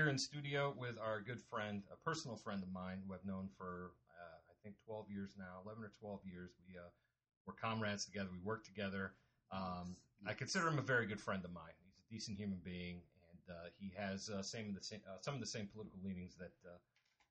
here in studio with our good friend, a personal friend of mine who I've known for uh, I think 12 years now, 11 or 12 years. We uh, we're comrades together. We work together. Um, I consider him a very good friend of mine. He's a decent human being, and uh, he has uh, same of the same, uh, some of the same political leanings that uh,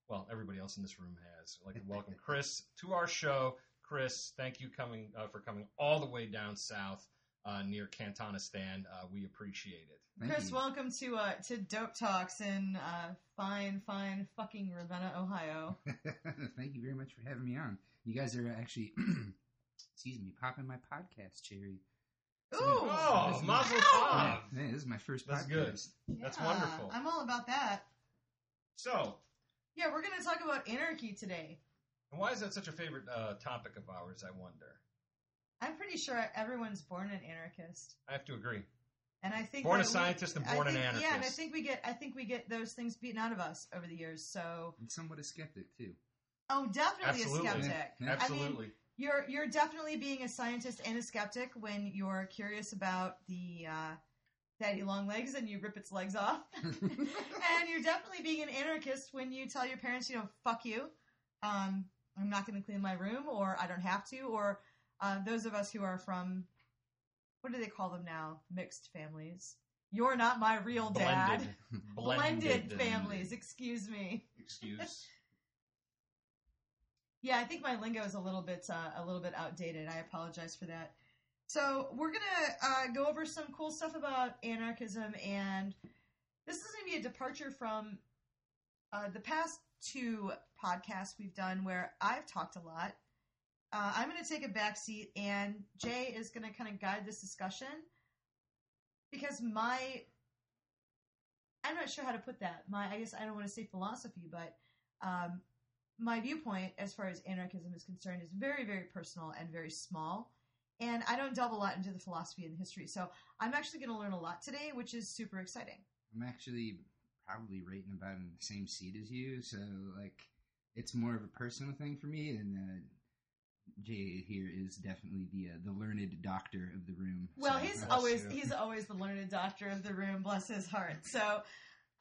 well everybody else in this room has. I'd like to welcome Chris to our show. Chris, thank you coming uh, for coming all the way down south uh, near Cantonistan. Uh, we appreciate it. Thank Chris, you. welcome to uh, to Dope Talks in uh, fine, fine, fucking Ravenna, Ohio. Thank you very much for having me on. You guys are actually, excuse me, popping my podcast cherry. Ooh, Oh, This is- Mazel Wow. Tov! Yeah, this is my first That's podcast. good. That's wonderful. I'm all about that. So, Yeah, we're gonna talk about anarchy today. and why is that such a favorite uh, topic of ours? I wonder. I'm pretty sure everyone's born an anarchist, I have to agree. and I think Born a that we- scientist and I born an anarchist. Yeah, and I think we get I think we get those things beaten out of us over the years. So, And somewhat a skeptic too. oh, definitely Absolutely. a skeptic. Yeah. Absolutely. You're you're definitely being a scientist and a skeptic when you're curious about the uh, daddy long legs and you rip its legs off. and you're definitely being an anarchist when you tell your parents, you know, fuck you. Um, I'm not going to clean my room, or I don't have to, or uh, those of us who are from what do they call them now? Mixed families. You're not my real dad. Blended. Blended families. Excuse me. Excuse. Yeah, I think my lingo is a little bit uh, a little bit outdated. I apologize for that. So we're gonna uh, go over some cool stuff about anarchism, and this is gonna be a departure from uh, the past two podcasts we've done, where I've talked a lot. Uh, I'm gonna take a back seat, and Jay is gonna kind of guide this discussion because my I'm not sure how to put that. My I guess I don't want to say philosophy, but um, my viewpoint as far as anarchism is concerned is very, very personal and very small. And I don't delve a lot into the philosophy and the history. So I'm actually going to learn a lot today, which is super exciting. I'm actually probably rating about in the same seat as you, so like it's more of a personal thing for me. And Jay here is definitely the uh, the learned doctor of the room. Well, so- he's always you. he's always the learned doctor of the room, bless his heart. So,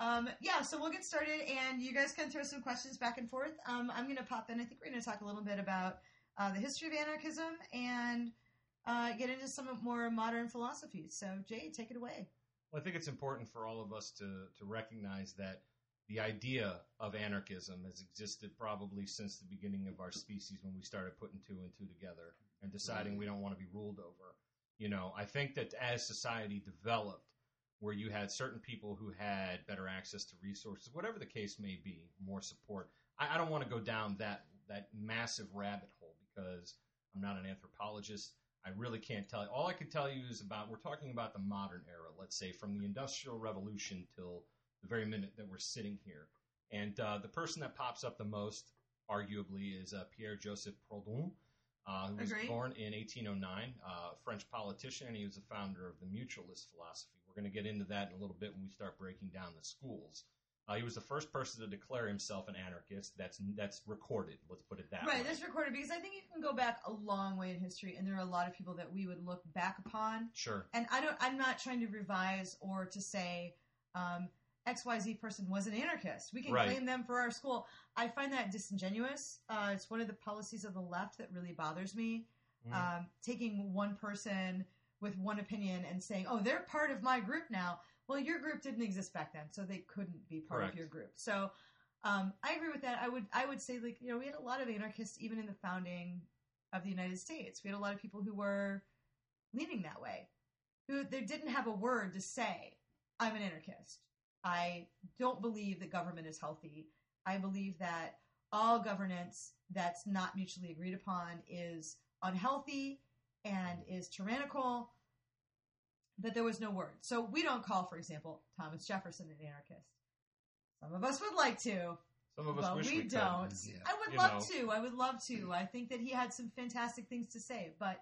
um, yeah, so we'll get started, and you guys can throw some questions back and forth. Um, I'm going to pop in. I think we're going to talk a little bit about uh, the history of anarchism and uh, get into some more modern philosophies. So, Jay, take it away. Well, I think it's important for all of us to, to recognize that the idea of anarchism has existed probably since the beginning of our species when we started putting two and two together and deciding we don't want to be ruled over. You know, I think that as society developed, where you had certain people who had better access to resources, whatever the case may be, more support. I, I don't want to go down that that massive rabbit hole because I'm not an anthropologist. I really can't tell you. All I can tell you is about we're talking about the modern era, let's say from the Industrial Revolution till the very minute that we're sitting here. And uh, the person that pops up the most, arguably, is uh, Pierre Joseph Proudhon, uh, who was Agreed. born in 1809, uh, French politician, and he was the founder of the mutualist philosophy. We're going to get into that in a little bit when we start breaking down the schools. Uh, he was the first person to declare himself an anarchist. That's that's recorded. Let's put it that right, way. Right, that's recorded because I think you can go back a long way in history, and there are a lot of people that we would look back upon. Sure. And I don't. I'm not trying to revise or to say um, X Y Z person was an anarchist. We can Right. claim them for our school. I find that disingenuous. Uh, it's one of the policies of the left that really bothers me. Mm. Um, taking one person with one opinion and saying, "Oh, they're part of my group now." Well, your group didn't exist back then, so they couldn't be part Correct. of your group. So, um, I agree with that. I would, I would say, like, you know, we had a lot of anarchists even in the founding of the United States. We had a lot of people who were leaning that way, who they didn't have a word to say, "I'm an anarchist." I don't believe that government is healthy. I believe that all governance that's not mutually agreed upon is unhealthy and is tyrannical. That there was no word. So we don't call, for example, Thomas Jefferson an anarchist. Some of us would like to, Some of us but wish we, we, don't. Yeah. I would You love know. to. I would love to. Mm. I think that he had some fantastic things to say, but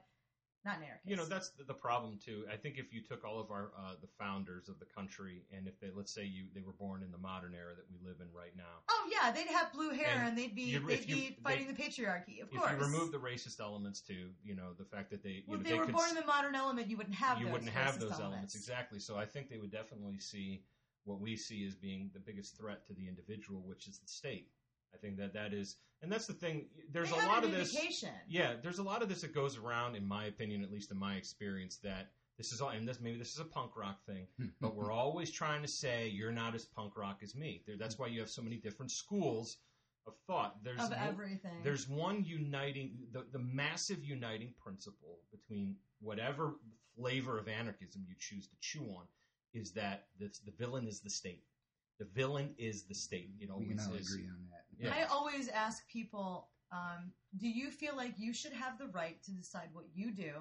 not an anarchist. You know, that's the, the problem too. I think if you took all of our uh, the founders of the country, and if they let's say you they were born in the modern era that we live in right now, Oh yeah, they'd have blue hair And and, they'd be you- they'd you- be fighting the patriarchy. Of if course. If you remove the racist elements too, you know, the fact that they well, know if they, were could born in the modern element, you wouldn't have you wouldn't have those elements. exactly. So I think they would definitely see what we see as being the biggest threat to the individual, which is the state. I think that that is, and that's the thing. There's They a lot of this. indication. Yeah, there's a lot of this that goes around, in my opinion, at least in my experience, that this is all, and this maybe this is a punk rock thing, hmm. but we're always trying to say you're not as punk rock as me. There- That's why you have so many different schools of thought. There's of no- everything. there's one uniting, the, the massive uniting principle between whatever flavor of anarchism you choose to chew on is that the, the villain is the state. The villain is the state. It we always can all agree on that. Yeah. I always ask people, um, do you feel like you should have the right to decide what you do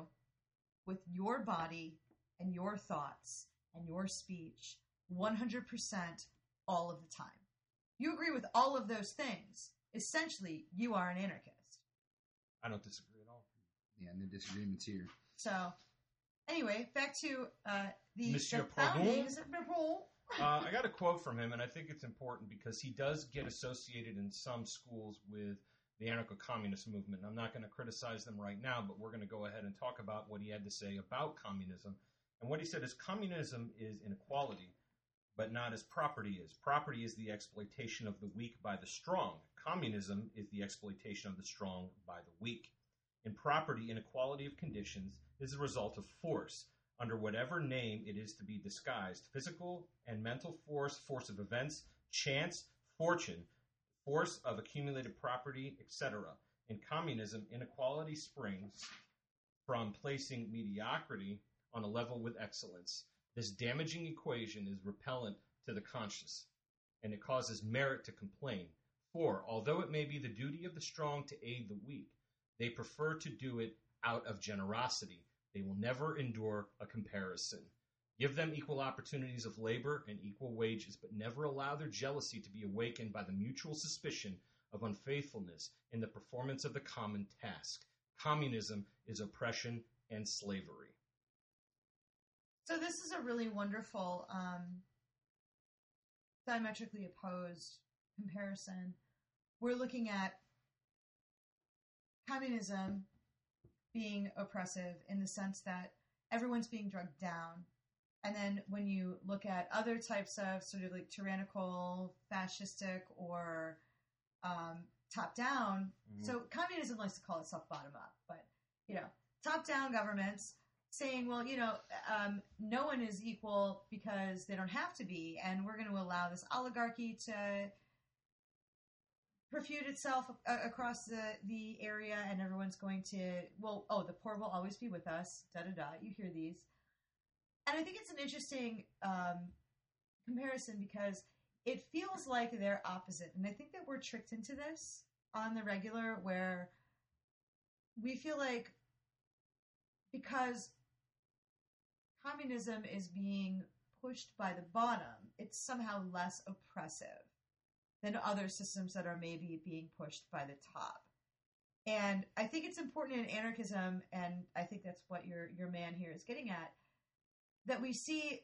with your body and your thoughts and your speech 100% all of the time? You agree with all of those things. Essentially, you are an anarchist. I don't disagree at all. Yeah, no disagreements here. So, anyway, back to uh, the, Monsieur the Proudhon? foundings. Uh, I got a quote from him, and I think it's important because he does get associated in some schools with the anarcho-communist movement. I'm not going to criticize them right now, but we're going to go ahead and talk about what he had to say about communism. And what he said is communism is inequality, but not as property is. Property is the exploitation of the weak by the strong. Communism is the exploitation of the strong by the weak. In property, inequality of conditions is the result of force, under whatever name it is to be disguised physical and mental force, force of events, chance, fortune, force of accumulated property, etc. In communism, inequality springs from placing mediocrity on a level with excellence. This damaging equation is repellent to the conscious, and it causes merit to complain. For, although it may be the duty of the strong to aid the weak, they prefer to do it out of generosity. They will never endure a comparison. Give them equal opportunities of labor and equal wages, but never allow their jealousy to be awakened by the mutual suspicion of unfaithfulness in the performance of the common task. Communism is oppression and slavery. So this is a really wonderful um, diametrically opposed comparison. We're looking at communism being oppressive in the sense that everyone's being drugged down. And then when you look at other types of sort of like tyrannical, fascistic, or um, top down, so communism likes to call itself bottom up, but you know, top down governments saying, well, you know, um, no one is equal because they don't have to be, and we're going to allow this oligarchy to perfute itself a- across the, the area, and everyone's going to, well, oh, the poor will always be with us, da da da. You hear these. And I think it's an interesting um, comparison because it feels like they're opposite. And I think that we're tricked into this on the regular where we feel like because communism is being pushed by the bottom, it's somehow less oppressive than other systems that are maybe being pushed by the top. And I think it's important in anarchism, and I think that's what your your man here is getting at, that we see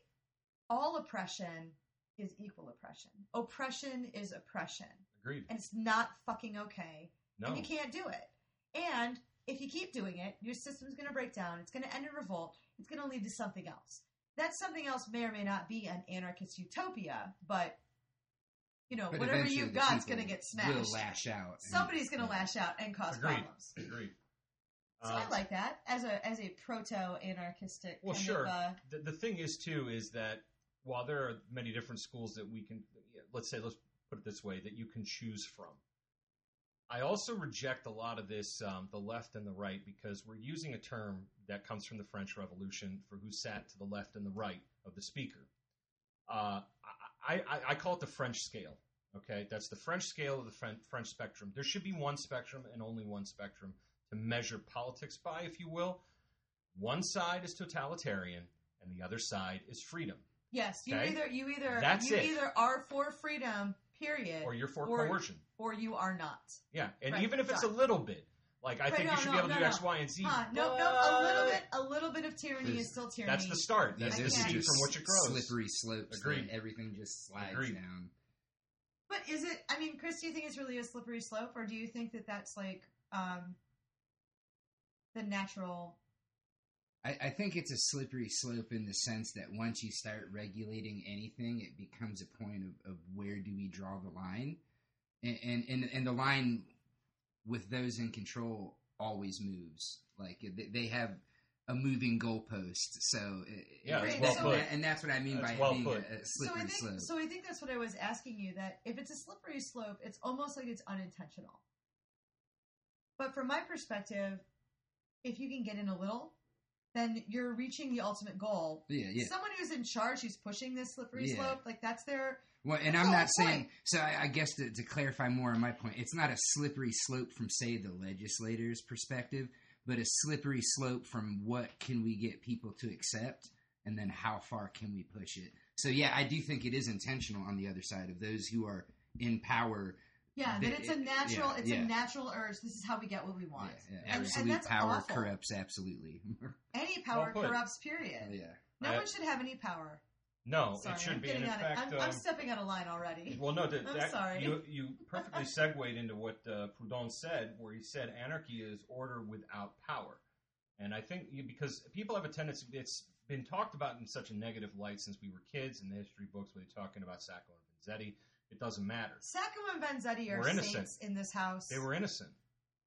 all oppression is equal oppression. Oppression is oppression. Agreed. And it's not fucking okay. No. And you can't do it. And if you keep doing it, your system's going to break down. It's going to end in revolt. It's going to lead to something else. That something else may or may not be an anarchist utopia, but you know, But whatever you've the got's going to get Will smashed. lash out. Somebody's going to yeah. lash out and cause Agreed. problems. Agreed. So Um, I like that as a as a proto anarchistic. Well, kind sure. Of, uh, the, the thing is too is that while there are many different schools that we can let's say let's put it this way that you can choose from i also reject a lot of this um, the left and the right because we're using a term that comes from the french revolution for who sat to the left and the right of the speaker uh, I, I, I call it the french scale okay that's the french scale of the french spectrum there should be one spectrum and only one spectrum to measure politics by if you will one side is totalitarian and the other side is freedom yes, you Okay. either you either That's you it. either are for freedom, period, or you're for Or- coercion or you are not. yeah and Right, even if it's a little bit like i Right, think no, you should no, be able to do no. x y and z Huh, no, no, a little bit, a little bit of tyranny is still tyranny. that's the start Yeah, that's I the those can't. are seed from which it grows slippery slopes. Agreed. Everything just slides Agreed. down. But is it? I mean, Chris, do you think it's really a slippery slope, or do you think that that's like um, the natural I, I think it's a slippery slope in the sense that once you start regulating anything, it becomes a point of, of where do we draw the line, and, and and and the line with those in control always moves. Like they- they have a moving goalpost, so it- Yeah, it's and well that- put. and that's what I mean That's by well being put. a, a So I think slope. so. I think that's what I was asking you. That if it's a slippery slope, it's almost like it's unintentional. But from my perspective, if you can get in a little, then you're reaching the ultimate goal. yeah, yeah. Someone who's in charge, who's pushing this slippery Yeah. slope, like that's their Well, and I'm not saying. point. So I, I guess to, to clarify more on my point, it's not a slippery slope from say the legislator's perspective, but a slippery slope from what can we get people to accept, and then how far can we push it. So yeah, I do think it is intentional on the other side of those who are in power. Yeah. The- That it's a natural. yeah, it's yeah. a natural urge. This is how we get what we Yeah, want. yeah, And- and absolute that's power awful. corrupts absolutely. Any power Well corrupts. Period. Oh, yeah. No I- one should have any power. No, Sorry, it shouldn't I'm be. Getting in out of- fact, I'm, I'm um, stepping out of line already. Well, no, that, I'm that- sorry. You, you perfectly segued into what uh, Proudhon said, where he said anarchy is order without power. And I think you, because people have a tendency, it's been talked about in such a negative light since we were kids in the history books, where they're talking about Sacco and Vanzetti. It doesn't matter. Sacco and Vanzetti are We're innocent. saints in this house. They were innocent.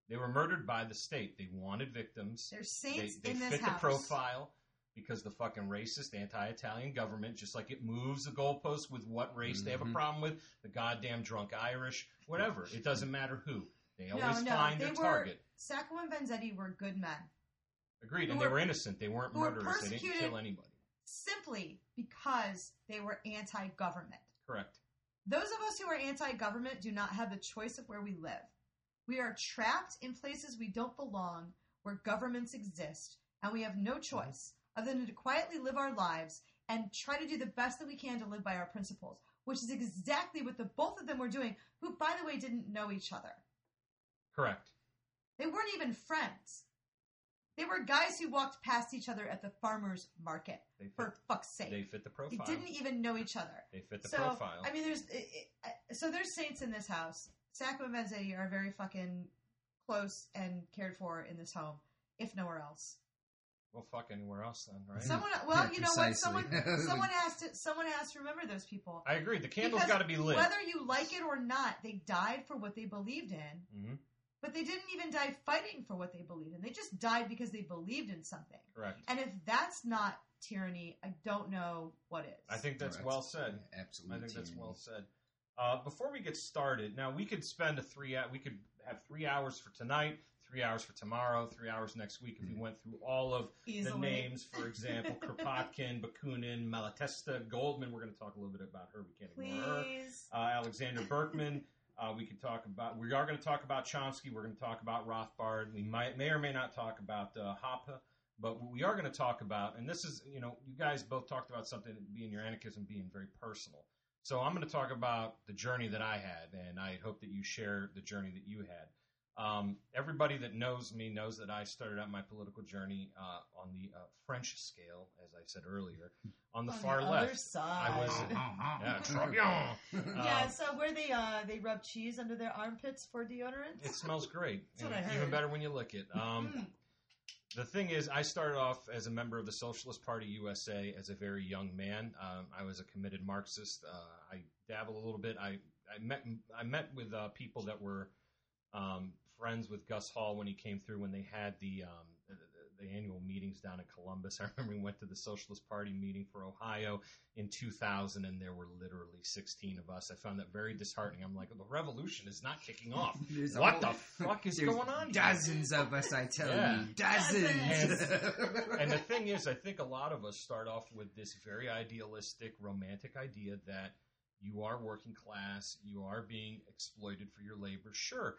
They were murdered by the state. They wanted victims. They're saints they in this fit the profile because the fucking racist anti-Italian government, just like it moves the goalposts with what race they have a Mhm. problem with, the goddamn drunk Irish, whatever. It doesn't matter who. They always no, find they their were- target. Sacco and Vanzetti were good men, Agreed, who and they were- were innocent. They weren't who were murderers. They didn't kill anybody. simply because they were anti-government. Correct. Those of us who are anti-government do not have the choice of where we live. We are trapped in places we don't belong, where governments exist, and we have no choice other than to quietly live our lives and try to do the best that we can to live by our principles, which is exactly what the both of them were doing, who, by the way, didn't know each other. Correct. They weren't even friends. They were guys who walked past each other at the farmer's market, They fit, for fuck's sake. they fit the profile. They didn't even know each other. They fit the so, profile. I mean, there's it, it, so there's saints in this house. Sacco and Vanzetti are very fucking close and cared for in this home, if nowhere else. well, fuck anywhere else then, right? Someone, well, Yeah, you know what? Someone, someone has to, someone has to remember those people. I agree. The candle's Because got to be lit. Whether you like it or not, they died for what they believed in, hmm but they didn't even die fighting for what they believed in. They just died because they believed in something. Correct. And if that's not tyranny, I don't know what is. I think that's Right. well said. Absolutely. I think that's well said. Uh, before we get started, now we could spend a three. We could have three hours for tonight, three hours for tomorrow, three hours next week if we Mhm. went through all of the names. For example, Kropotkin, Bakunin, Malatesta, Goldman. We're going to talk a little bit about her. We can't ignore her. Uh, Alexander Berkman. Uh, we could talk about. We are going to talk about Chomsky. We're going to talk about Rothbard. We might, may or may not talk about uh, Hoppe. But we are going to talk about, and this is, you know, you guys both talked about something being your anarchism being very personal. So I'm going to talk about the journey that I had, and I hope that you share the journey that you had. Um, everybody that knows me knows that I started out my political journey uh, on the uh, French scale, as I said earlier, on the On far the other left. side. I was- yeah, Très. Yeah, Um, so where they uh they rub cheese under their armpits for deodorant. It smells great. That's what and I Even better when you lick it. Um, Mm. the thing is, I started off as a member of the Socialist Party USA as a very young man. Um, I was a committed Marxist. Uh, I dabble a little bit. I, I met I met with uh, people that were um, friends with Gus Hall when he came through when they had the, um, the the annual meetings down in Columbus. I remember we went to the Socialist Party meeting for Ohio in 2000, and there were literally 16 of us. I found that very disheartening. I'm like, the revolution is not kicking off. What the fuck is going on? here? Dozens of us, I tell Yeah. you, dozens. and the thing is, I think a lot of us start off with this very idealistic, romantic idea that you are working class, you are being exploited for your labor. Sure.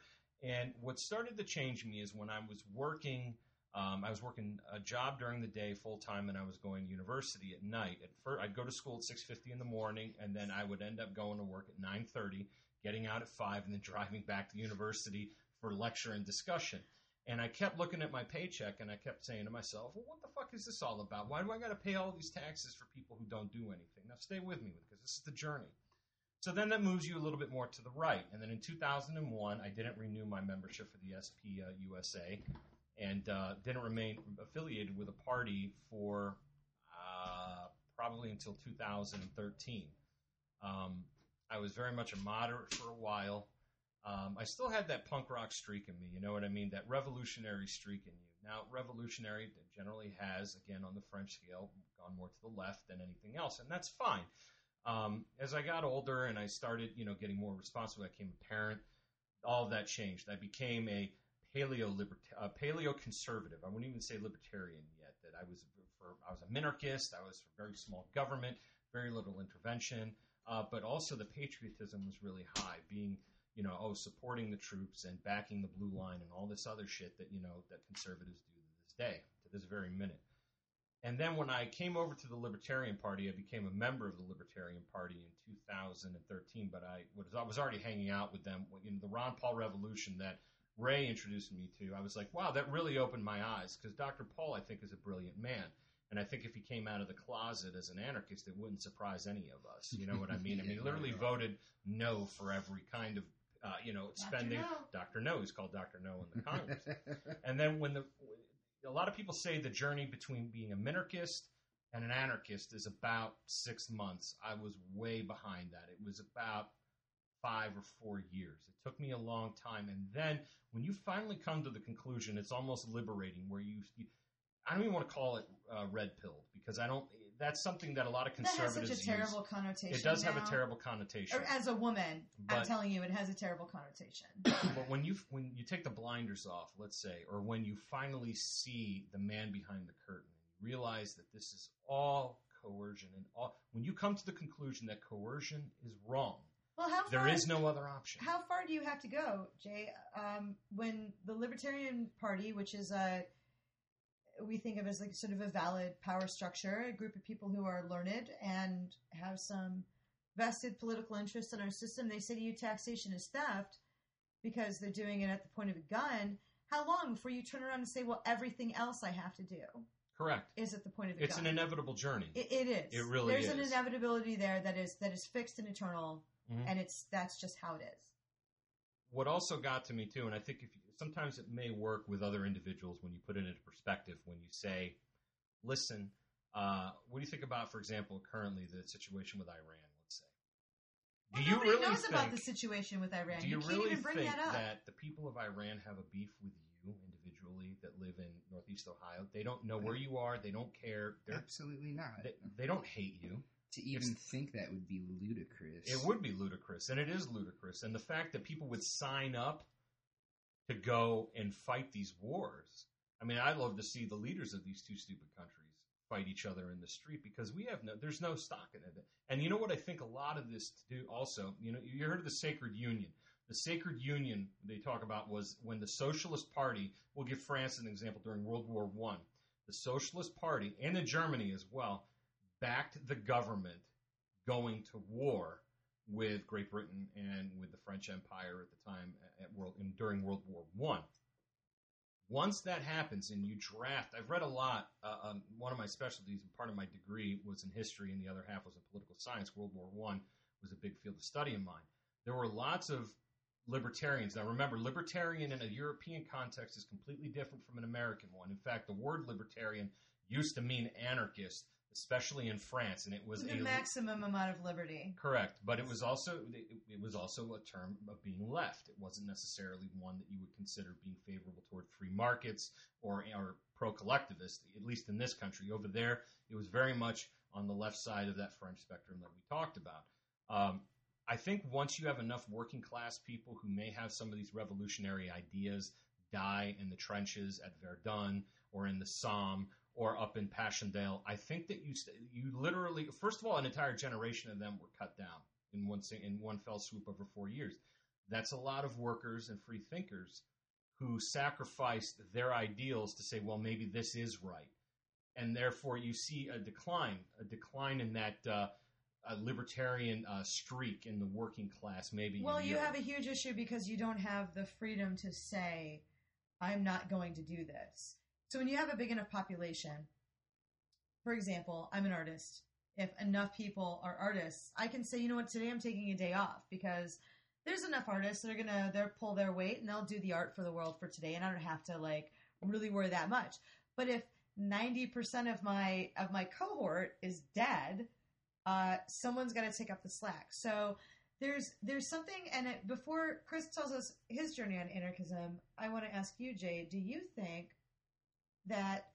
And what started to change me is when I was working. Um, I was working a job during the day full time, and I was going to university at night. At first, I'd go to school at six fifty in the morning, and then I would end up going to work at nine thirty, getting out at five, and then driving back to university for lecture and discussion. And I kept looking at my paycheck and I kept saying to myself, well, what the fuck is this all about? Why do I got to pay all these taxes for people who don't do anything? Now, stay with me because this is the journey. So then that moves you a little bit more to the right. And then in 2001, I didn't renew my membership for the SP uh, USA. and uh, didn't remain affiliated with a party for uh, probably until 2013. Um, I was very much a moderate for a while. Um, I still had that punk rock streak in me, you know what I mean? That revolutionary streak in you. Now, revolutionary generally has, again, on the French scale, gone more to the left than anything else, and that's fine. Um, as I got older and I started, you know, getting more responsible, I became a parent. All of that changed. I became a paleo paleo conservative. I wouldn't even say libertarian yet. That I was for I was a minarchist. I was for very small government, very little intervention, uh, but also the patriotism was really high. Being you know, oh, supporting the troops and backing the blue line and all this other shit that, you know, that conservatives do to this day, to this very minute. And then when I came over to the Libertarian Party, I became a member of the Libertarian Party in 2013, but I was, I was already hanging out with them. in the Ron Paul Revolution that Ray introduced me to, I was like, wow, that really opened my eyes because Dr. Paul, I think, is a brilliant man. And I think if he came out of the closet as an anarchist, it wouldn't surprise any of us. You know what I mean? I mean, he literally voted no for every kind of uh, you know, spending Dr. No. He's called Dr. No in the Congress. and then when the a lot of people say the journey between being a minarchist and an anarchist is about six months. I was way behind that. It was about five or four years. It took me a long time. And then when you finally come to the conclusion, it's almost liberating where you, you I don't even want to call it uh, red pill because I don't, that's something that a lot of conservatives that has such a terrible use. connotation. It does now. have a terrible connotation. Or as a woman, but, I'm telling you, it has a terrible connotation. but when you when you take the blinders off, let's say, or when you finally see the man behind the curtain, you realize that this is all coercion, and all when you come to the conclusion that coercion is wrong. Well, how far, there is no other option. How far do you have to go, Jay? Um, when the Libertarian Party, which is a we think of as like sort of a valid power structure, a group of people who are learned and have some vested political interest in our system. They say to you taxation is theft because they're doing it at the point of a gun. How long before you turn around and say, well, everything else I have to do? Correct. Is at the point of the gun. it's gun. an inevitable journey. it, it is. It really is. There's is. an inevitability there that is that is fixed and eternal, Mhm. and it's that's just how it is. what also got to me too, and I think if you, sometimes it may work with other individuals when you put it into perspective. When you say, "Listen, uh, what do you think about, for example, currently the situation with Iran? Let's say, Well, do you nobody really knows think, about the situation with Iran. do you, can't really even bring think that up. That the people of Iran have a beef with you individually that live in Northeast Ohio? They don't know where you are. They don't care. They're, Absolutely not. they, they don't hate you. to even think that would be ludicrous. It would be ludicrous, and it is ludicrous. And the fact that people would sign up to go and fight these wars. I mean, I'd love to see the leaders of these two stupid countries fight each other in the street because we have no, there's no stock in it. And you know what I think a lot of this to do also, you know, you heard of the Sacred Union. The Sacred Union they talk about was when the Socialist Party, we'll give France an example during World War One. The Socialist Party, and in Germany as well, backed the government going to war with Great Britain and with the French Empire at the time at world in, during World War One. Once that happens and you draft, I've read a lot. Uh, um, one of my specialties, and part of my degree, was in history, and the other half was in political science. World War One was a big field of study of mine. There were lots of libertarians. Now, remember, libertarian in a European context is completely different from an American one. In fact, the word libertarian used to mean anarchist, especially in France, and it was the a maximum amount of liberty. Correct, but it was also it, it was also a term of being left. It wasn't necessarily one that you would consider being favorable toward free markets or or pro collectivist. At least in this country, over there, it was very much on the left side of that French spectrum that we talked about. Um, I think once you have enough working class people who may have some of these revolutionary ideas die in the trenches at Verdun or in the Somme or up in Passchendaele, I think that you you literally first of all an entire generation of them were cut down in one in one fell swoop over 4 years. That's a lot of workers and free thinkers who sacrificed their ideals to say, well, maybe this is right. And therefore you see a decline, a decline in that uh, a libertarian uh, streak in the working class, maybe. Well, you have a huge issue because you don't have the freedom to say, I'm not going to do this. So when you have a big enough population, for example, I'm an artist. If enough people are artists, I can say, you know what, today I'm taking a day off because there's enough artists that are gonna they'll pull their weight and they'll do the art for the world for today, and I don't have to like really worry that much. But if ninety percent of my of my cohort is dead, uh, someone's got to take up the slack. So there's there's something, and it, before Chris tells us his journey on anarchism, I want to ask you, Jay, do you think that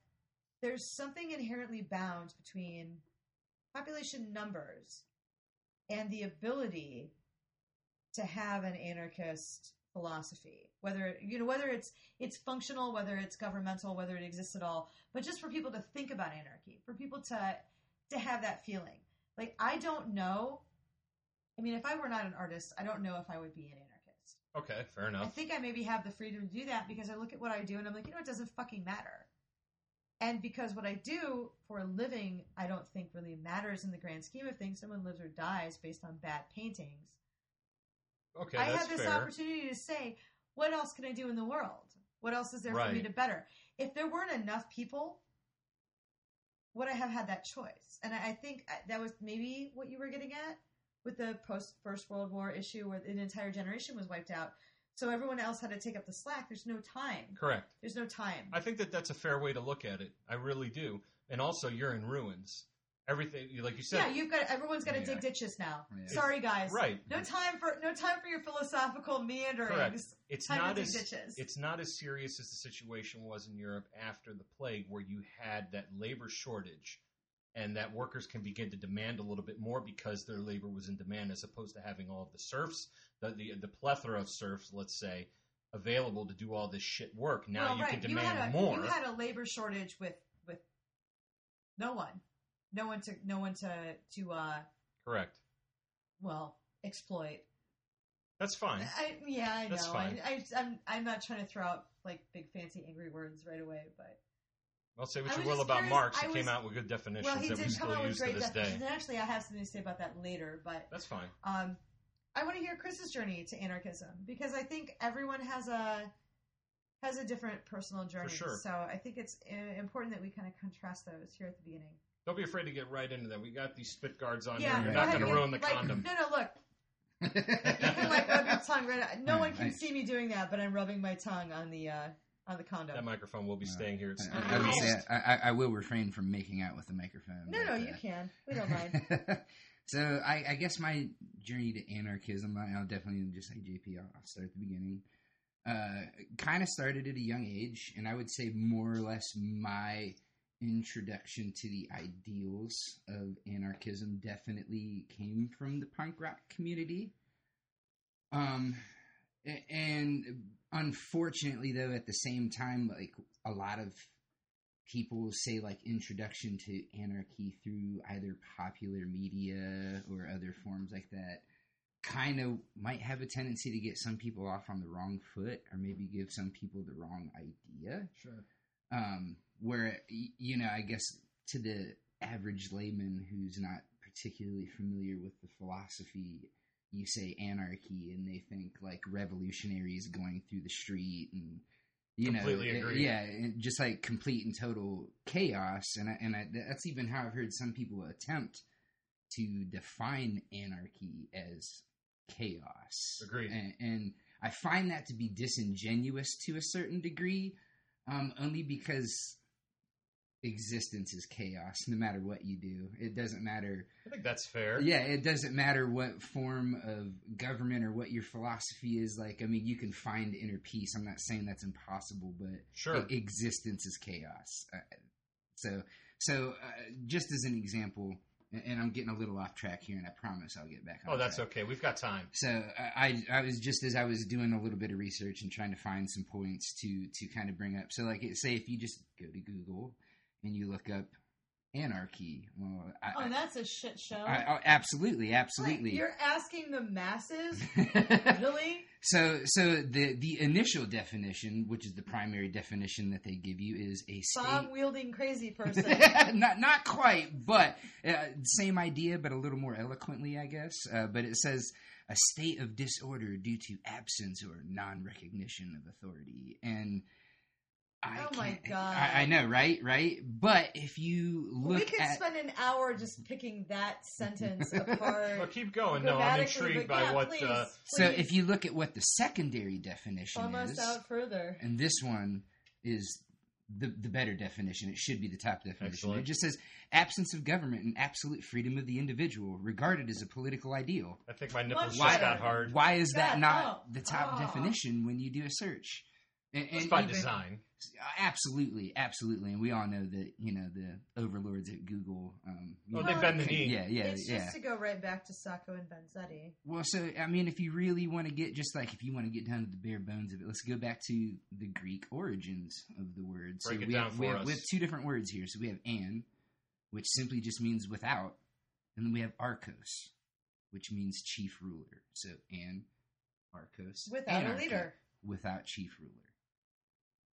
there's something inherently bound between population numbers and the ability to have an anarchist philosophy. Whether you know whether it's it's functional whether it's governmental whether it exists at all but just for people to think about anarchy for people to to have that feeling. Like i don't know. I mean if i were not an artist i don't know if i would be an anarchist. Okay, fair enough. i think i maybe have the freedom to do that because i look at what i do and i'm like you know it doesn't fucking matter and because what i do for a living i don't think really matters in the grand scheme of things someone lives or dies based on bad paintings Okay, I have this fair. opportunity to say, what else can I do in the world? What else is there for me to better? If there weren't enough people, would I have had that choice? And I I think uh, that was maybe what you were getting at with the post First World War issue where an entire generation was wiped out. So everyone else had to take up the slack. There's no time. Correct. There's no time. I think that that's a fair way to look at it. I really do. And also, you're in ruins. Everything, like you said, yeah, you've got everyone's got to Yeah. dig ditches now. Oh, yeah. Sorry, guys. right. No time for no time for your philosophical meanderings. Correct. It's Time not to dig as ditches. it's not as serious as the situation was in Europe after the plague, where you had that labor shortage, and that workers can begin to demand a little bit more because their labor was in demand, as opposed to having all of the serfs, the the, the plethora of serfs, let's say, available to do all this shit work. Now well, you right. can demand had a, more. You had a labor shortage with with no one, no one to no one to to uh Correct. well exploit. That's fine. I yeah I That's know. fine. I, I I'm I'm not trying to throw out like big fancy angry words right away, but Well, say I what you was will just about curious- Marx. I He came was- out with good definitions well he that we come still out with use to this day. And actually, I have something to say about that later, but That's fine. um, I want to hear Chris's journey to anarchism because I think everyone has a has a different personal journey. sure. So I think it's uh, important that we kind of contrast those here at the beginning. Don't be afraid to get right into that. We got these spit guards on yeah, here. You're go not going to ruin the like, condom. No, no, look, you can like rub your tongue right. No Yeah, one can I- see me doing that, but I'm rubbing my tongue on the uh, on the condom. That microphone will be Uh, staying here. It's I, I Ow. would say I, I, I will refrain from making out with the microphone. no, but, no, uh, you can. We don't mind. so I, I guess my journey to anarchism, I- I'll definitely just say JP. I'll, I'll start at the beginning. Uh, kind of started at a young age, and I would say more or less my introduction to the ideals of anarchism definitely came from the punk rock community. Um, and unfortunately, though, at the same time, like a lot of people say like introduction to anarchy through either popular media or other forms like that kind of might have a tendency to get some people off on the wrong foot or maybe give some people the wrong idea Sure. um, where you know i guess to the average layman who's not particularly familiar with the philosophy you say anarchy and they think like revolutionaries going through the street and you Completely know agree. yeah just like complete and total chaos and I, and I, that's even how i've heard some people attempt to define anarchy as chaos Agreed. and, and i find that to be disingenuous to a certain degree um, only because existence is chaos no matter what you do it doesn't matter I think that's fair. yeah it doesn't matter what form of government or what your philosophy is like i mean you can find inner peace i'm not saying that's impossible but Sure. existence is chaos uh, so so uh, just as an example and- and i'm getting a little off track here and i promise i'll get back on oh, that's track. okay. We've got time. So I, I was just as I was doing a little bit of research and trying to find some points to to kind of bring up. So like, say if you just go to Google and you look up anarchy, well, I, oh, that's a shit show. I, I, absolutely, Wait, absolutely. you're asking the masses, really? so so the the initial definition, which is the primary definition that they give you, is a state. Bomb wielding crazy person. not not quite, but uh, same idea, but a little more eloquently, I guess. Uh, but it says a state of disorder due to absence or non-recognition of authority, and I Oh my God. I, I know, right, right. But if you look we could at spend an hour just picking that sentence apart. Well, keep going. No, I'm intrigued by yeah, what. Please, Uh, so please if you look at what the secondary definition bum us is, out further. and this one is the the better definition. It should be the top definition. Excellent. It just says absence of government and absolute freedom of the individual, regarded as a political ideal. I think my nipples Why- just got hard. Why is that not oh. the top Oh. definition when you do a search? And, It's and by even- design. Absolutely, absolutely, and we all know that you know the overlords at Google. Um, Well, know, they bend the knee. Yeah, yeah, it's yeah. just to go right back to Sacco and Vanzetti. Well, so I mean, if you really want to get just like if you want to get down to the bare bones of it, let's go back to the Greek origins of the word. So Break it we down have, for we, have, us. we have two different words here. So we have "an," which simply just means without, and then we have "archos," which means chief ruler. So "an," "archos," Without a leader. without chief ruler.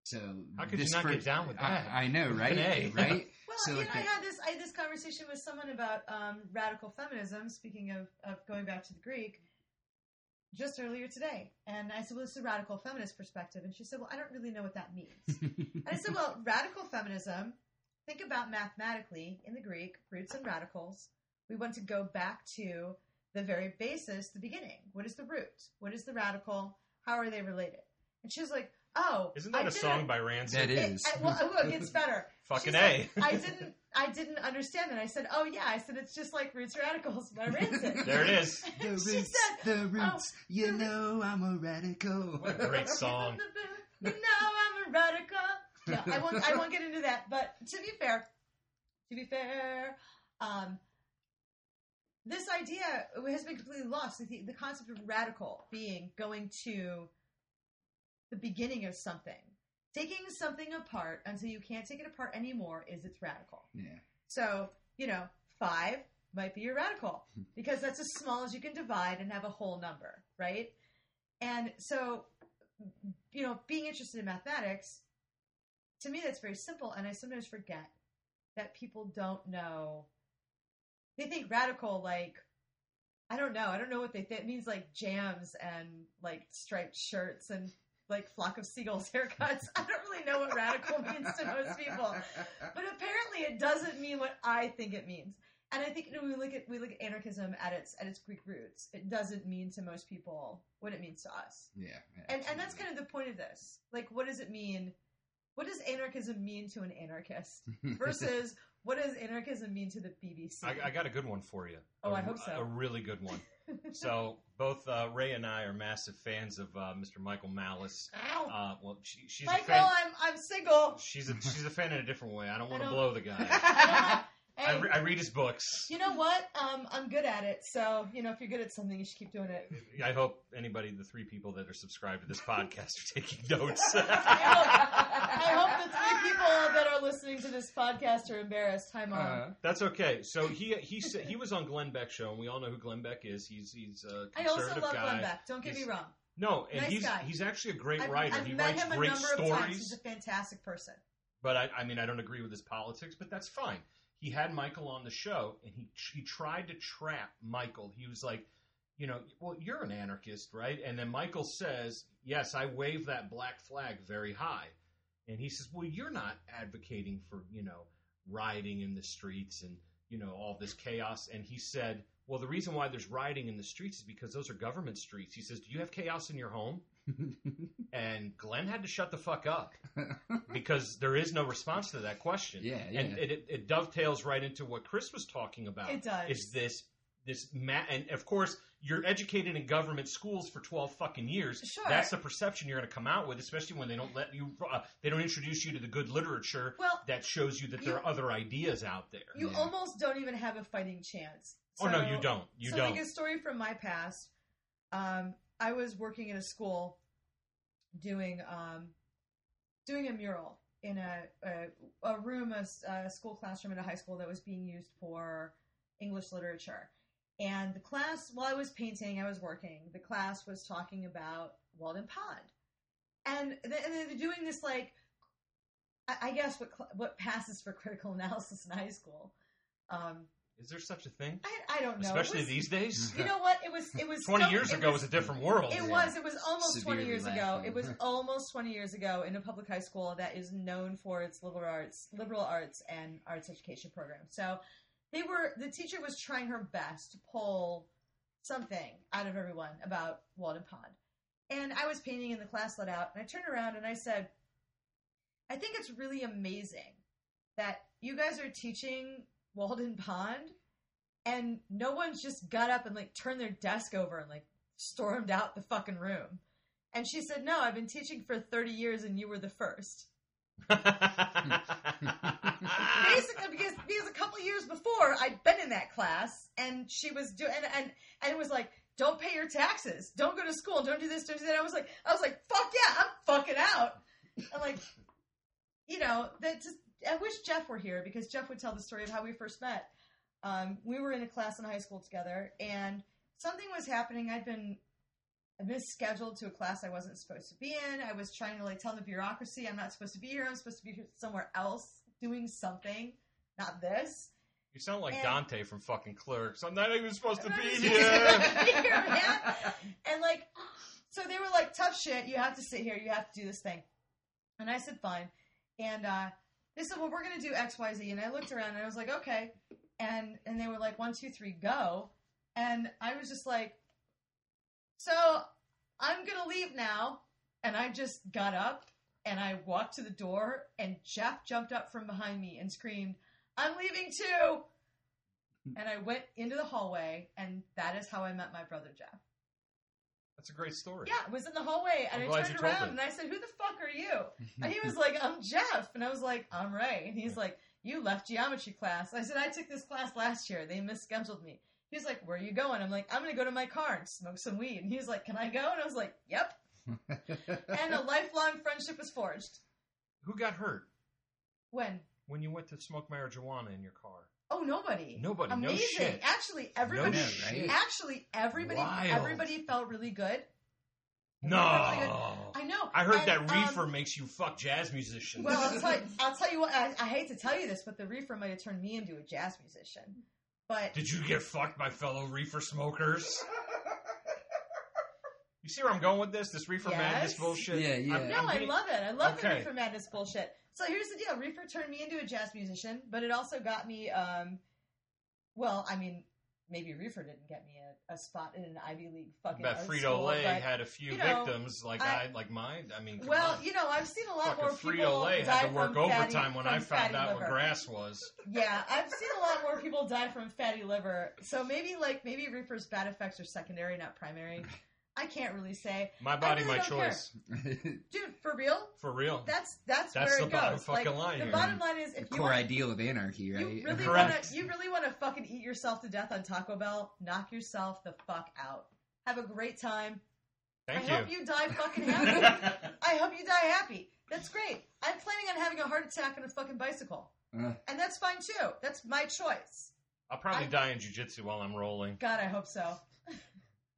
So How could you this not get down with that? I, I know, right? A. right? Well, So, you like know, I had this I had this conversation with someone about um, radical feminism. Speaking of, of going back to the Greek, just earlier today, and I said, "Well, this is a radical feminist perspective," and she said, "Well, I don't really know what that means." and I said, "Well, radical feminism. Think about mathematically in the Greek roots and radicals. We want to go back to the very basis, the beginning. What is the root? What is the radical? How are they related?" And she was like, "Oh, Isn't that a song by Rancid? That is. it, I, well, look, it gets better. Fucking She's A. like, I didn't. I didn't understand that. I said, "Oh yeah." I said, "It's just like Roots Radicals by Rancid." There it is. the She roots, said, the roots. you the- know I'm a radical. What a great song. you know I'm a radical. Yeah, I won't. I won't get into that. But to be fair, to be fair, um, this idea has been completely lost. The, the concept of radical being going to the beginning of something, taking something apart until you can't take it apart anymore, is its radical. Yeah. So, you know, five might be your radical hmm. because that's as small as you can divide and have a whole number, right? And so, you know, being interested in mathematics, to me, that's very simple. And I sometimes forget that people don't know. They think radical, like, I don't know. I don't know what they think. It means like jams and like striped shirts and like flock of seagulls haircuts. I don't really know what radical means to most people. But apparently, it doesn't mean what I think it means. And I think you know, we look at we look at anarchism at its at its Greek roots. It doesn't mean to most people what it means to us. Yeah. yeah, And and that's kind of the point of this. Like, what does it mean? What does anarchism mean to an anarchist versus what does anarchism mean to the BBC? I, I got a good one for you. Oh, A- I hope so. A really good one. so both uh, Ray and I are massive fans of uh, Mr. Michael Malice. Ow. Uh, well, she, she's a Michael, fan. I'm I'm single. She's a she's a fan in a different way. I don't want to blow the guy. I I, re- I read his books. you know what? Um, I'm good at it. So you know, if you're good at something, you should keep doing it. I hope anybody, the three people that are subscribed to this podcast, are taking notes. I hope, I hope the three people that are listening to this podcast are embarrassed. Hi, mom. Uh, That's okay. So he he said he was on Glenn Beck show, and we all know who Glenn Beck is. He's he's a I also love guy. Glenn Beck. Don't get me wrong. No, and Nice he's guy. he's actually a great I've, writer. I've he met writes him a great number of times. stories. He's a fantastic person. but I, I mean, I don't agree with his politics, but that's fine. He had Michael on the show, and he he tried to trap Michael. He was like, you know, well, you're an anarchist, right? And then Michael says, yes, I wave that black flag very high, and he says, well, you're not advocating for you know rioting in the streets and you know all this chaos. And he said, well, the reason why there's rioting in the streets is because those are government streets. He says, do you have chaos in your home? And Glenn had to shut the fuck up because there is no response to that question. Yeah, yeah. And it, it, it dovetails right into what Chris was talking about. It does. Is this this ma- and of course you're educated in government schools for 12 fucking years. Sure. That's the perception you're going to come out with, especially when they don't let you uh, they don't introduce you to the good literature Well, that shows you that there You- are other ideas out there. you Yeah. almost don't even have a fighting chance. oh no, you don't. You so don't. like a story from my past. Um, I was working in a school doing um, doing a mural in a a, a room, a, a school classroom in a high school that was being used for English literature. And the class, while I was painting, I was working. The class was talking about Walden Pond, and, th- and they're doing this like, I, I guess what what passes for critical analysis in high school. Um, Is there such a thing? I, I don't know. Especially was- these days? you know what? It was. It was 20 so- years it ago was, a different world. It Yeah. was. It was almost twenty Severely years ago. It was almost twenty years ago in a public high school that is known for its liberal arts, liberal arts and arts education program. So they were. The teacher was trying her best to pull something out of everyone about Walden Pond, and I was painting, in the class let out, and I turned around and I said, I think it's really amazing that you guys are teaching Walden Pond and no one's just got up and like turned their desk over and like stormed out the fucking room. And she said, No, I've been teaching for 30 years and you were the first. Basically, because, because a couple years before I'd been in that class and she was doing, and, and, and it was like, don't pay your taxes. Don't go to school. Don't do this. Don't do that. I was like, I was like, fuck yeah, I'm fucking out. I'm like, you know, that just, I wish Jeff were here because Jeff would tell the story of how we first met. Um, we were in a class in high school together, and something was happening. I'd been misscheduled to a class I wasn't supposed to be in. I was trying to like tell the bureaucracy I'm not supposed to be here. I'm supposed to be somewhere else doing something, not this. You sound like And- Dante from fucking Clerks. I'm not even supposed to be here. to be here. And like, so they were like, tough shit. You have to sit here. You have to do this thing. And I said, fine. And uh, they said, well, we're going to do X, Y, Z. And I looked around and I was like, okay. And and they were like, one, two, three, go. And I was just like, so I'm going to leave now. And I just got up and I walked to the door and Jeff jumped up from behind me and screamed, I'm leaving too. And I went into the hallway, and that is how I met my brother Jeff. That's a great story. Yeah, it was in the hallway, and I'm I turned around and I said, "Who the fuck are you?" And he was like, "I'm Jeff," and I was like, "I'm Ray." And he's like, "You left geometry class." I said, "I took this class last year. They misscheduled me." He was like, "Where are you going?" I'm like, "I'm gonna go to my car and smoke some weed." And he was like, "Can I go?" And I was like, "Yep." And a lifelong friendship was forged. Who got hurt When? when you went to smoke marijuana in your car? Oh, nobody. Nobody. No Amazing. shit. Actually, everybody. No shit. Actually, everybody. Wild. Everybody felt really good. No. I know. I heard And, that um, reefer makes you fuck jazz musicians. Well, I'll tell you, I'll tell you what. I, I hate to tell you this, but the reefer might have turned me into a jazz musician. But Did you get fucked by fellow reefer smokers? You see where I'm going with this? This reefer Yes. madness bullshit. Yeah, yeah. I'm- no, I'm I love it. I love the reefer madness bullshit. So here's the deal: reefer turned me into a jazz musician, but it also got me. Um, well, I mean, maybe reefer didn't get me a, a spot in an Ivy League fucking. Art Frito school, Lay but- had a few you know, victims like I- I, like mine. I mean, Well, on. you know, I've seen a lot Fucking more people Frito Lay die had to work from fatty- overtime when I found out what liver. grass was. Yeah, I've seen a lot more people die from fatty liver. So maybe like maybe reefer's bad effects are secondary, not primary. I can't really say, My body, really my don't care. choice. dude. For real, For real. that's that's, That's where the it bottom goes. fucking like, line The here. bottom line is if you Core want, ideal of anarchy, right? you really Correct. want to you really want to fucking eat yourself to death on Taco Bell, knock yourself the fuck out. Have a great time. Thank you. I hope you. you die fucking happy. I hope you die happy. That's great. I'm planning on having a heart attack on a fucking bicycle, Uh, and that's fine too. That's my choice. I'll probably I- die in jujitsu while I'm rolling. God, I hope so.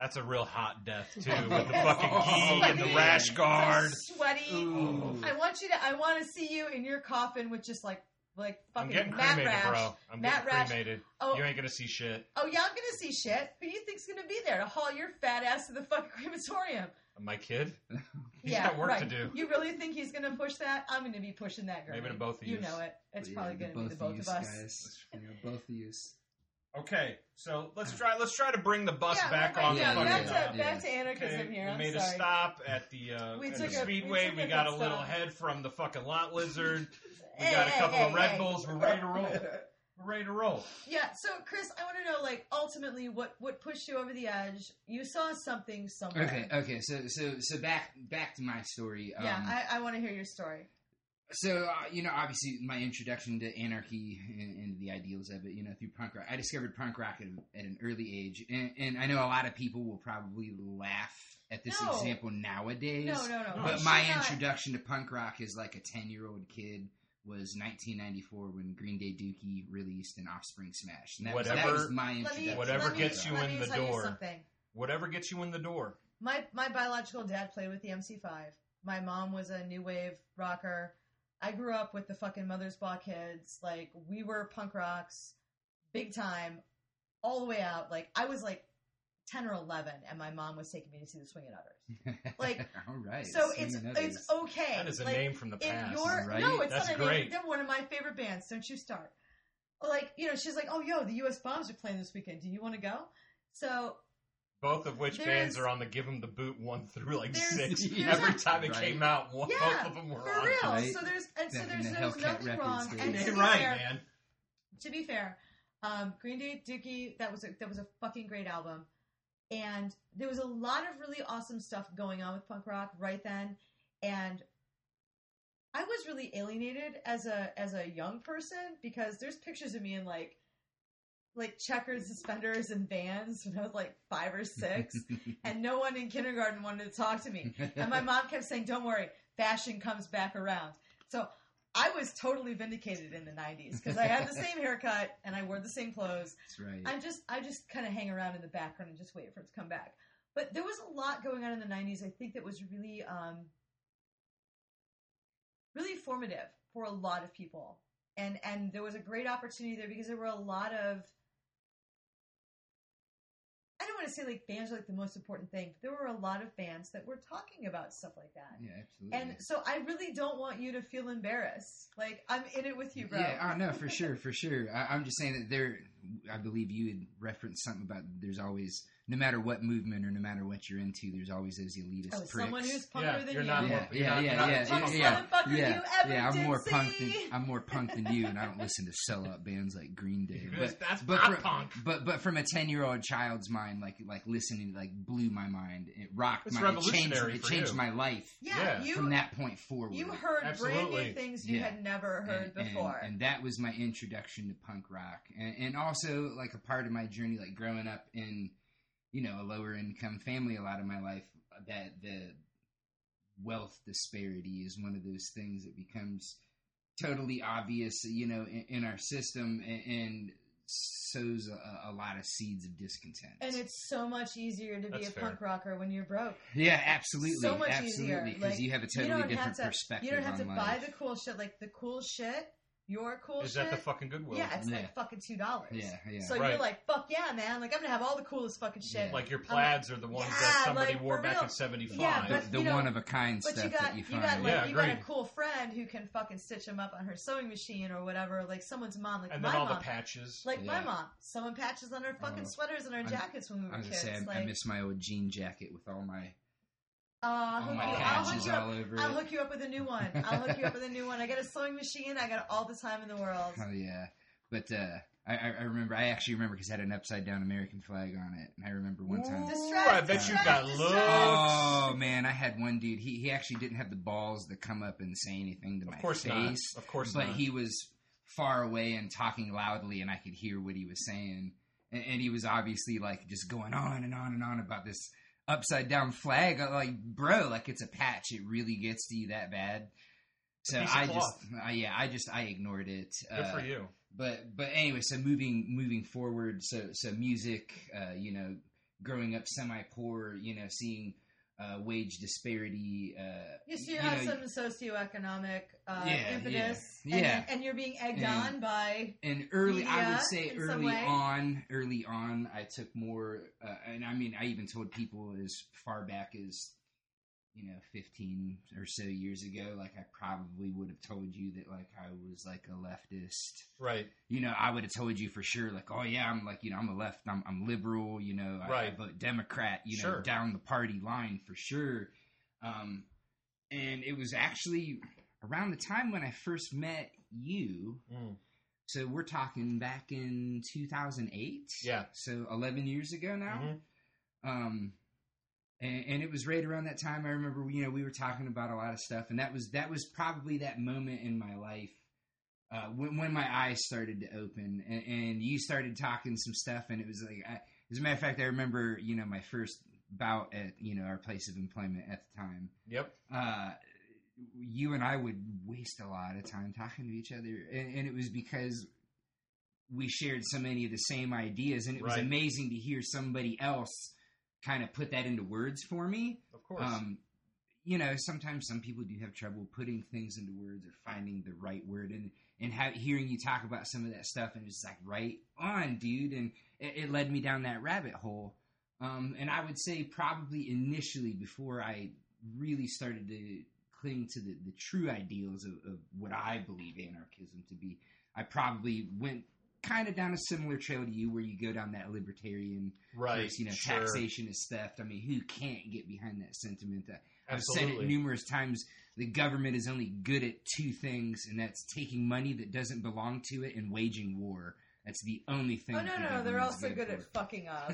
That's a real hot death too, Oh. with the fucking oh, gi and the rash guard. So sweaty. Ooh. I want you to. I want to see you in your coffin with just like like I'm fucking getting Matt cremated, Rash. bro. I'm Matt getting Rash. cremated. Oh, You ain't gonna see shit. oh yeah, I'm gonna see shit. Who do you think's gonna be there to haul your fat ass to the fucking crematorium? My kid. He's yeah, got work right. to do. You really think he's gonna push that? I'm gonna be pushing that. Girl. Maybe to both of You yous. know it. It's yeah, probably the gonna be the both of us. guys. Yeah, both of yous. Okay, so let's try. Let's try to bring the bus yeah, back right, on. yeah, the back fucking, to Yeah. back to anarchism Okay, here. we I'm made sorry. a stop at the uh, We at took the a- speedway. we We, took a got a pit little stop. head from the fucking lot lizard. We Hey, got a hey, couple hey, of Red hey. Bulls. We're ready to roll. We're ready to roll. Yeah, so Chris, I want to know, like, ultimately, what what pushed you over the edge? You saw something somewhere. Okay, okay. So, so, so back, back to my story. Yeah, Um, I, I want to hear your story. So uh, you know, obviously, my introduction to anarchy and, and the ideals of it, you know, through punk rock. I discovered punk rock at, at an early age, and, and I know a lot of people will probably laugh at this No. example nowadays. No, no, no. But my should not- introduction to punk rock as like a ten-year-old kid was 1994 when Green Day Dookie released an Offspring Smash. And that, was, that Whatever- was my Let me. Whatever let me- gets you in the door. Whatever gets you in the door. My my biological dad played with the MC5. My mom was a new wave rocker. I grew up with the fucking Mother's Ball kids. Like we were punk rocks, big time, all the way out. Like I was like ten or eleven, and my mom was taking me to see the Swingin' Utters. like, all right. So it's it's okay. That is a Like, name from the past. your right? no, it's That's not a name. great. They're one of my favorite bands. Don't you start? Like you know, she's like, oh yo, the U.S. Bombs are playing this weekend. Do you want to go? So Both of which There bands are on the give 'em the boot one through like There's- six. there's Every a- time it Right. came out, one, Yeah, both of them were For on. real. right? So there's and so there's, the there's nothing Records wrong. days. And to be right, fair, man. to be fair, um, Green Day Dookie that was a, that was a fucking great album, and there was a lot of really awesome stuff going on with punk rock right then, and I was really alienated as a as a young person because there's pictures of me in like like checkers suspenders and vans when I was like five or six, and no one in kindergarten wanted to talk to me. And my mom kept saying, "Don't worry, fashion comes back around." So I was totally vindicated in the '90s because I had the same haircut and I wore the same clothes. That's right. I'm just, I just kind of hang around in the background and just wait for it to come back. But there was a lot going on in the '90s. I think that was really, um, really formative for a lot of people, and and there was a great opportunity there because there were a lot of I don't want to say like bands are like the most important thing, but there were a lot of bands that were talking about stuff like that. yeah, absolutely. And so I really don't want you to feel embarrassed. Like I'm in it with you, bro. Yeah, oh no, for sure, for sure. I, I'm just saying that there. I believe you had referenced something about there's always, no matter what movement or no matter what you're into, there's always those elitist Oh, pricks. someone who's punker Yeah, than you're you. not yeah, more- you're yeah, not- yeah, you're not yeah, the toughest yeah, yeah, yeah, yeah. I'm did more punk than. I'm more punk than you, and I don't listen to sellout bands like Green Day. But that's but pop from, punk. but but from a ten year old child's mind, like like listening, like blew my mind. It rocked It's my. It changed, revolutionary it changed you. my life Yeah, Yeah, you from that point forward. you heard brand new things you Yeah. had never heard and, before. And, and that was my introduction to punk rock, and, and also like a part of my journey, like growing up in, you know, a lower income family. A lot of my life, that the wealth disparity is one of those things that becomes totally obvious, you know, in, in our system, and, and sows a, a lot of seeds of discontent. And it's so much easier to be a fair. punk rocker when you're broke. yeah, absolutely, So much absolutely, easier. because Like, you have a you totally don't have different to. perspective. You don't have to on buy the cool shit. Like the cool shit, your cool Is shit. that the fucking Goodwill? yeah, it's Yeah. like fucking two dollars. Yeah, yeah. So Right. you're like, fuck yeah, man! Like I'm gonna have all the coolest fucking shit. Yeah. Like your I'm plaids are the ones yeah, that somebody like, wore for back real. in '75. Yeah, the, but, the you know, one of a kind But stuff you got that you you find. got like Yeah, you got a agreed. cool friend who can fucking stitch them up on her sewing machine or whatever. Like someone's mom, like and my then all mom, the patches. like my Yeah. mom, someone patches on her fucking Oh. sweaters and her I'm- jackets when we were I was kids. gonna say, I, like, I miss my old jean jacket with all my uh, all my you, I'll hook patches you up. all over I'll it. hook you up with a new one. I'll hook you up with a new one. I got a sewing machine. I got all the time in the world. Oh yeah, but uh, I, I I remember. I actually remember because it had an upside down American flag on it, and I remember one time. Ooh, Distract, I bet you got distract. loads. Oh man, I had one dude. He he actually didn't have the balls to come up and say anything to my Of course face. not. Of course but not. he was far away and talking loudly, and I could hear what he was saying. And, and he was obviously like just going on and on and on about this upside down flag. I'm Like, bro, like it's a patch. It really gets to you that bad. So I just, uh, yeah, I just I ignored it. Good Uh, for you. but but anyway, so moving moving forward, so so music, uh, you know, growing up semi poor, you know, seeing uh, wage disparity. Uh, Yes, you, you have know, some socioeconomic uh, Yeah, impetus, yeah, and, yeah. and you're being egged And- on by. and early, I would say early on, early on, I took more, uh, and I mean, I even told people as far back as you know, fifteen or so years ago, like I probably would have told you that like I was like a leftist. Right. you know, I would have told you for sure, like, oh yeah, I'm like, you know, I'm a left, I'm, I'm liberal, you know, I, I Right. vote Democrat, you know, Sure. down the party line for sure. Um, and it was actually around the time when I first met you. Mm. So we're talking back in 2008. Yeah. So 11 years ago now. Mhm. Um, and, and it was right around that time. I remember, you know, we were talking about a lot of stuff, and that was that was probably that moment in my life uh, when when my eyes started to open, and, and you started talking some stuff, and it was like, I, as a matter of fact, I remember, you know, my first bout at you know our place of employment at the time. Yep. Uh, you and I would waste a lot of time talking to each other, and, and it was because we shared so many of the same ideas, and it was amazing to hear somebody else kind of put that into words for me. Of course. Um, you know, sometimes some people do have trouble putting things into words or finding the right word, and and ha- hearing you talk about some of that stuff, and it's like right on, dude, and it, it led me down that rabbit hole. Um, and I would say probably initially before I really started to cling to the, the true ideals of, of what I believe anarchism to be, I probably went kind of down a similar trail to you, where you go down that libertarian, right? you know, sure. taxation is theft. I mean, who can't get behind that sentiment? That I've said it numerous times. The government is only good at two things, and that's taking money that doesn't belong to it and waging war. That's the only thing. Oh no, the no, they're government's also good for. at fucking up.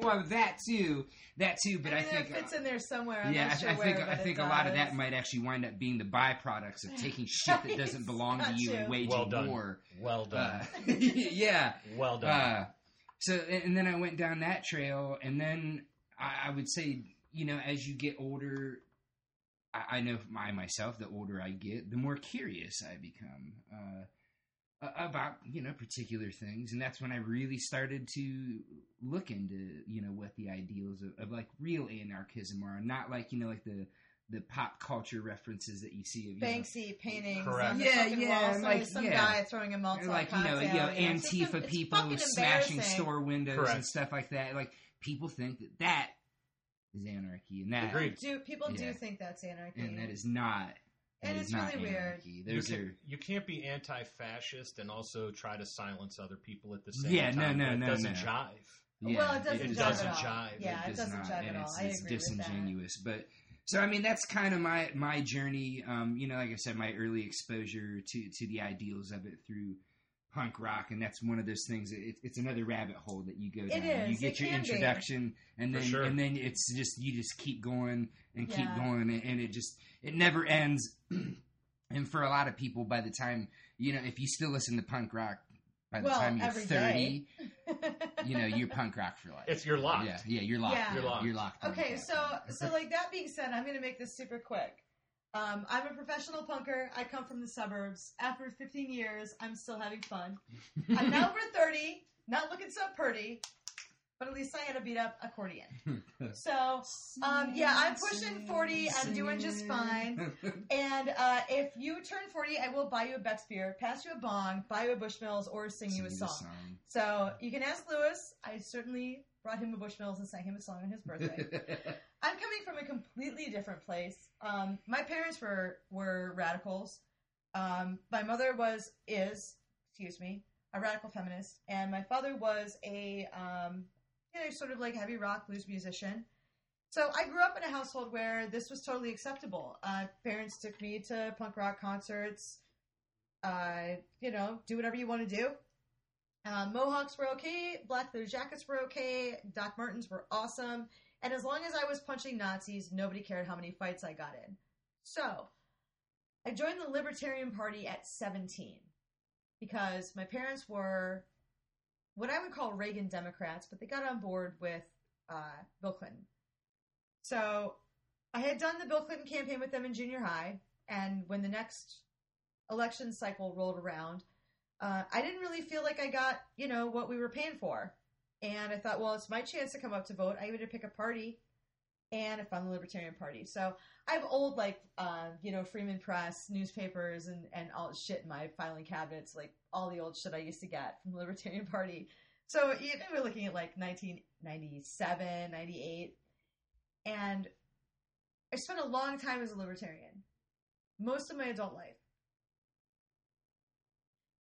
well, that too, that too. But I, I, mean, think, it fits in there somewhere. I'm yeah, not I, sure I think where, I think it a lot of that might actually wind up being the byproducts of taking shit that doesn't belong to you you. and waging Well done. war. Well done. Uh, yeah. well done. Uh, so, and and then I went down that trail, and then I, I would say, you know, as you get older, I, I know I myself, the older I get, the more curious I become uh, a- about, you know, particular things, and that's when I really started to look into, you know, what the ideals of, of like real anarchism are, not like, you know, like the the pop culture references that you see of you know, Banksy paintings Correct. on the Yeah, fucking yeah, wall. and like, some yeah. guy throwing a Molotov like you know, cocktail, you know, you just Antifa a- people smashing store windows Correct. and stuff like that. Like people think that that is anarchy, and that Agreed. Do people Yeah. do think that's anarchy? and that is not. That And it's not really weird. anarchy. you, can, are you can't be anti-fascist and also try to silence other people at the same Yeah, no, time. no, That no, doesn't no. jive. yeah, well, it doesn't, it jive doesn't at all. jive. Yeah, it, does doesn't not, jive and at all. it's, I it's agree with that. disingenuous, but. So I mean that's kind of my my journey. Um, you know, like I said, my early exposure to to the ideals of it through punk rock, and that's one of those things. It, it's another rabbit hole that you go It down. You get It your can be. introduction, and then sure. and then it's just you just keep going and keep Yeah. going, and, and it just it never ends. and for a lot of people, by the time you know, if you still listen to punk rock, by the Well, time you're thirty, you know, you're punk rock for life. It's you're locked. Yeah, yeah, you're locked. Yeah. You're locked. You're locked. Okay, so so like that being said, I'm gonna make this super quick. Um, I'm a professional punker. I come from the suburbs. After 15 years, I'm still having fun. I'm now over 30, not looking so pretty, but at least I had a beat up accordion. So um, yeah, I'm pushing 40. I'm doing just fine. And uh, if you turn 40, I will buy you a Beck's beer, pass you a bong, buy you a Bushmills, or sing you a Sing song. So you can ask Lewis. I certainly brought him a Bushmills and sang him a song on his birthday. I'm coming from a completely different place. Um, my parents were were radicals. Um, my mother was is excuse me a radical feminist, and my father was a um, know sort of like heavy rock blues musician. So I grew up in a household where this was totally acceptable. Uh, parents took me to punk rock concerts. Uh, you know, do whatever you want to do. Uh, Mohawks were okay. Black leather jackets were okay. Doc Martens were awesome. And as long as I was punching Nazis, nobody cared how many fights I got in. So, I joined the Libertarian Party at 17 because my parents were what I would call Reagan Democrats, but they got on board with uh, Bill Clinton. So, I had done the Bill Clinton campaign with them in junior high, and when the next election cycle rolled around, uh, I didn't really feel like I got, you know, what we were paying for. And I thought, well, it's my chance to come up to vote. I had to pick a party, and if I found the Libertarian Party. So I have old, like, uh, you know, Freeman Press newspapers and, and all shit in my filing cabinets, like all the old shit I used to get from the Libertarian Party. So you know, we're looking at like 1997, 98. And I spent a long time as a libertarian, most of my adult life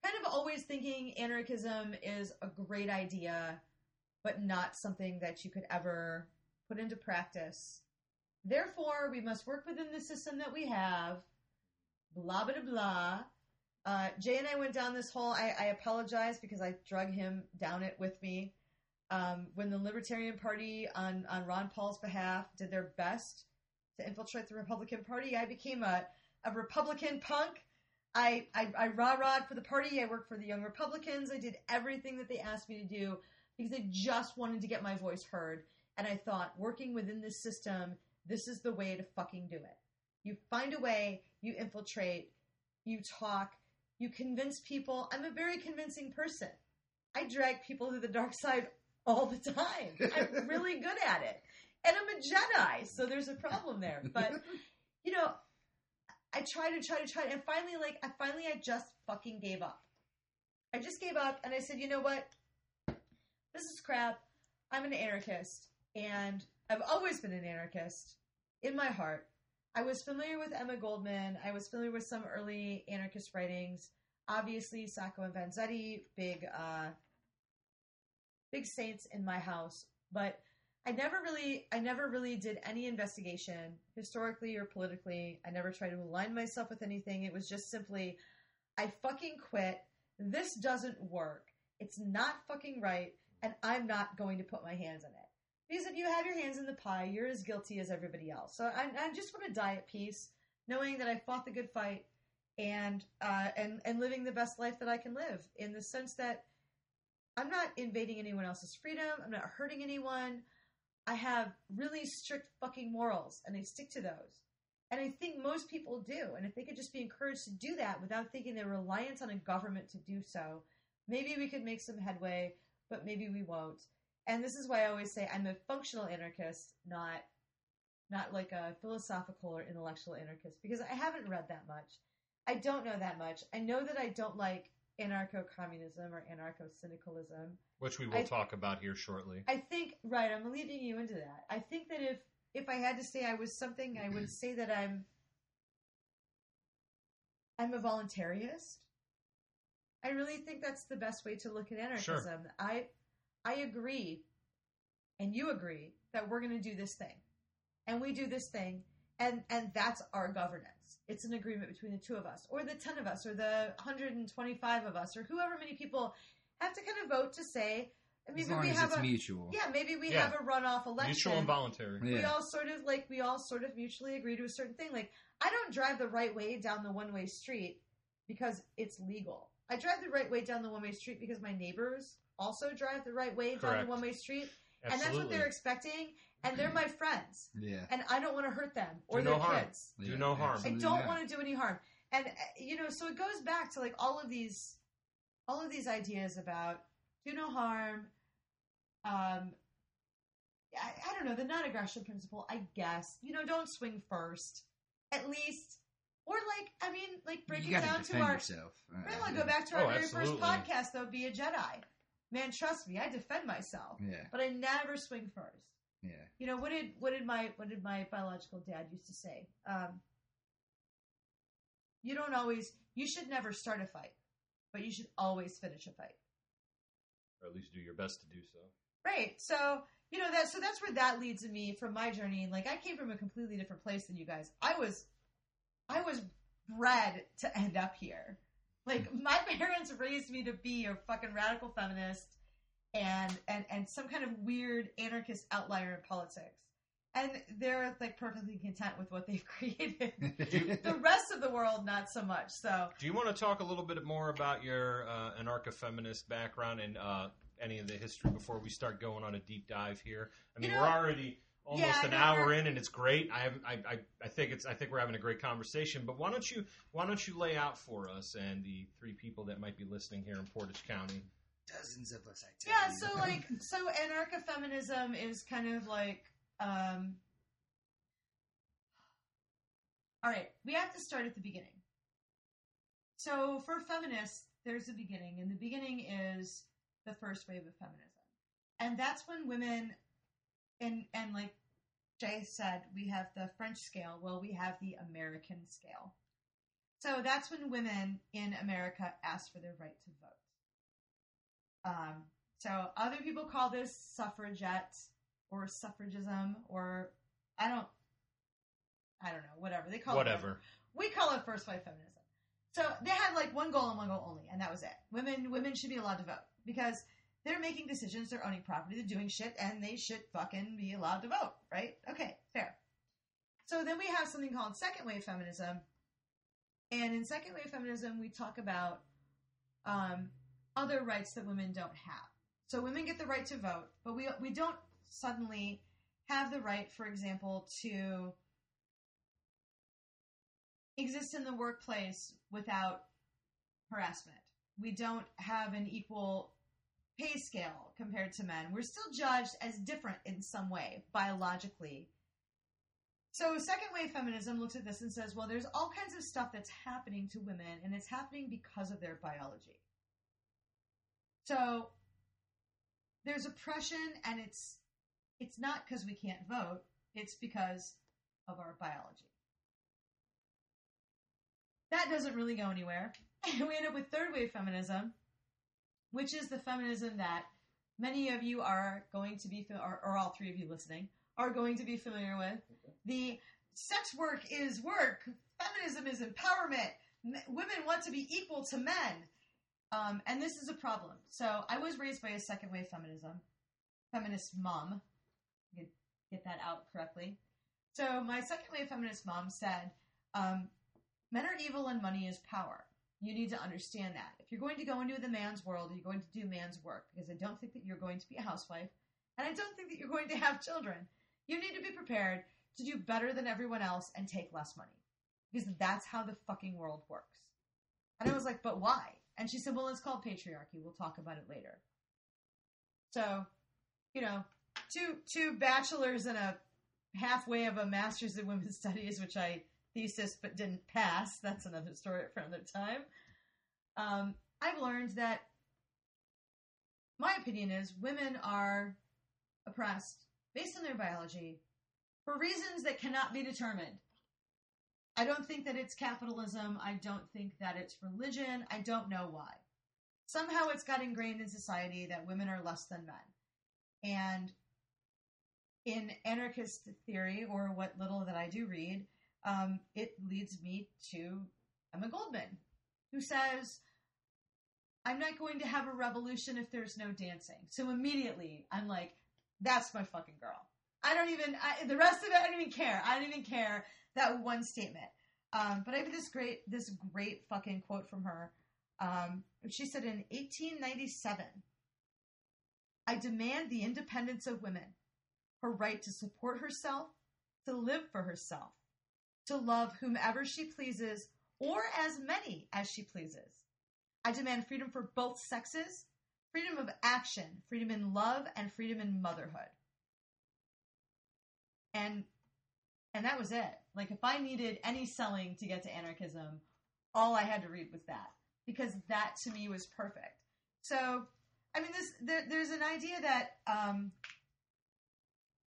kind of always thinking anarchism is a great idea, but not something that you could ever put into practice. Therefore, we must work within the system that we have. Blah blah blah. Uh, Jay and I went down this hole. I, I apologize because I drug him down it with me. Um, when the Libertarian Party, on on Ron Paul's behalf, did their best to infiltrate the Republican Party, I became a a Republican punk. I, I, I rah-rahed for the party. I worked for the Young Republicans. I did everything that they asked me to do because I just wanted to get my voice heard. And I thought, working within this system, this is the way to fucking do it. You find a way, you infiltrate, you talk, you convince people. I'm a very convincing person. I drag people to the dark side all the time. I'm really good at it. And I'm a Jedi, so there's a problem there. But, you know, I tried and tried and tried, and finally, like, I finally, I just fucking gave up. I just gave up, and I said, you know what? This is crap. I'm an anarchist, and I've always been an anarchist in my heart. I was familiar with Emma Goldman. I was familiar with some early anarchist writings. obviously Sacco and Vanzetti, big uh big saints in my house, but I never really I never really did any investigation historically or politically. I never tried to align myself with anything. It was just simply I fucking quit. This doesn't work. It's not fucking right and I'm not going to put my hands in it. Because if you have your hands in the pie, you're as guilty as everybody else. So I, I just want to die at peace, knowing that I fought the good fight and uh, and and living the best life that I can live. In the sense that I'm not invading anyone else's freedom. I'm not hurting anyone. I have really strict fucking morals, and I stick to those. And I think most people do. And if they could just be encouraged to do that without thinking they're reliant on a government to do so, maybe we could make some headway, but maybe we won't and this is why I always say I'm a functional anarchist, not not like a philosophical or intellectual anarchist, because I haven't read that much. I don't know that much. I know that I don't like anarcho communism or anarcho syndicalism. Which we will I- talk about here shortly. I think right, I'm leading you into that. I think that if if I had to say I was something, I would say that I'm I'm a voluntarist. I really think that's the best way to look at anarchism. I I agree and you agree that we're going to do this thing. And we do this thing and and that's our governance. It's an agreement between the two of us or the 10 of us or the 125 of us or whoever many people have to kind of vote to say I mean, as long we as have it's a mutual. yeah, maybe we Yeah. have a runoff election. Mutual and voluntary. Yeah. We all sort of like we all sort of mutually agree to a certain thing. Like I don't drive the right way down the one way street because it's legal. I drive the right way down the one way street because my neighbors also drive the right way down Correct. the one way street, and that's what they're expecting. And they're my friends, Yeah. and I don't want to hurt them or Do their no harm. kids. Do Yeah, no harm. I don't not. want to do any harm. And you know, so it goes back to like all of these, all of these ideas about do no harm. Um, I, I don't know the non-aggression principle. I guess you know, don't swing first, at least, or like I mean, like break you it down to defend our. yourself. Right, well, go back to our Oh, very absolutely. first podcast, though. Be a Jedi, man. Trust me, I defend myself, Yeah, but I never swing first. Yeah. you know what did what did my what did my biological dad used to say? Um, you don't always you should never start a fight but you should always finish a fight. Or at least do your best to do so. right. So you know that so that's where that leads me from my journey. Like i came from a completely different place than you guys. I was i was bred to end up here like my parents raised me to be a fucking radical feminist and and and some kind of weird anarchist outlier in politics. And they're like perfectly content with what they've created. The rest of the world not so much so. Do you want to talk a little bit more about your uh, anarcho-feminist background and uh, any of the history before we start going on a deep dive here? I mean, You know- we're already almost Yeah, an know, hour we're- in, and it's great. I, I, I, I think it's, I think we're having a great conversation. But why don't you, why don't you lay out for us and the three people that might be listening here in Portage County? Dozens of us, I tell yeah you. so like so anarcho-feminism is kind of like um all right we have to start at the beginning so for feminists there's a beginning and the beginning is the first wave of feminism and that's when women and and like jay said we have the french scale well we have the american scale so that's when women in america asked for their right to vote um, so other people call this suffragette or suffragism or I don't I don't know, whatever. They call it Whatever. We call it first wave feminism. So they had like one goal and one goal only, and that was it. Women women should be allowed to vote because they're making decisions, they're owning property, they're doing shit, and they should fucking be allowed to vote, right? Okay, fair. So then we have something called second wave feminism. And in second wave feminism, we talk about um, other rights that women don't have. So women get the right to vote, but we we don't suddenly have the right, for example, to exist in the workplace without harassment. We don't have an equal pay scale compared to men. We're still judged as different in some way, biologically. So, second wave feminism looks at this and says, well, there's all kinds of stuff that's happening to women, and it's happening because of their biology. So, there's oppression, and it's it's not because we can't vote; it's because of our biology. That doesn't really go anywhere, And we end up with third wave feminism, which is the feminism that many of you are going to be, or, or all three of you listening, are going to be familiar with. The sex work is work, feminism is empowerment, M- women want to be equal to men. Um, and this is a problem. So I was raised by a second wave feminism, feminist mom. Get, get that out correctly. So my second wave feminist mom said, um, men are evil and money is power. You need to understand that. If you're going to go into the man's world, you're going to do man's work because I don't think that you're going to be a housewife and I don't think that you're going to have children. You need to be prepared to do better than everyone else and take less money because that's how the fucking world works. And I was like, but why? And she said, well, it's called patriarchy. We'll talk about it later. So, you know, two two bachelors and a halfway of a master's in women's studies, which I thesis but didn't pass. That's another story for another time. Um, I've learned that my opinion is women are oppressed based on their biology for reasons that cannot be determined. I don't think that it's capitalism. I don't think that it's religion. I don't know why. Somehow it's got ingrained in society that women are less than men. And in anarchist theory, or what little that I do read, um, it leads me to Emma Goldman, who says, I'm not going to have a revolution if there's no dancing. So immediately, I'm like, that's my fucking girl. I don't even, I, the rest of it, I don't even care. I don't even care that one statement. Um, but I have this great, this great fucking quote from her. Um, she said in 1897, I demand the independence of women, her right to support herself, to live for herself, to love whomever she pleases, or as many as she pleases. I demand freedom for both sexes, freedom of action, freedom in love, and freedom in motherhood. And and that was it. Like if I needed any selling to get to anarchism, all I had to read was that because that to me was perfect. So, I mean, this there, there's an idea that um,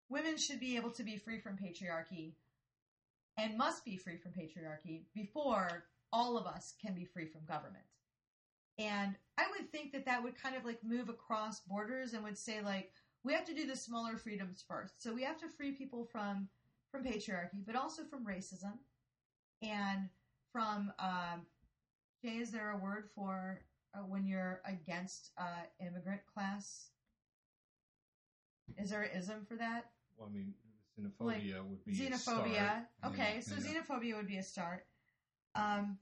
women should be able to be free from patriarchy and must be free from patriarchy before all of us can be free from government. And I would think that that would kind of like move across borders and would say like we have to do the smaller freedoms first. So we have to free people from from patriarchy, but also from racism and from um, Jay. Is there a word for uh, when you're against uh, immigrant class? Is there an ism for that? Well, I mean, xenophobia would be a xenophobia. start. Okay, Yeah, so yeah. xenophobia would be a start. Um,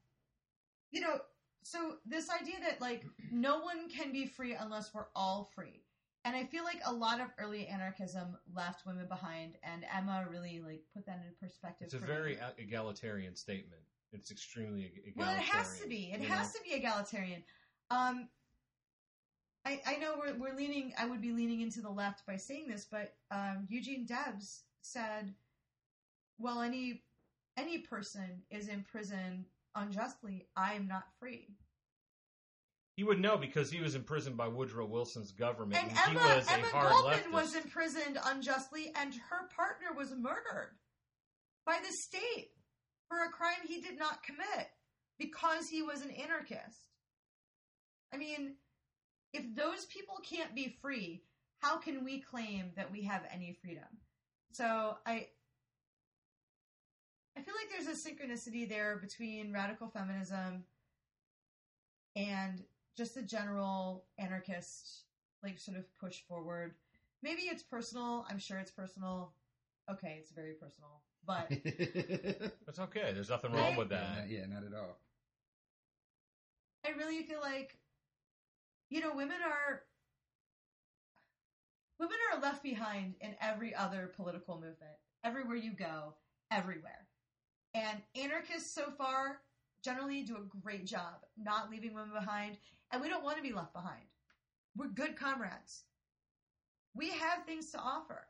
you know, so this idea that like no one can be free unless we're all free. And I feel like a lot of early anarchism left women behind, and Emma really like put that in perspective. It's a very me. egalitarian statement. It's extremely egalitarian. well. It has to be. It has know? to be egalitarian. Um, I I know we're we're leaning. I would be leaning into the left by saying this, but um, Eugene Debs said, "Well, any any person is in prison unjustly. I am not free." He would know because he was imprisoned by Woodrow Wilson's government, And and, he Emma was Emma Goldman leftist. was imprisoned unjustly, and her partner was murdered by the state for a crime he did not commit because he was an anarchist. I mean, if those people can't be free, how can we claim that we have any freedom? So I I feel like there's a synchronicity there between radical feminism and just the general anarchist like sort of push forward. Maybe it's personal. I'm sure it's personal. Okay, it's very personal. But It's okay. There's nothing Right? wrong with that. not- yeah, not at all. I really feel like you know, women are women are left behind in every other political movement. Everywhere you go, everywhere. And anarchists so far generally do a great job not leaving women behind, and we don't want to be left behind. We're good comrades. We have things to offer.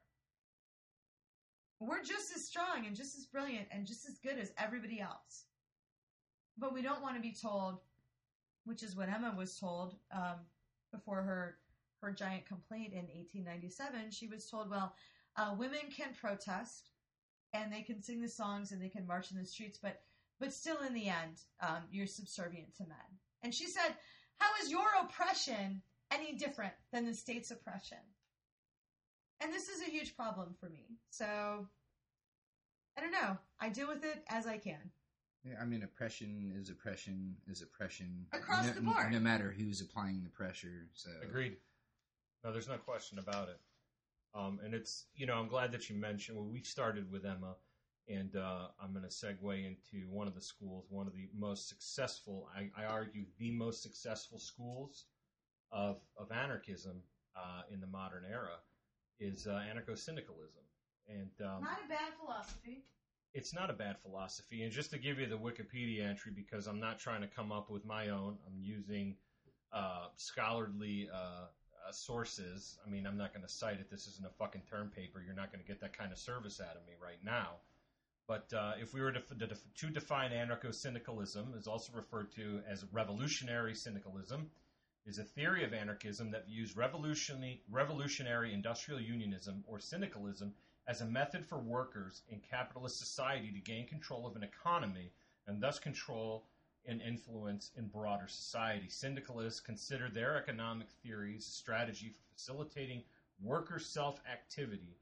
We're just as strong and just as brilliant and just as good as everybody else. But we don't want to be told, which is what Emma was told um, before her her giant complaint in 1897. She was told, well, uh, women can protest and they can sing the songs and they can march in the streets, but but still, in the end, um, you're subservient to men. And she said, How is your oppression any different than the state's oppression? And this is a huge problem for me. So, I don't know. I deal with it as I can. Yeah, I mean, oppression is oppression is oppression Across no, the board. no matter who's applying the pressure. So Agreed. No, there's no question about it. Um, and it's you know I'm glad that you mentioned. Well, we started with Emma, and uh, I'm going to segue into one of the schools, one of the most successful. I, I argue the most successful schools of of anarchism uh, in the modern era is uh, anarcho-syndicalism, and um, Not a bad philosophy. it's not a bad philosophy. And just to give you the Wikipedia entry, because I'm not trying to come up with my own, I'm using uh, scholarly uh, sources. I mean, I'm not going to cite it. This isn't a fucking term paper. You're not going to get that kind of service out of me right now. But uh, if we were to, to, define anarcho-syndicalism, is also referred to as revolutionary syndicalism, is a theory of anarchism that views revolutionary, revolutionary industrial unionism or syndicalism as a method for workers in capitalist society to gain control of an economy and thus control and influence in broader society. Syndicalists consider their economic theories strategy for facilitating worker self activity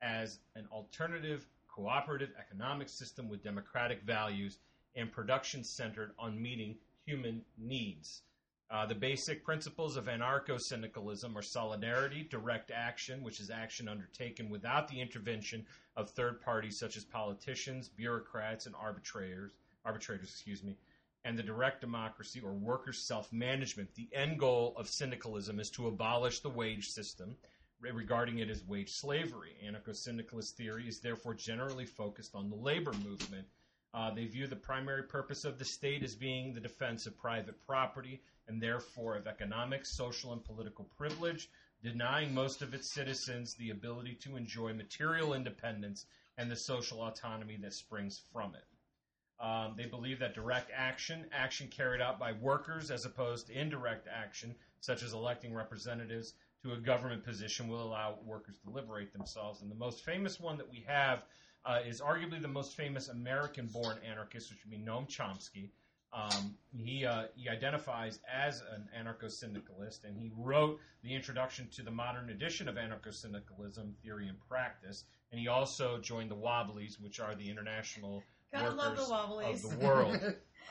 as an alternative cooperative economic system with democratic values and production centered on meeting human needs. Uh, the basic principles of anarcho syndicalism are solidarity, direct action, which is action undertaken without the intervention of third parties such as politicians, bureaucrats, and arbitrators, arbitrators, excuse me, and the direct democracy or workers' self management. The end goal of syndicalism is to abolish the wage system, regarding it as wage slavery. Anarcho syndicalist theory is therefore generally focused on the labor movement. Uh, they view the primary purpose of the state as being the defense of private property and therefore of economic, social, and political privilege, denying most of its citizens the ability to enjoy material independence and the social autonomy that springs from it. Um, they believe that direct action, action carried out by workers as opposed to indirect action, such as electing representatives to a government position, will allow workers to liberate themselves. And the most famous one that we have uh, is arguably the most famous American born anarchist, which would be Noam Chomsky. Um, he, uh, he identifies as an anarcho syndicalist, and he wrote the introduction to the modern edition of anarcho syndicalism, Theory and Practice. And he also joined the Wobblies, which are the international Gotta love the Wobblies. of the world.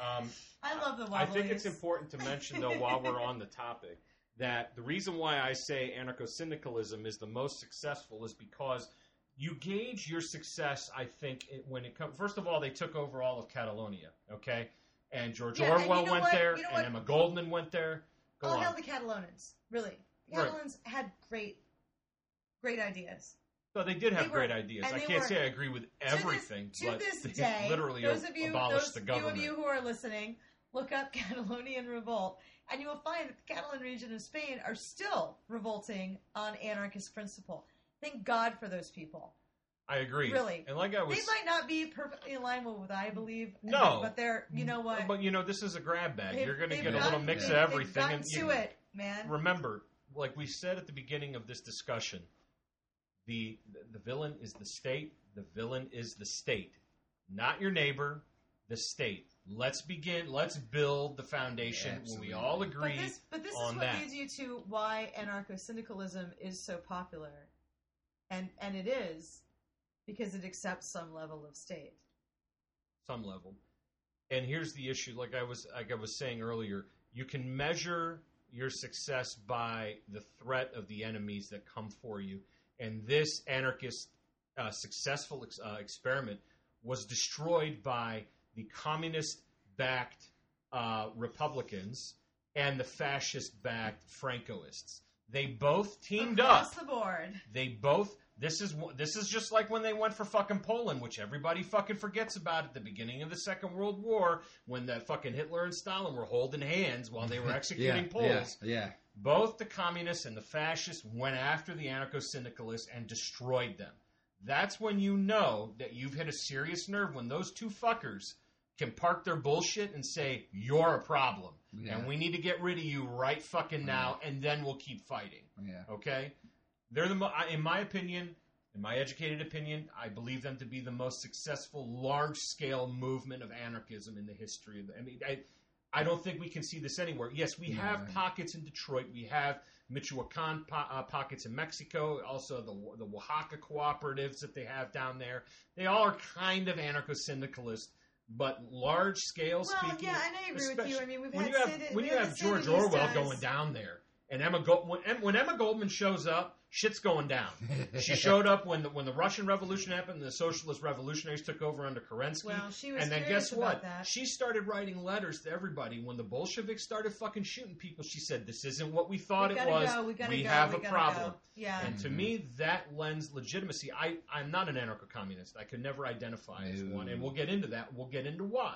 Um, I love the Wobblies. I think it's important to mention, though, while we're on the topic, that the reason why I say anarcho syndicalism is the most successful is because you gauge your success, I think, it- when it comes. First of all, they took over all of Catalonia, okay? And George Yeah, and Orwell you know went what? there, You know and what? Emma Goldman went there. Go Oh, on. hell, the Catalonians. Really. The Right. Catalans had great, great ideas. So they did have They were- great ideas. I can't were- say I agree with everything, to this, but this they day, literally those of you, abolished those the few government. of you who are listening, look up Catalonian revolt, and you will find that the Catalan region of Spain are still revolting on anarchist principle. Thank God for those people. I agree. Really. And like I was They might not be perfectly in line with what I believe. No. but they're you know what? But you know, this is a grab bag. You're going to get a little mix of everything. gotten and to you- it, man. remember, like we said at the beginning of this discussion, the the villain is the state. The villain is the state, not your neighbor. The state. Let's begin. Let's build the foundation when we Absolutely. all But agree. this, but this is what that. leads you to why anarcho syndicalism is so popular, and and it is because it accepts some level of state. some level. And here's the issue: like I was like I was saying earlier, you can measure your success by the threat of the enemies that come for you. And this anarchist uh, successful ex- uh, experiment was destroyed by the communist-backed uh, Republicans and the fascist-backed Francoists. They both teamed Across up the board. they both this is this is just like when they went for fucking Poland, which everybody fucking forgets about at the beginning of the Second World War, when the fucking Hitler and Stalin were holding hands while they were executing yeah, Poles. Yeah, yeah. Both the communists and the fascists went after the anarcho-syndicalists and destroyed them. That's when you know that you've hit a serious nerve when those two fuckers can park their bullshit and say you're a problem Yeah. and we need to get rid of you right fucking now, and then we'll keep fighting. yeah. Okay, they're the mo- in my opinion, in my educated opinion, I believe them to be the most successful large scale movement of anarchism in the history of. The, I mean, I, I don't think we can see this anywhere. Yes, we have pockets in Detroit. We have Michoacan po- uh, pockets in Mexico. Also, the the Oaxaca cooperatives that they have down there. They all are kind of anarcho-syndicalist, but large scale Well, speaking. yeah, and I agree with you. I mean, we've when had you have Sandi- when you have George Orwell Sandinistas. going down there, and Emma Go- when, when Emma Goldman shows up, shit's going down. She showed up when the when the Russian Revolution happened, the socialist revolutionaries took over under Kerensky. Well, she was and then guess about what? that. She started writing letters to everybody when the Bolsheviks started fucking shooting people. She said, "This isn't what we thought we it was. Go, we gotta we go, have we a gotta problem." Go. Yeah. And to Mhm. me, that lends legitimacy. I, I'm not an anarcho-communist. I could never identify as one, and we'll get into that. We'll get into why.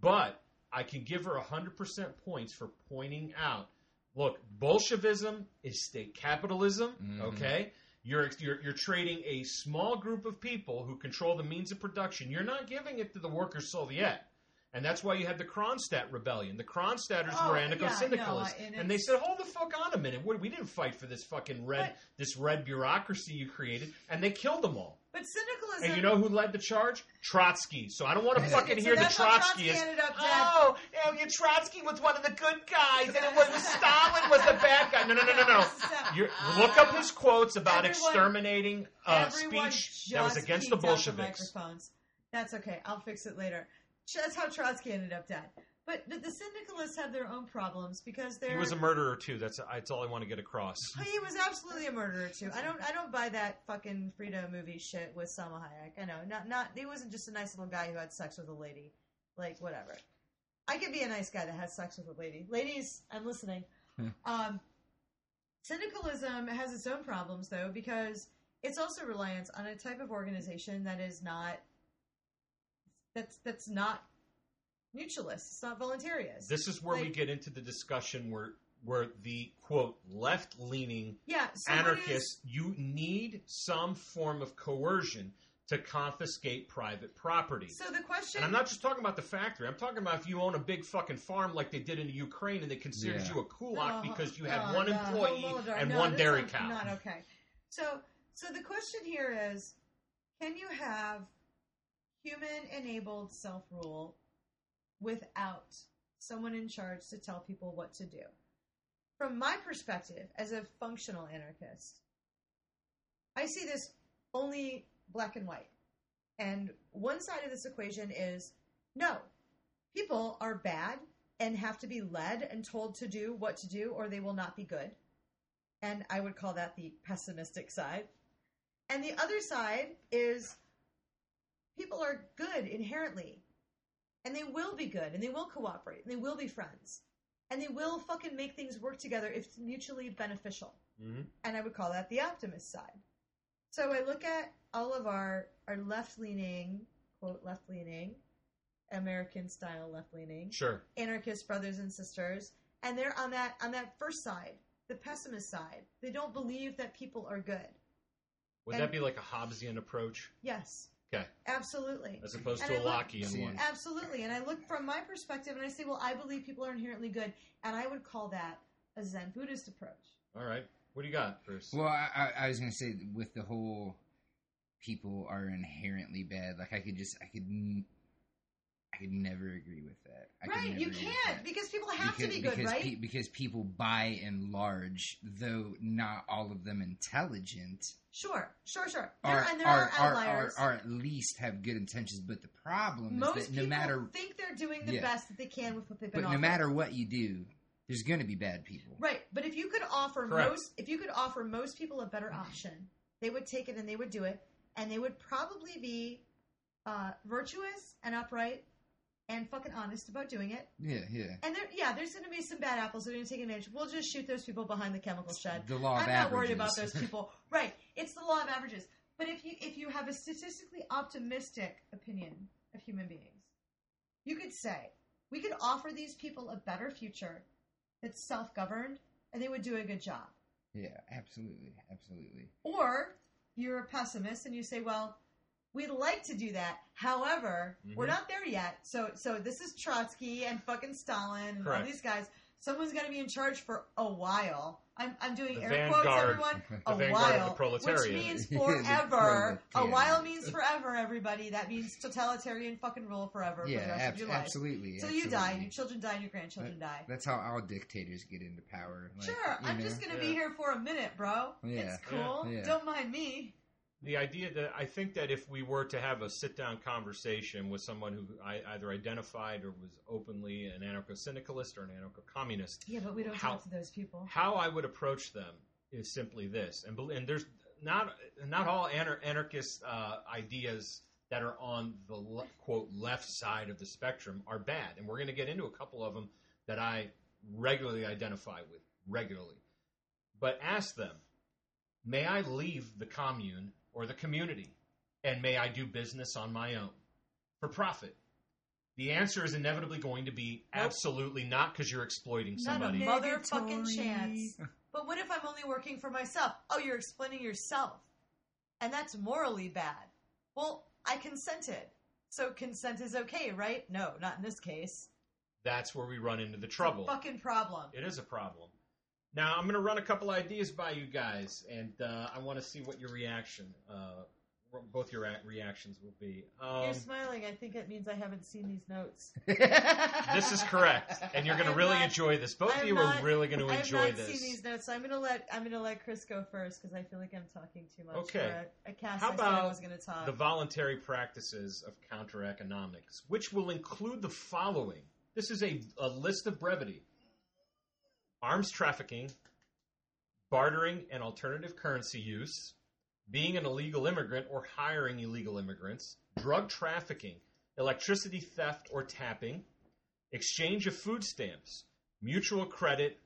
But I can give her 100% points for pointing out, look, Bolshevism is state capitalism, Mhm. okay? You're, you're, you're trading a small group of people who control the means of production. You're not giving it to the workers' Soviet. And that's why you had the Kronstadt rebellion. The Kronstadters Oh, were yeah, anarcho-syndicalists, no, and and they said, "Hold the fuck on a minute. We we didn't fight for this fucking red, But- this red bureaucracy you created," and they killed them all. But syndicalism. And you know who led the charge? Trotsky. So I don't want to fucking So hear the Trotsky Trotsky up dead. Oh, oh, your Trotsky was one of the good guys, and it was Stalin was the bad guy. No, no, no, no, no. You're, look up his quotes about Everyone- exterminating uh, speech that was against the Bolsheviks. microphones. That's okay. I'll fix it later. That's how Trotsky ended up dead. But the, the syndicalists have their own problems because they're. He was a murderer too. That's that's all I want to get across. He was absolutely a murderer too. I don't. I don't buy that fucking Frida movie shit with Salma Hayek. I know. Not. Not. He wasn't just a nice little guy who had sex with a lady. Like whatever. I could be a nice guy that has sex with a lady. Ladies, I'm listening. um, syndicalism has its own problems though because it's also reliance on a type of organization that is not. That's that's not mutualist. It's not voluntarious. This is where we get into the discussion where where the quote left leaning yeah. So what is- anarchists, you need some form of coercion to confiscate private property. So the question. And I'm not just talking about the factory. I'm talking about if you own a big fucking farm like they did in Ukraine and they considered Yeah. you a kulak No, because you no, had one no, employee no, and no, one dairy not- cow. Not okay. So, so the question here is, can you have human-enabled self-rule without someone in charge to tell people what to do? From my perspective, as a functional anarchist, I see this only black and white. And one side of this equation is no, people are bad and have to be led and told to do what to do or they will not be good. And I would call that the pessimistic side. And the other side is people are good inherently. And they will be good and they will cooperate and they will be friends. And they will fucking make things work together if it's mutually beneficial Mhm. and I would call that the optimist side. So I look at all of our our left leaning quote left leaning American style left leaning Sure. anarchist brothers and sisters, and they're on that on that first side, the pessimist side. They don't believe that people are good. Would And- that be like a Hobbesian approach? Yes, Okay. absolutely. As opposed And to I a look- Lockean See, one. Absolutely. And I look from my perspective and I say, well, I believe people are inherently good, and I would call that a Zen Buddhist approach. All right. What do you got, Bruce? Well, I, I, I was gonna say with the whole people are inherently bad. Like I could just, I could, n- I could never agree with that. I right, you can't because people have because, to be good, because right? pe- because people, by and large, though not all of them intelligent, sure, sure, sure. There, are and there are, are, are, are, are at least have good intentions. But the problem Most is that no matter, think they're doing the Yeah. best that they can with what they've been but no matter what you do, there's going to be bad people. Right, but if you could offer Correct. most, if you could offer most people a better option, they would take it and they would do it, and they would probably be uh, virtuous and upright and fucking honest about doing it. Yeah, yeah. And there, yeah, there's going to be some bad apples that are going to take advantage. We'll just shoot those people behind the chemical shed. The law of averages. I'm not worried about those people. right, it's the law of averages. But if you if you have a statistically optimistic opinion of human beings, you could say we could offer these people a better future that's self-governed, and they would do a good job. Yeah, absolutely, absolutely. Or you're a pessimist and you say, well, we'd like to do that. However, we're Mhm. not there yet. So so this is Trotsky and fucking Stalin and all these guys. Someone's going to be in charge for a while. I'm, I'm doing The air quotes, everyone. a vanguard of the while, which means forever. a while means forever. Everybody, that means totalitarian fucking rule forever for the yeah, rest ab- of your life. absolutely. So you die, and your children die, and your grandchildren die. That's how all dictators get into power. Like, Sure, I'm know? just gonna Yeah. be here for a minute, bro. Yeah. It's cool. Yeah. Don't mind me. The idea that I think that if we were to have a sit down conversation with someone who I, either identified or was openly an anarcho syndicalist or an anarcho communist, Yeah, but we don't How- talk to those people. how I would approach them is simply this, and, and there's not not all anar- anarchist uh, ideas that are on the le- quote left side of the spectrum are bad, and we're going to get into a couple of them that I regularly identify with regularly. But ask them, may I leave the commune or the community, and may I do business on my own for profit? The answer is inevitably going to be Nope. absolutely not because you're exploiting somebody. Not a somebody. motherfucking chance. But what if I'm only working for myself? Oh, you're explaining yourself. And that's morally bad. Well, I consented. So consent is okay, right? No, not in this case. that's where we run into the trouble. Fucking problem. It is a problem. Now I'm going to run a couple ideas by you guys, and uh, I want to see what your reaction, uh, both your reactions will be. Um, You're smiling. I think it means I haven't seen these notes. this is correct, and you're going to really not- enjoy this. Both of I'm you not- are really going to enjoy not this. seen these notes, so I'm gonna let I'm gonna let Chris go first because I feel like I'm talking too much. Okay. For a, a cast How I said I about was gonna talk. the voluntary practices of counter economics, which will include the following. This is a, a list of brevity arms trafficking, bartering and alternative currency use, being an illegal immigrant or hiring illegal immigrants, drug trafficking, electricity theft or tapping, exchange of food stamps, mutual credit,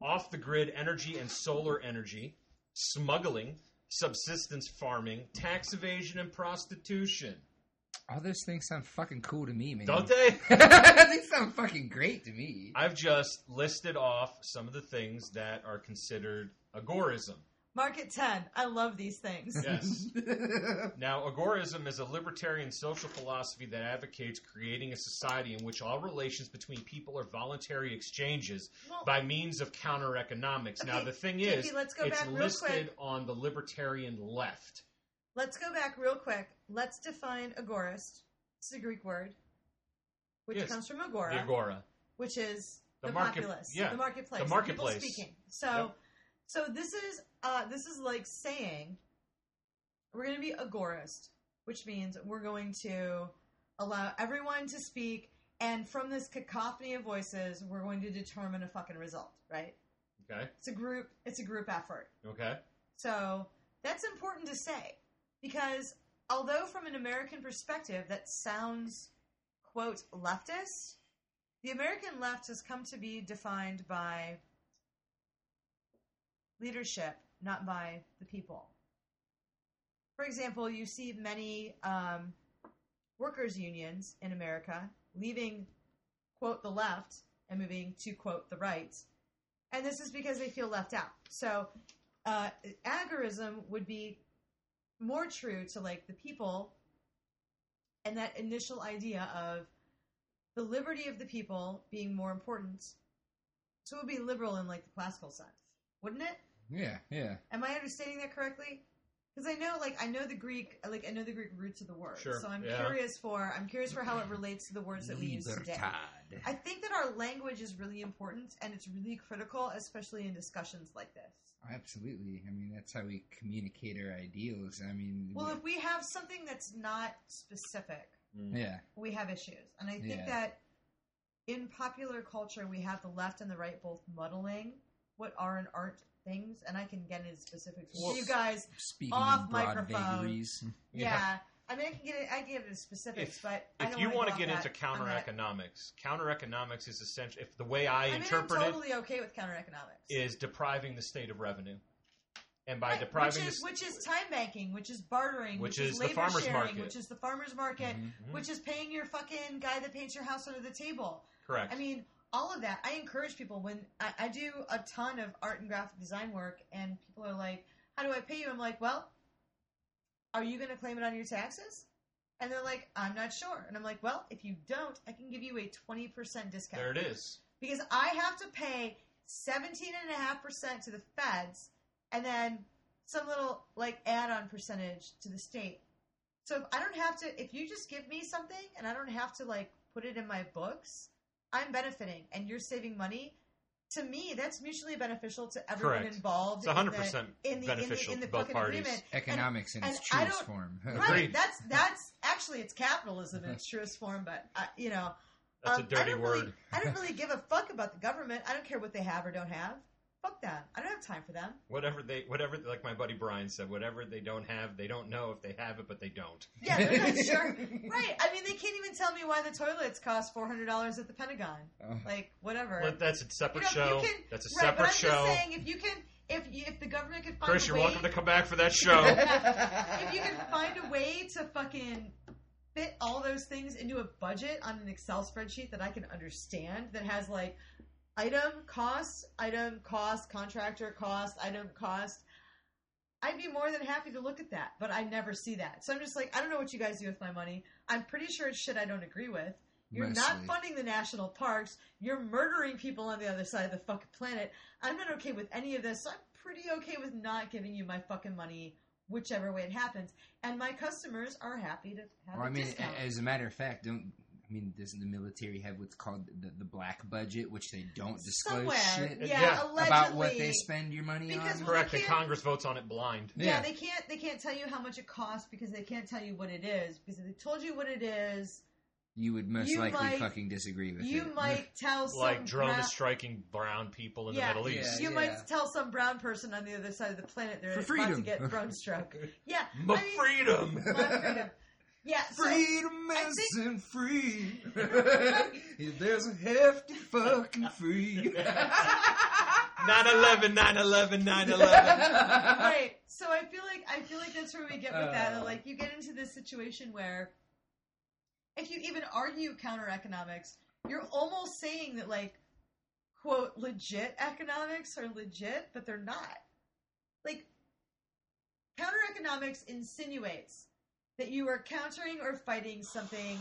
off the grid energy and solar energy, smuggling, subsistence farming, tax evasion, and prostitution. All those things sound fucking cool to me, man. Don't they? they sound fucking great to me. I've just listed off some of the things that are considered agorism. Market ten. I love these things. Yes. Now, agorism is a libertarian social philosophy that advocates creating a society in which all relations between people are voluntary exchanges Well, by means of counter economics. now, the thing JP, is, let's go it's back real listed quick. on the libertarian left. Let's go back real quick. Let's define agorist. It's a Greek word, which Yes. comes from The agora, agora. which is The the, market- populace, yeah, the marketplace, the marketplace. people speaking. So, Yep. so this is uh, this is like saying we're going to be agorist, which means we're going to allow everyone to speak, and from this cacophony of voices, we're going to determine a fucking result. Right? Okay. It's a group. It's a group effort. Okay. So that's important to say because although from an American perspective that sounds quote leftist, the American left has come to be defined by leadership, not by the people. For example, you see many um, workers' unions in America leaving quote the left and moving to quote the right, and this is because they feel left out. So uh, agorism would be more true to like the people and that initial idea of the liberty of the people being more important. So it would be liberal in like the classical sense, wouldn't it? yeah, yeah. Am I understanding that correctly? Because I know, like, I know the Greek, like, I know the Greek roots of the word. Sure, So I'm yeah. curious for, I'm curious for how it relates to the words that we use today. Libertad. I think that our language is really important and it's really critical, especially in discussions like this. Absolutely. I mean, that's how we communicate our ideals. I mean, Well, if we have something that's not specific, Mm. yeah, we have issues. And I think Yeah. that in popular culture, we have the left and the right both muddling what are and aren't things. And I can get into specifics Well, with you guys. speaking Off of microphone. vagaries. Yeah. I mean, I can get it, I can get into specifics, If- but I If don't you want want to to get into counter economics, counter economics is essential. If the way I, I mean, interpret I'm totally okay with counter economics. is depriving the state of revenue, and by Right, depriving which is, the which is time banking, which is bartering, Which which, is the labor farmer's sharing, market. which is the farmers market, Mhm. Mhm. which is paying your fucking guy that paints your house under the table. correct. I mean, all of that. I encourage people when I, I do a ton of art and graphic design work, and people are like, "How do I pay you?" I'm like, "Well, are you going to claim it on your taxes?" And they're like, "I'm not sure." And I'm like, "Well, if you don't, I can give you a twenty percent discount." there it is. because I have to pay 17.5% to the feds and then some little like add-on percentage to the state. So if I don't have to if you just give me something and I don't have to like put it in my books, I'm benefiting and you're saving money. To me, that's mutually beneficial to everyone Correct. involved. It's in the- 100% in the, beneficial in the, in to the both parties. agreement. Economics in and its I truest don't- form. Right. That's that's actually it's capitalism in its truest form, but uh, you know, That's um, a dirty I word. Really, I don't really give a fuck about the government. I don't care what they have or don't have. Fuck that. I don't have time for them. Whatever they, whatever, like my buddy Brian said, whatever they don't have, they don't know if they have it, but they don't. Yeah, they're not sure. Right. I mean, they can't even tell me why the toilets cost four hundred dollars at the Pentagon. Oh. Like whatever. Well, that's a separate You know, show. you can- that's a right, but I'm separate just show. saying, if you can, if you, if the government could find Chris, a you're way, welcome to come back for that show. if you can find a way to fucking fit all those things into a budget on an Excel spreadsheet that I can understand that has like item cost, item cost, contractor cost, item cost. I'd be more than happy to look at that, but I never see that. So I'm just like, I don't know what you guys do with my money. I'm pretty sure it's shit I don't agree with. You're not funding the national parks. You're murdering people on the other side of the fucking planet. I'm not okay with any of this. So I'm pretty okay with not giving you my fucking money, whichever way it happens. And my customers are happy to have Well, I mean, discount. as a matter of fact, don't I mean doesn't the military have what's called the, the black budget, which they don't disclose Somewhere, shit yeah, Yeah. allegedly. about what they spend your money Because on? Well, Correct, The can't- Congress votes on it blind. Yeah, Yeah. they can't. They can't tell you how much it costs because they can't tell you what it is. Because if they told you what it is, You would most You likely might- fucking disagree with you it. might tell some Like drones brown- striking brown people in Yeah. the Middle East. You Yeah. might tell some brown person on the other side of the planet they're For about to freedom. get drone struck. Yeah, My I mean, freedom. my freedom. Yeah, so, Freedom isn't free. There's a hefty fucking free. 9-11, 9-11, 9-11. right. So I feel like I feel like that's where we get with that. Uh. Like you get into this situation where if you even argue counter economics, you're almost saying that like quote legit economics are legit, but they're not. Like counter economics insinuates that you are countering or fighting something,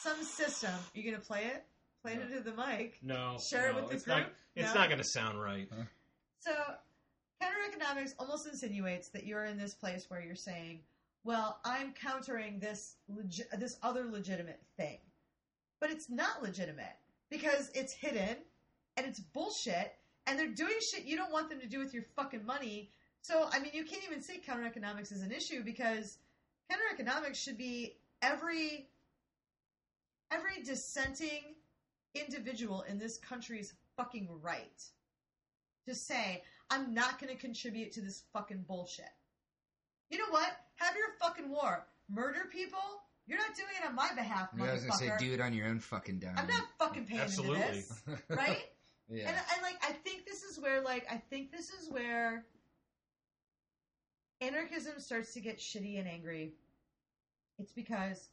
some system. You gonna play it? Play it into the mic. No, Share it with the it's not. group? It's No? not going to sound right. So, counter economics almost insinuates that you're in this place where you're saying, "Well, I'm countering this legi- this other legitimate thing," but it's not legitimate because it's hidden and it's bullshit, and they're doing shit you don't want them to do with your fucking money. So, I mean, you can't even say counter economics is an issue because counter economics should be every every dissenting individual in this country's fucking right to say, I'm not going to contribute to this fucking bullshit. You know what? Have your fucking war. Murder people? You're not doing it on my behalf, I was gonna say, do it on your own fucking dime. I'm not fucking paying Absolutely. into this, right? yeah. And, and like, I think this is where, like, I think this is where anarchism starts to get shitty and angry. It's because,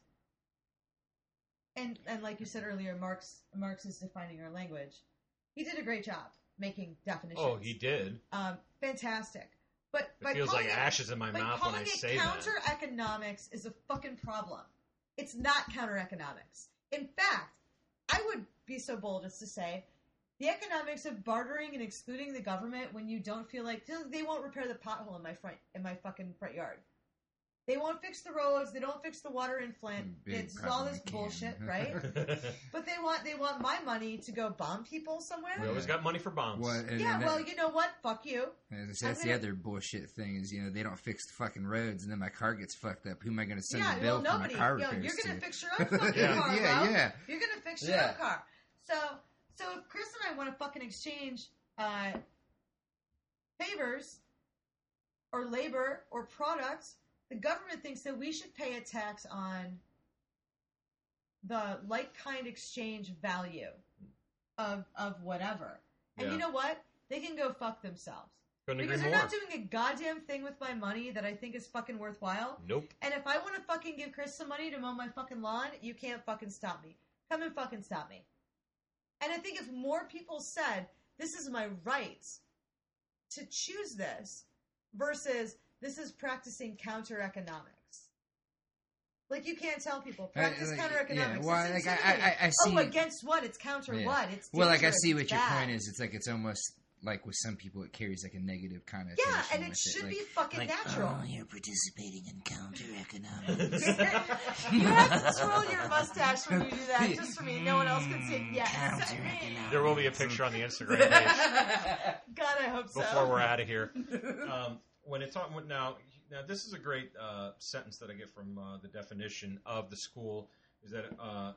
and and like you said earlier, Marx Marx is defining our language. He did a great job making definitions. Oh, he did. um, fantastic. But It feels like it- ashes in my mouth when I it say counter that. economics is a fucking problem. It's not counter economics. In fact, I would be so bold as to say the economics of bartering and excluding the government when you don't feel like they won't repair the pothole in my front in my fucking front yard. They won't fix the roads. They don't fix the water in Flint. Big It's all this can. bullshit, right? but they want they want my money to go bomb people somewhere. we always got money for bombs. What, and, Yeah, and well, you know what? Fuck you. as I said, I'm that's the gonna- other bullshit thing is, you know, they don't fix the fucking roads, and then my car gets fucked up. Who am I going to send yeah, the bill well, for nobody. my car Yo, repairs you're gonna to? fix your own fucking Yeah. car, yeah, bro. yeah. You're gonna fix your Yeah. own car. So, so if Chris and I want to fucking exchange uh, favors or labor or products, the government thinks that we should pay a tax on the like kind exchange value of of whatever. And Yeah. you know what? They can go fuck themselves. Couldn't Because they're more. not doing a goddamn thing with my money that I think is fucking worthwhile. nope. And if I want to fucking give Chris some money to mow my fucking lawn, you can't fucking stop me. Come and fucking stop me. And I think if more people said, this is my right to choose this versus this is practicing counter economics. Like you can't tell people practice like, counter economics. Yeah, well, like I, I, I see. oh, against what? It's counter Yeah. what? It's well, like I see what it's your point is. It's like it's almost like with some people, it carries like a negative connotation. Yeah, and it with should like, be fucking like, natural. Oh, you're participating in counter economics. you have to twirl your mustache when you do that, just for me. No one else can see. Yes. There will be a picture on the Instagram page God, I hope so. before we're out of here. Um, when it's on now, now this is a great uh, sentence that I get from uh, the definition of the school is that uh,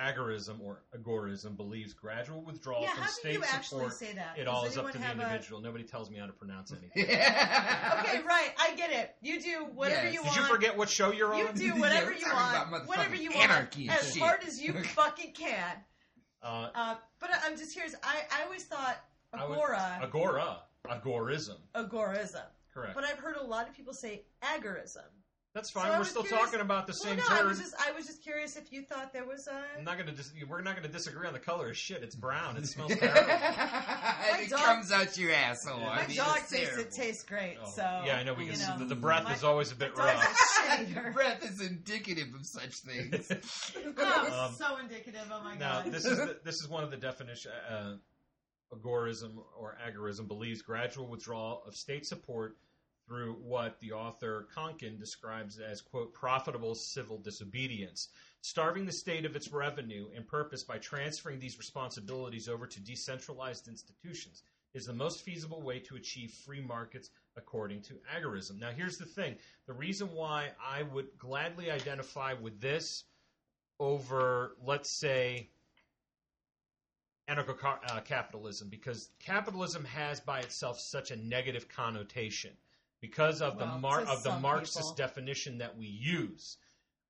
agorism or agorism believes gradual withdrawal yeah, from how do state you actually support. say that? It Does all is up to the have a- individual. Nobody tells me how to pronounce anything. Okay, right. I get it. You do whatever Yes. you Did want. Did you forget what show you're on? You do whatever we're you want, about whatever you want, anarchy as shit. hard as you fucking can. Uh, Uh, but I'm just curious. I, I always thought I would- agora, agora, agorism. agorism, Correct. but I've heard a lot of people say agorism. That's fine. I We're still curious- talking about the Well, same no, I was just I was just curious if you thought there was a. I'm not gonna. Dis- we're not gonna disagree on the color of shit. It's brown. It smells terrible. it dog- comes out your asshole. Yeah. I mean, dog it's thinks it tastes great, Oh, so yeah, I know. We can. know. the, the breath My- is always a bit my rough. a. Breath is indicative of such things. Oh, this Um, so indicative. Oh my Now, god. this is the, this is one of the definition. Uh, agorism or agorism believes gradual withdrawal of state support through what the author Konkin describes as quote profitable civil disobedience, starving the state of its revenue and purpose by transferring these responsibilities over to decentralized institutions is the most feasible way to achieve free markets according to agorism. Now, here's the thing: the reason why I would gladly identify with this over, let's say, anarcho-capitalism, uh, because capitalism has by itself such a negative connotation because of the mar- of the Marxist people. definition that we use.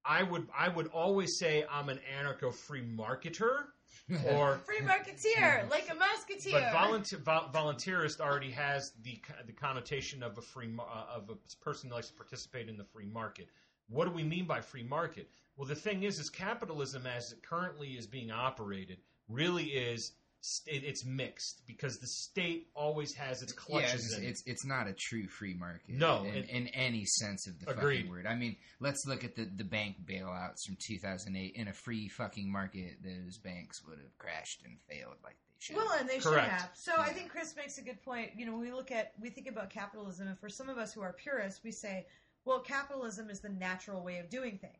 I would I would always say I'm an anarcho-free marketer, or Free marketeer, like a musketeer. but volunteer, vol- volunteerist already has the the connotation of a free uh, of a person who likes to participate in the free market. What do we mean by free market? Well, the thing is, is capitalism as it currently is being operated really is st- it's mixed because the state always has its Yeah, clutches it's, in it. it's it's not a true free market. No, in, it- in any sense of the Agreed. fucking word. I mean, let's look at the the bank bailouts from 2008. In a free fucking market, those banks would have crashed and failed like they should. Well, and they Correct. should have. So I think Chris makes a good point. You know, we look at, we think about capitalism, and for some of us who are purists, we say, well, capitalism is the natural way of doing things.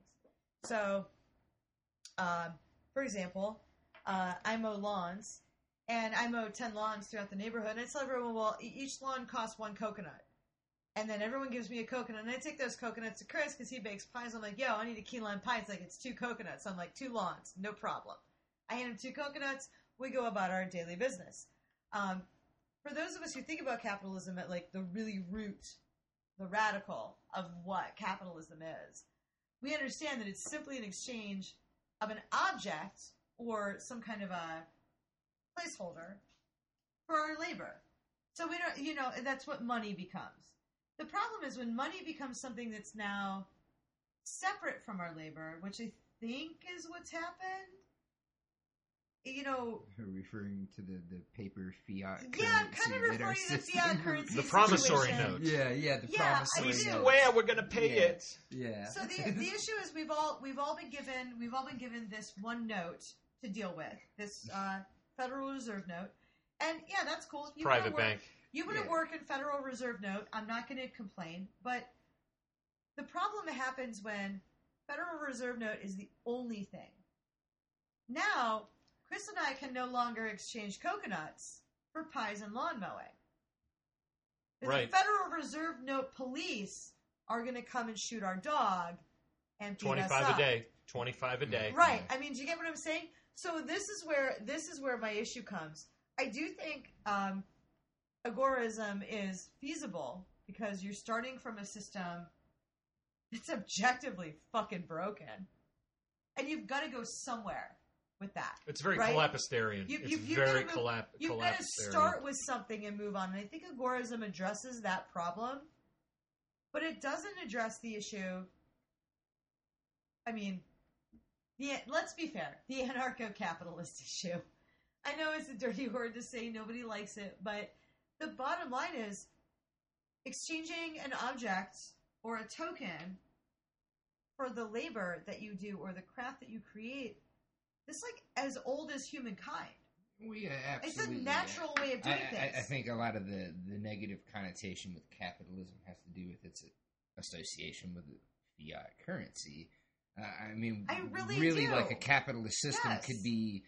So, um, for example, uh, I mow lawns, and I mow 10 lawns throughout the neighborhood, and I tell everyone, well, each lawn costs one coconut. And then everyone gives me a coconut, and I take those coconuts to Chris because he bakes pies. I'm like, yo, I need a key lime pie. It's like, it's two coconuts. I'm like, two lawns, no problem. I hand him two coconuts. We go about our daily business. Um, for those of us who think about capitalism at like the really root, the radical of what capitalism is, we understand that it's simply an exchange of an object or some kind of a placeholder for our labor. So we don't, you know, that's what money becomes. The problem is when money becomes something that's now separate from our labor, which I think is what's happened. You know, referring to the, the paper fiat. yeah, I'm currency kind of that our referring to the system- fiat currency. The promissory situation. note. Yeah, yeah, the Yeah, I promissory do. note. Swear we're gonna pay Yeah. it. Yeah. So the the issue is we've all we've all been given we've all been given this one note to deal with this uh, Federal Reserve note, and yeah, that's cool. You Private work- bank. You want to Yeah. work in Federal Reserve note. I'm not going to complain, but the problem happens when Federal Reserve note is the only thing. Now, Chris and I can no longer exchange coconuts for pies and lawn mowing. Right. The Federal Reserve note police are going to come and shoot our dog and 25 us up. a day. Twenty five a day. Right. I mean, do you get what I'm saying? So this is where this is where my issue comes. I do think um, agorism is feasible because you're starting from a system that's objectively fucking broken, and you've got to go somewhere with that. It's very Right. collapsterian. You- it's you- very move- collap- You've got to start with something and move on. And I think agorism addresses that problem, but it doesn't address the issue. I mean, the let's be fair, the anarcho-capitalist issue. I know it's a dirty word to say, nobody likes it, but the bottom line is exchanging an object or a token for the labor that you do or the craft that you create. It's like as old as humankind. Well, yeah, uh, It's a natural way of uh, doing I, things. I think a lot of the, the negative connotation with capitalism has to do with its association with fiat currency. Uh, I mean, I really do. like a capitalist system Yes. could be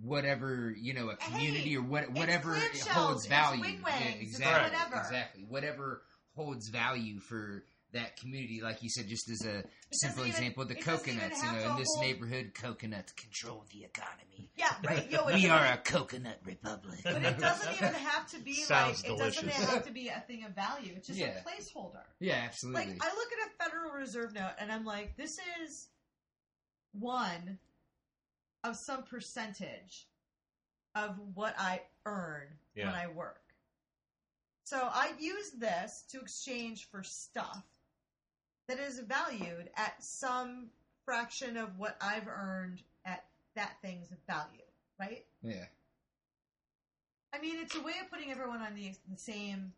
whatever you know, a community Hey, or what, whatever it holds value. Yeah, exactly, whatever. exactly. Whatever holds value for that community, like you said, just as a simple even- example, the it doesn't even coconuts. You know, in this hold- neighborhood, coconuts control the economy. yeah, right. Yo, we are a coconut republic. But it doesn't even have to be Sounds like it doesn't have to be a thing of value. It's just Yeah. a placeholder. Yeah, absolutely. Like I look at a Federal Reserve note and I'm like, this is one of some percentage of what I earn when I work. So I use this to exchange for stuff that is valued at some fraction of what I've earned at that thing's value, right? yeah. I mean, it's a way of putting everyone on the, the same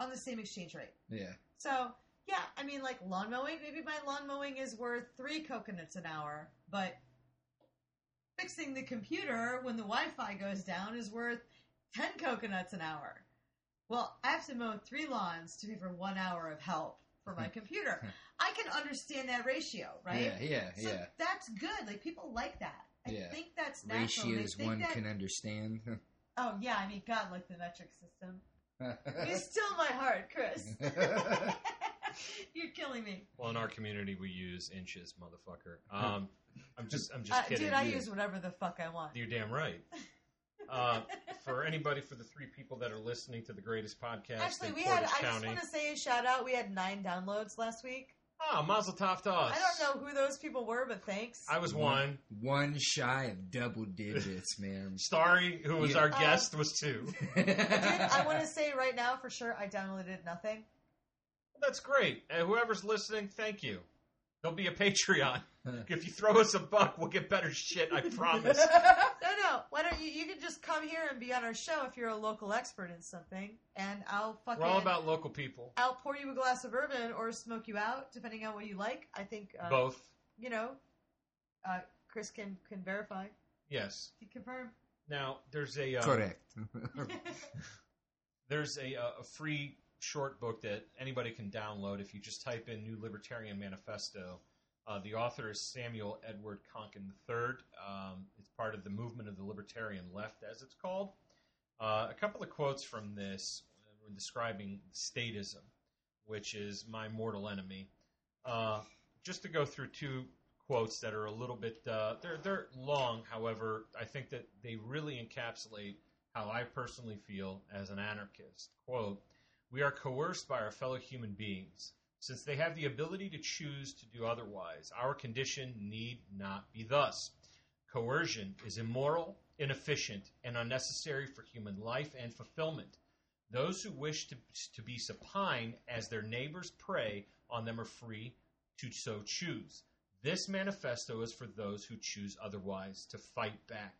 on the same exchange rate. Yeah. So yeah, I mean, like lawn mowing. Maybe my lawn mowing is worth three coconuts an hour, but fixing the computer when the Wi-Fi goes down is worth ten coconuts an hour. Well, I have to mow three lawns to pay for one hour of help for my computer. I can understand that ratio, right? Yeah, yeah, So yeah. that's good. Like people like that. I Yeah. think that's natural. Ratios think one that- can understand. Oh yeah, I mean, God, like the metric system. You still my heart, Chris. You're killing me. Well, in our community, we use inches, motherfucker. Um, I'm just, I'm just Uh, kidding. dude, I yeah. use whatever the fuck I want. You're damn right. Uh, for anybody, for the three people that are listening to the greatest podcast Actually, in we had. Portage I just County, want to say a shout out. We had nine downloads last week. ah, Mazel Tov to us. I don't know who those people were, but thanks. I was one. One shy of double digits, man. Starry, who was Yeah. our guest, was two. Dude, I want to say right now for sure, I downloaded nothing. That's great. And whoever's listening, thank you. There'll be a Patreon. if you throw us a buck, we'll get better shit. I promise. no, no. Why don't you? You can just come here and be on our show if you're a local expert in something, and I'll fucking. We're all about local people. I'll pour you a glass of bourbon or smoke you out, depending on what you like. I think uh, Both. You know, uh, Chris can can verify. Yes. He confirm. Now there's a um, Correct. there's a, uh, a free short book that anybody can download if you just type in New Libertarian Manifesto. Uh, the author is Samuel Edward Konkin III. Um, it's part of the movement of the libertarian left, as it's called. Uh, a couple of quotes from this when describing statism, which is my mortal enemy. Uh, just to go through two quotes that are a little bit uh, they're they're long. However, I think that they really encapsulate how I personally feel as an anarchist. Quote: We are coerced by our fellow human beings. Since they have the ability to choose to do otherwise, our condition need not be thus. Coercion is immoral, inefficient, and unnecessary for human life and fulfillment. Those who wish to, to be supine as their neighbors prey on them are free to so choose. This manifesto is for those who choose otherwise to fight back.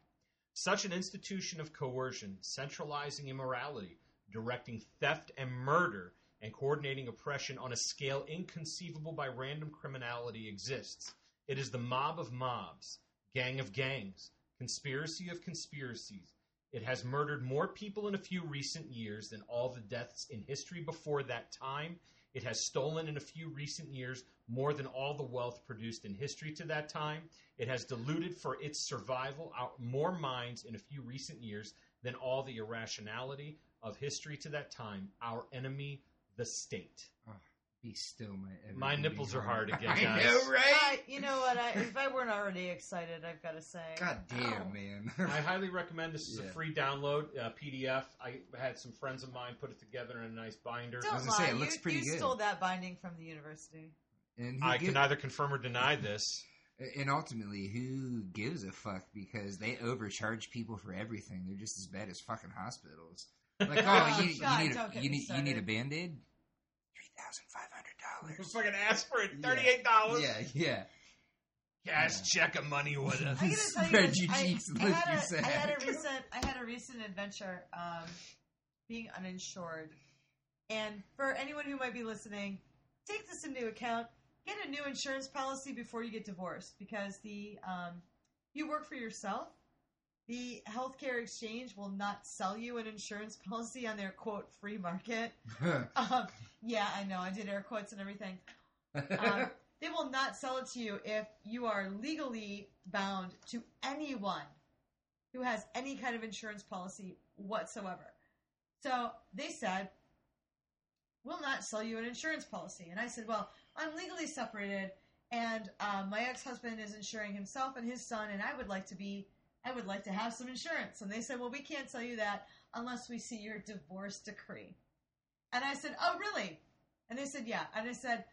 Such an institution of coercion, centralizing immorality, directing theft and murder, and coordinating oppression on a scale inconceivable by random criminality exists. It is the mob of mobs, gang of gangs, conspiracy of conspiracies. It has murdered more people in a few recent years than all the deaths in history before that time. It has stolen in a few recent years more than all the wealth produced in history to that time. It has diluted for its survival more minds in a few recent years than all the irrationality of history to that time. Our enemy, the state. Be still, my. My nipples are hard again, I know, right? I, you know what? I, if I weren't already excited, I've got to say. God damn, Ow. man. I highly recommend this is a free download uh, PDF. I had some friends of mine put it together in a nice binder. Don't was lie. gonna say, it you, looks pretty you good. stole that binding from the university. and I gi- can neither confirm or deny this. And ultimately, who gives a fuck? Because they overcharge people for everything. They're just as bad as fucking hospitals. Like, oh, you, God, you need a, get you need you need a band aid. Three thousand five hundred I dollars. fucking asked for it. Thirty-eight dollars. Yeah, yeah. Cash check of money with us. I gotta tell you, Spread this, your I, cheeks, I look had your a, I sack. had a recent, I had a recent adventure, um, being uninsured, and for anyone who might be listening, take this into account. get a new insurance policy before you get divorced because the um, you work for yourself, the healthcare exchange will not sell you an insurance policy on their quote free market. Um, yeah, I know. I did air quotes and everything. Um, they will not sell it to you if you are legally bound to anyone who has any kind of insurance policy whatsoever. So they said, We'll not sell you an insurance policy. And I said, Well, I'm legally separated, and um, my ex husband is insuring himself and his son, and I would like to be. I would like to have some insurance. And they said, Well, we can't sell you that unless we see your divorce decree. And I said, Oh, really? And they said, Yeah. And I said,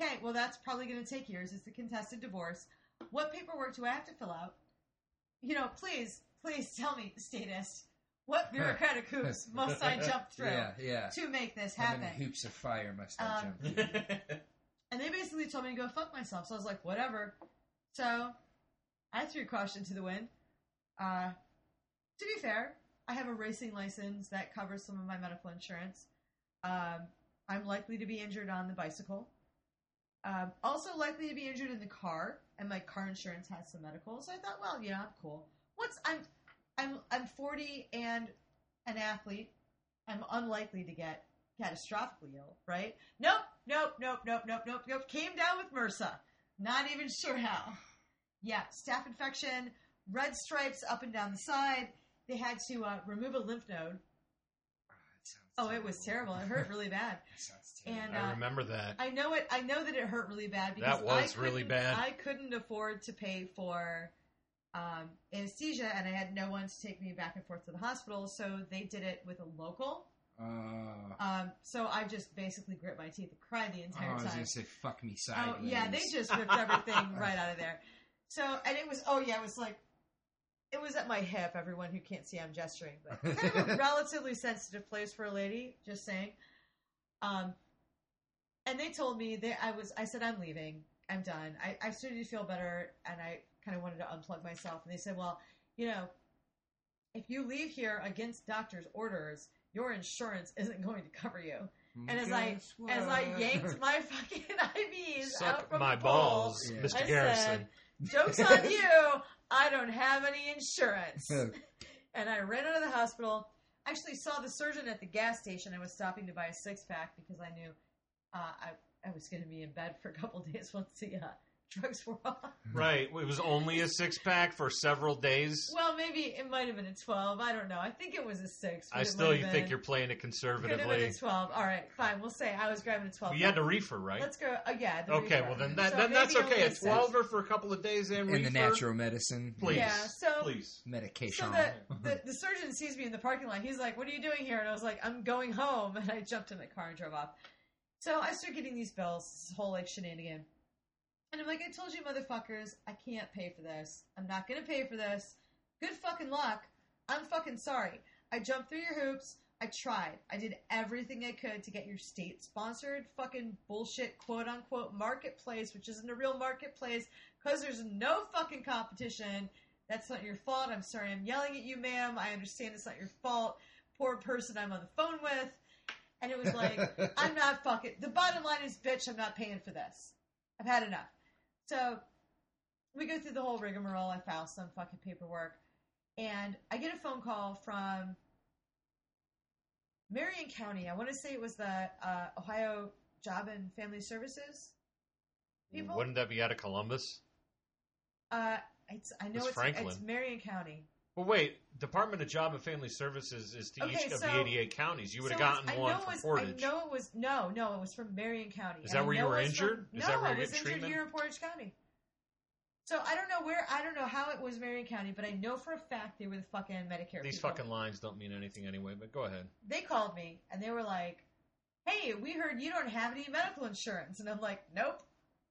Okay, well, that's probably going to take years. It's a contested divorce. What paperwork do I have to fill out? You know, please, please tell me, statist, what bureaucratic hoops must I jump through yeah, yeah. to make this How happen? many hoops of fire must I Um, jump through? And they basically told me to go fuck myself. So I was like, whatever. So I threw caution to the wind. Uh, to be fair, I have a racing license that covers some of my medical insurance. Um, I'm likely to be injured on the bicycle. Um, also likely to be injured in the car, and my car insurance has some medical. So I thought, well, yeah, I'm cool. What's I'm I'm I'm 40 and an athlete. I'm unlikely to get catastrophically ill, right? Nope, nope, nope, nope, nope, nope, nope. Came down with MRSA. Not even sure how. Yeah, staph infection, red stripes up and down the side. They had to uh, remove a lymph node. that sounds Oh, it was terrible. It hurt really bad. That sounds terrible. And I uh, remember that. I know it. I know that it hurt really bad because That was I really bad. I couldn't afford to pay for um, anesthesia, and I had no one to take me back and forth to the hospital. So they did it with a local. Uh, Um, so I just basically grit my teeth and cried the oh, entire I was gonna say, fuck me Oh sideways. yeah, they just ripped everything right out of there. So and it was oh yeah, it was like it was at my hip. Everyone who can't see, I'm gesturing, but kind of a relatively sensitive place for a lady. Just saying. Um, and they told me that I was. I said I'm leaving. I'm done. I, I started to feel better, and I kind of wanted to unplug myself. And they said, well, you know, if you leave here against doctor's orders, your insurance isn't going to cover you. And as I Guess as I yanked my fucking IVs out Suck from my the pole, balls, Yeah. Mr. I Garrison. said, "Jokes on you! I don't have any insurance." and I ran out of the hospital. Actually, saw the surgeon at the gas station. I was stopping to buy a six pack because I knew uh, I I was going to be in bed for a couple days once the uh, drugs were off. Right. It was only a six pack for several days. Well, maybe it might have been a twelve. I don't know. I think it was a six. I still you have think you're playing it could have been conservatively. a twelve. All right, fine. We'll say I was grabbing a twelve. You had the reefer, right? Let's go. Uh, yeah. the Okay, reefer. well then that, So then that's okay. only A six. for a couple of days and in reefer. the natural medicine, Please. Yeah. So Please. medication. So the, the the surgeon sees me in the parking lot. He's like, "What are you doing here?" And I was like, "I'm going home." And I jumped in the car and drove off. So I start getting these bills, this whole like shenanigan, and I'm like, "I told you, motherfuckers, I can't pay for this. I'm not gonna pay for this. Good fucking luck. I'm fucking sorry. I jumped through your hoops. I tried. I did everything I could to get your state sponsored fucking bullshit quote unquote marketplace, which isn't a real marketplace because there's no fucking competition. That's not your fault. I'm sorry I'm yelling at you, ma'am. I understand it's not your fault. Poor person I'm on the phone with. And it was like, I'm not fucking. The bottom line is, bitch, I'm not paying for this. I've had enough. So we go through the whole rigmarole. I file some fucking paperwork. And I get a phone call from Marion County. I want to say it was the uh, Ohio Job and Family Services people. Wouldn't that be out of Columbus? Uh, it's, I know It's it's, Franklin. it's Marion County. Well, wait. Department of Job and Family Services is to Okay, each of so- the 88 counties. You would have So it's- gotten I one know for it was, Portage. I know it was no, no. It was from Marion County. Is And that I where you know were from- injured? Is no, that where I you was get injured treatment? here in Portage County. So I don't know where. I don't know how it was Marion County, but I know for a fact they were the fucking Medicare. These people. fucking lines don't mean anything anyway, but go ahead. They called me and they were like, "Hey, we heard you don't have any medical insurance," and I'm like, "Nope."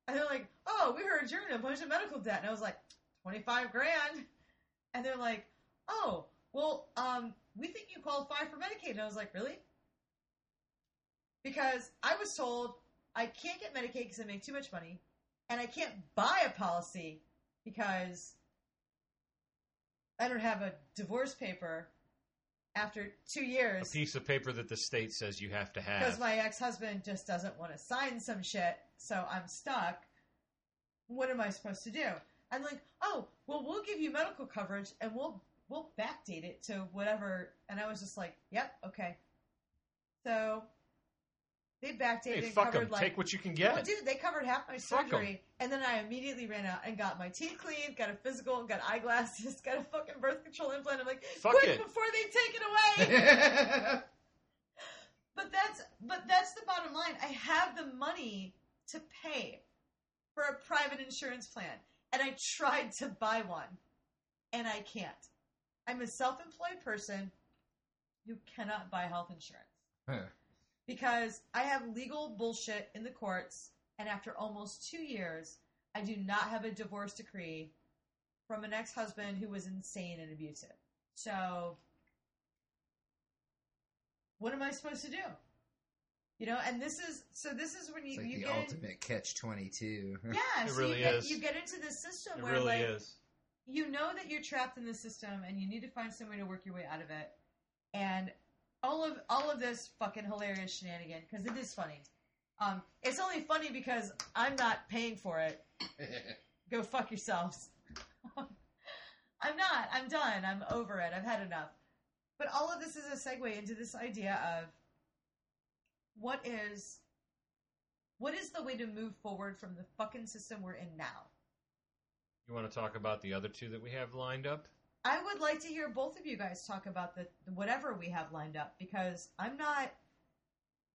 And they're like, "Oh, we heard you're in a bunch of medical debt," and I was like, 25 grand," and they're like, "Oh, well, um, we think you qualify for Medicaid," and I was like, "Really?" Because I was told I can't get Medicaid because I make too much money, and I can't buy a policy because I don't have a divorce paper after two years. A piece of paper that the state says you have to have. because my ex-husband just doesn't want to sign some shit, so I'm stuck. What am I supposed to do? I'm like, oh, well, we'll give you medical coverage and we'll we'll backdate it to whatever. And I was just like, yep, okay. So they backdated hey, and fuck covered them. like Take what you can get. well, dude, they covered half my Fuck 'em. surgery, and then I immediately ran out and got my teeth cleaned, got a physical, got eyeglasses, got a fucking birth control implant. I'm like, Fuck quick it. before they take it away. but that's but that's the bottom line. I have the money to pay for a private insurance plan, and I tried to buy one, and I can't. I'm a self-employed person. You cannot buy health insurance Huh. because I have legal bullshit in the courts, and after almost two years, I do not have a divorce decree from an ex husband who was insane and abusive. So, what am I supposed to do? You know, and this is so. This is when you It's like you the get in- ultimate catch twenty two. yeah. It so really you get, is. You get into this system it where really like is. You know that you're trapped in the system and you need to find some way to work your way out of it. And all of all of this fucking hilarious shenanigan because it is funny. Um, it's only funny because I'm not paying for it. Go fuck yourselves. I'm not. I'm done. I'm over it. I've had enough. But all of this is a segue into this idea of what is what is the way to move forward from the fucking system we're in now. You want to talk about the other two that we have lined up? I would like to hear both of you guys talk about the whatever we have lined up because I'm not.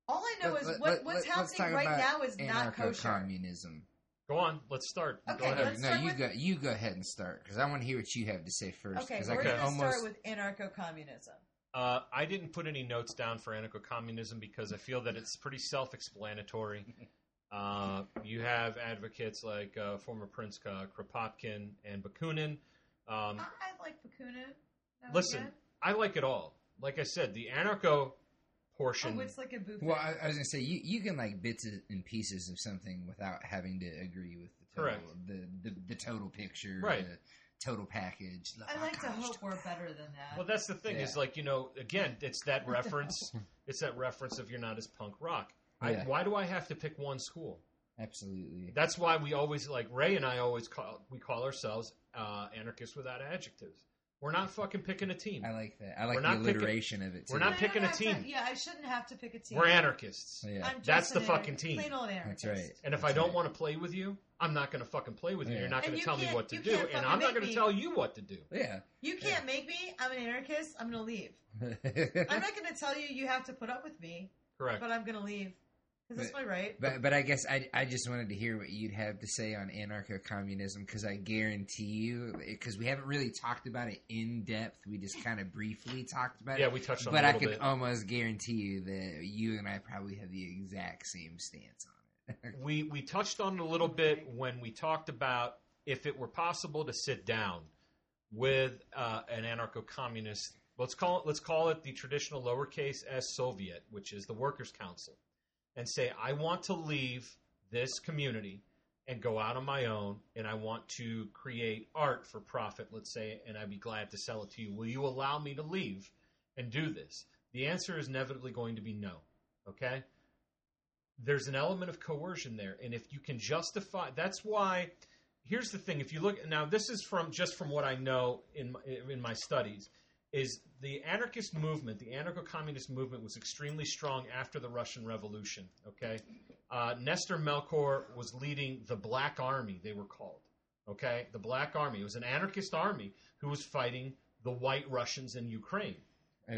All I know Let- is let- what, let- what's let's happening right now is not kosher. Anarcho-communism. Go on. Let's start. Okay, Go ahead. let's no, start you with- go. You go ahead and start because I want to hear what you have to say first. Okay, 'cause we're I going can to almost. start with anarcho-communism. Uh, I didn't put any notes down for anarcho-communism because I feel that it's pretty self-explanatory. Uh, you have advocates like uh, former Prince uh, Kropotkin and Bakunin. Um, I, I like Bakunin. listen. I like it all. Like I said, the anarcho portion. oh, it's like a buffet. Well, I, I was gonna say you you can like bits and pieces of something without having to agree with the total, Correct. the, the the total picture, Right. the total package. I like to Gosh, hope we're better than that. well, that's the thing is like you know, again, it's that reference. it's that reference of you're not as punk rock. I, Yeah. why do I have to pick one school? Absolutely. That's why we always like Ray and I always call we call ourselves uh, anarchists without adjectives. We're not fucking picking a team. I like that. I like We're the not picking- alliteration of it. Too. we're not picking a have to- team. yeah, I shouldn't have to pick a team. We're anarchists. Yeah. I'm just That's the an fucking team. Plain old anarchist. That's right. And if I don't right. want to play with you, I'm not going to fucking play with you. Yeah. You're not going to tell me what to do, and I'm not going to tell you what to do. Yeah. You can't make me. I'm an anarchist. I'm going to leave. I'm not going to tell you you have to put up with me, Correct. but I'm going to leave because this my right. But but I guess I I just wanted to hear what you'd have to say on anarcho communism because I guarantee you because we haven't really talked about it in depth. We just kind of briefly talked about yeah, it. we touched on But it a I little can bit. almost guarantee you that you and I probably have the exact same stance on it. we we touched on it a little bit when we talked about if it were possible to sit down with uh, an anarcho-communist. Let's call it let's call it the traditional lowercase s Soviet, which is the Workers' Council, and say I want to leave this community and go out on my own, and I want to create art for profit, let's say, and I'd be glad to sell it to you. Will you allow me to leave and do this? The answer is inevitably going to be no. Okay there's an element of coercion there and if you can justify that's why here's the thing if you look now this is from just from what i know in my, in my studies is the anarchist movement the anarcho-communist movement was extremely strong after the russian revolution okay uh, nestor melkor was leading the black army they were called okay the black army it was an anarchist army who was fighting the white russians in ukraine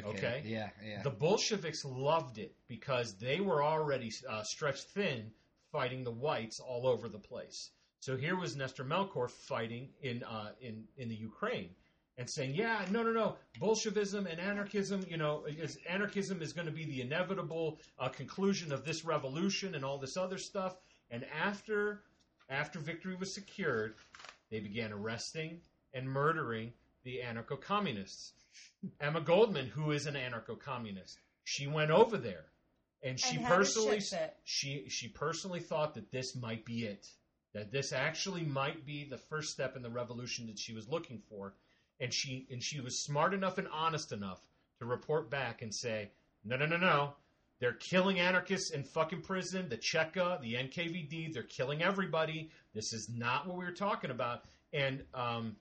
Okay. Yeah. Yeah. the Bolsheviks loved it because they were already uh, stretched thin fighting the whites all over the place. So here was Nestor Melkor fighting in uh, in in the Ukraine and saying, "Yeah, no, no, no, Bolshevism and anarchism. You know, is, anarchism is going to be the inevitable uh, conclusion of this revolution and all this other stuff." And after after victory was secured, they began arresting and murdering the anarcho-communists. Emma Goldman, who is an anarcho-communist, she went over there, and she And personally she she personally thought that this might be it, that this actually might be the first step in the revolution that she was looking for, and she and she was smart enough and honest enough to report back and say, no, no, no, no. They're killing anarchists in fucking prison. The Cheka, the NKVD, they're killing everybody. This is not what we were talking about. And um,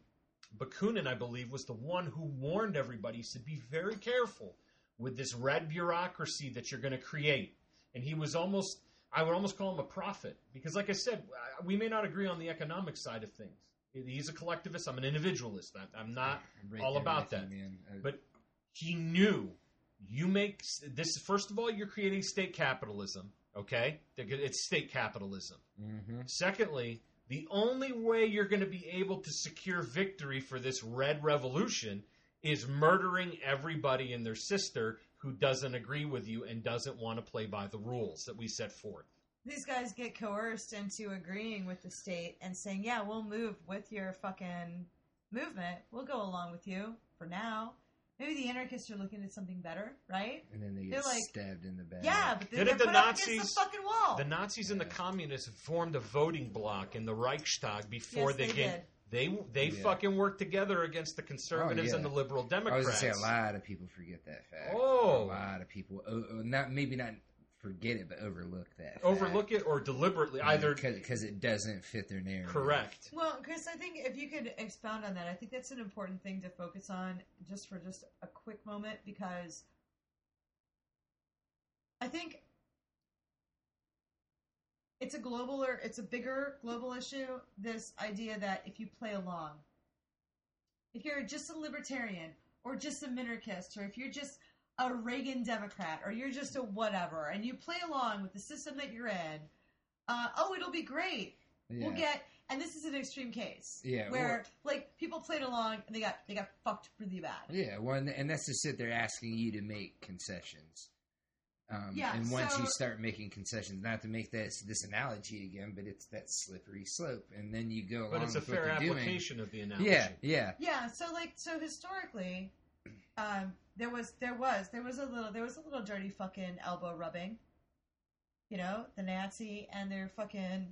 Bakunin, I believe, was the one who warned everybody. Said, be very careful with this red bureaucracy that you're going to create. And he was almost, I would almost call him a prophet. Because, like I said, we may not agree on the economic side of things. He's a collectivist. I'm an individualist. I'm not Right all there about that. Uh, But he knew you make this. First of all, you're creating state capitalism. Okay, it's state capitalism. mhm. Secondly, the only way you're going to be able to secure victory for this red revolution is murdering everybody and their sister who doesn't agree with you and doesn't want to play by the rules that we set forth. These guys get coerced into agreeing with the state and saying, "Yeah, we'll move with your fucking movement. We'll go along with you for now." Maybe the anarchists are looking at something better, right? And then they They're get like- stabbed in the back. Yeah, but then Didn't they're the put up against Nazis- the fucking wall. The Nazis and the communists formed a voting bloc in the Reichstag before Yes, they, they get did. they they Yeah. fucking worked together against the conservatives yeah. and the liberal I was Democrats. gonna say a lot of people forget that fact. Oh. a lot of people, oh, oh, not maybe not forget it, but overlook that. fact. Overlook it or deliberately either because it doesn't fit their narrative. correct. Well, Chris, I think if you could expound on that, I think that's an important thing to focus on just for just a quick moment because I think it's a global or it's a bigger global issue. This idea that if you play along, if you're just a libertarian or just a minarchist or if you're just a Reagan Democrat or you're just a whatever and you play along with the system that you're in, uh, oh, it'll be great Yeah. we'll get and this is an extreme case Yeah, where like people played along and they got they got fucked really bad Yeah, well, and- and that's just it. They're asking you to make concessions. Um, Yeah, and once you start making concessions, not to make this this analogy again, but it's that slippery slope, and then you go along But it's a with what fair they're doing. application of the analogy. Yeah, yeah, yeah so like so historically um there was there was there was a little there was a little dirty fucking elbow rubbing you know the nazi and their fucking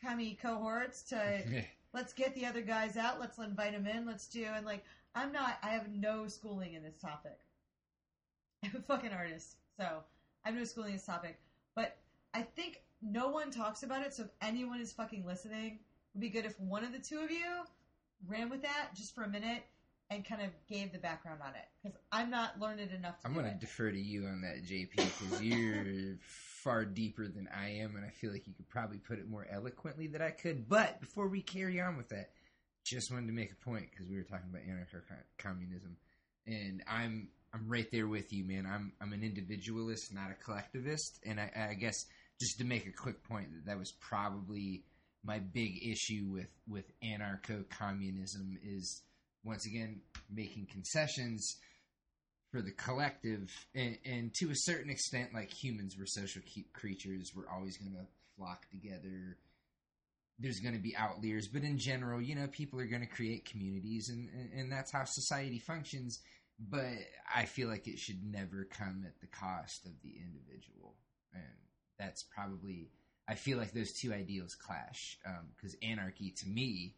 commie cohorts to let's get the other guys out let's invite them in let's do and like i'm not i have no schooling in this topic. I'm a fucking artist so i have no schooling in this topic. But i think no one talks about it so if anyone is fucking listening it would be good if one of the two of you ran with that just for a minute and kind of gave the background on it because i'm not learned enough to I'm going to defer to you on that, JP, because you're far deeper than I am, and I feel like you could probably put it more eloquently than I could. But before we carry on with that, just wanted to make a point because we were talking about anarcho-communism, and I'm I'm right there with you, man. I'm I'm an individualist, not a collectivist, and I, I guess just to make a quick point that that was probably my big issue with with anarcho-communism is once again making concessions for the collective and, and to a certain extent like humans were social creatures. We're always going to flock together. There's going to be outliers but in general you know people are going to create communities and, and and that's how society functions. But i feel like it should never come at the cost of the individual and that's probably i feel like those two ideals clash um, because anarchy to me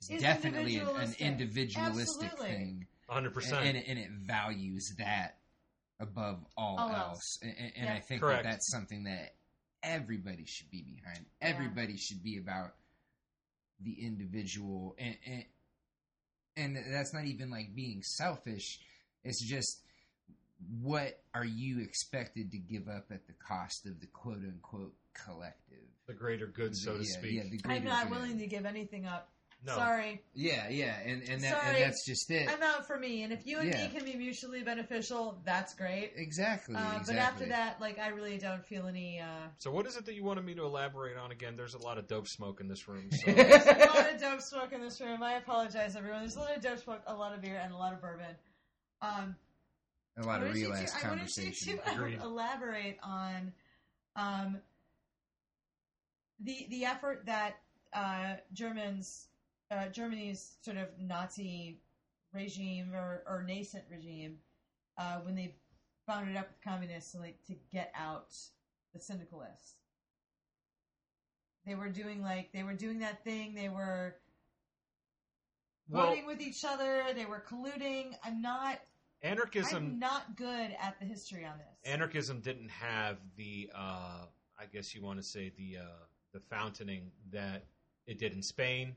is Is definitely an, an individualistic. individualistic Absolutely. thing 100%. and, and, it, and it values that above all, All else. else. And, and, and Yeah. I think Correct. that that's something that everybody should be behind. Yeah. Everybody should be about the individual, and, and and that's not even like being selfish. It's just what are you expected to give up at the cost of the quote unquote collective, the greater good, so to yeah, speak. Yeah, the i'm not good. willing to give anything up no. sorry Yeah, yeah, and and, that, Sorry. and that's just it. i'm out for me and if you and Yeah. me can be mutually beneficial that's great exactly. Uh, exactly. But after that, like, I really don't feel any. Uh, So, what is it that you wanted me to elaborate on again? There's a lot of dope smoke in this room. So. there's a lot of dope smoke in this room. I apologize, everyone. There's a lot of dope smoke, a lot of beer, and a lot of bourbon. Um, a lot of wanted you real to- ass I wanted you conversation. to Agreed. elaborate on um, the the effort that uh, Germans, uh, Germany's sort of Nazi regime or, or nascent regime, uh, when they bounded up with communists, like to get out the syndicalists. They were doing like they were doing that thing. They were Well, voting with each other. They were colluding. I'm not. Anarchism I'm not good at the history on this. anarchism didn't have the uh, I guess you want to say the uh, the fountaining that it did in Spain,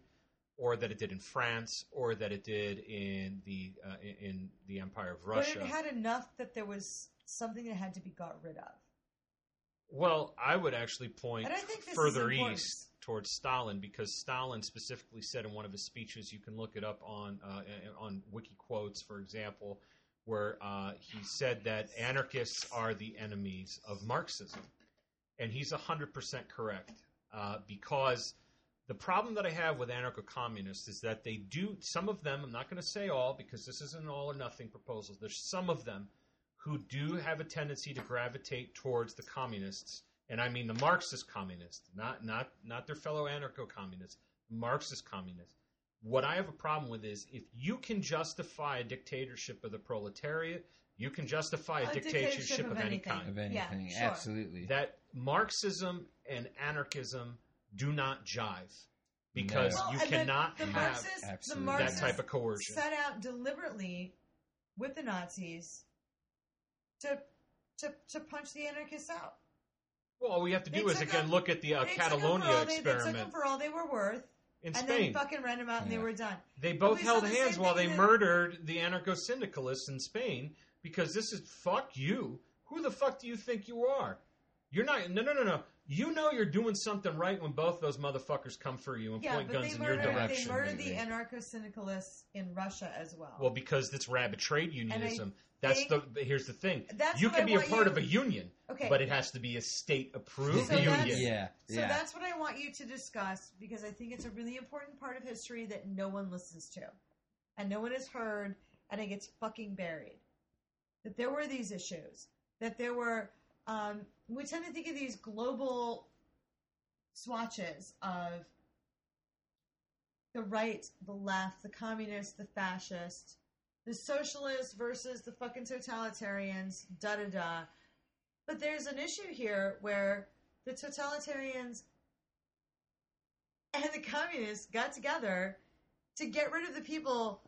or that it did in France, or that it did in the uh, in- the Empire of Russia. But it had enough that there was something that had to be got rid of. well, I would actually point And I think this is further east towards Stalin because Stalin specifically said in one of his speeches, you can look it up on uh, on wiki quotes, for example, where uh, he said that anarchists are the enemies of Marxism, and he's hundred percent correct uh, because the problem that I have with anarcho-communists is that they do some of them. I'm not going to say all because this isn't an all or nothing proposal. There's some of them who do have a tendency to gravitate towards the communists and I mean the Marxist communists, not not not their fellow anarcho-communists, Marxist communists. What I have a problem with is if you can justify a dictatorship of the proletariat, you can justify a, A dictatorship, dictatorship of, of any anything. kind. Of Yeah, anything, sure. absolutely. That Marxism and anarchism do not jive because No. Well, you and the- cannot the, have Marxists, the that type of coercion. set out deliberately with the Nazis to to to punch the anarchists out. Well, all we have to They do is again them- look at the uh, They took 'em for Catalonia all they, they took them experiment for all they were worth, in and Spain. then fucking ran them out, and Yeah. they were done. They both we held the hands while they in- murdered the anarcho syndicalists in Spain because this is fuck you. Who the fuck do you think you are? You're not. No, no, no, no. You know you're doing something right when both those motherfuckers come for you and Yeah, point but guns they in your murdered, they direction. murdered the anarcho syndicalists in Russia as well. Well, because it's rabid trade unionism. That's think- the. Here's the thing. That's you what can I be a want part you- of a union, okay, but it has to be a state approved So that's- union. yeah, So yeah. that's what I want you to discuss because I think it's a really important part of history that no one listens to and no one has heard and it gets fucking buried. That there were these issues, that there were, um, we tend to think of these global swatches of the right, the left, the communist, the fascist, the socialists versus the fucking totalitarians, da da da. But there's an issue here where the totalitarians and the communists got together to get rid of the people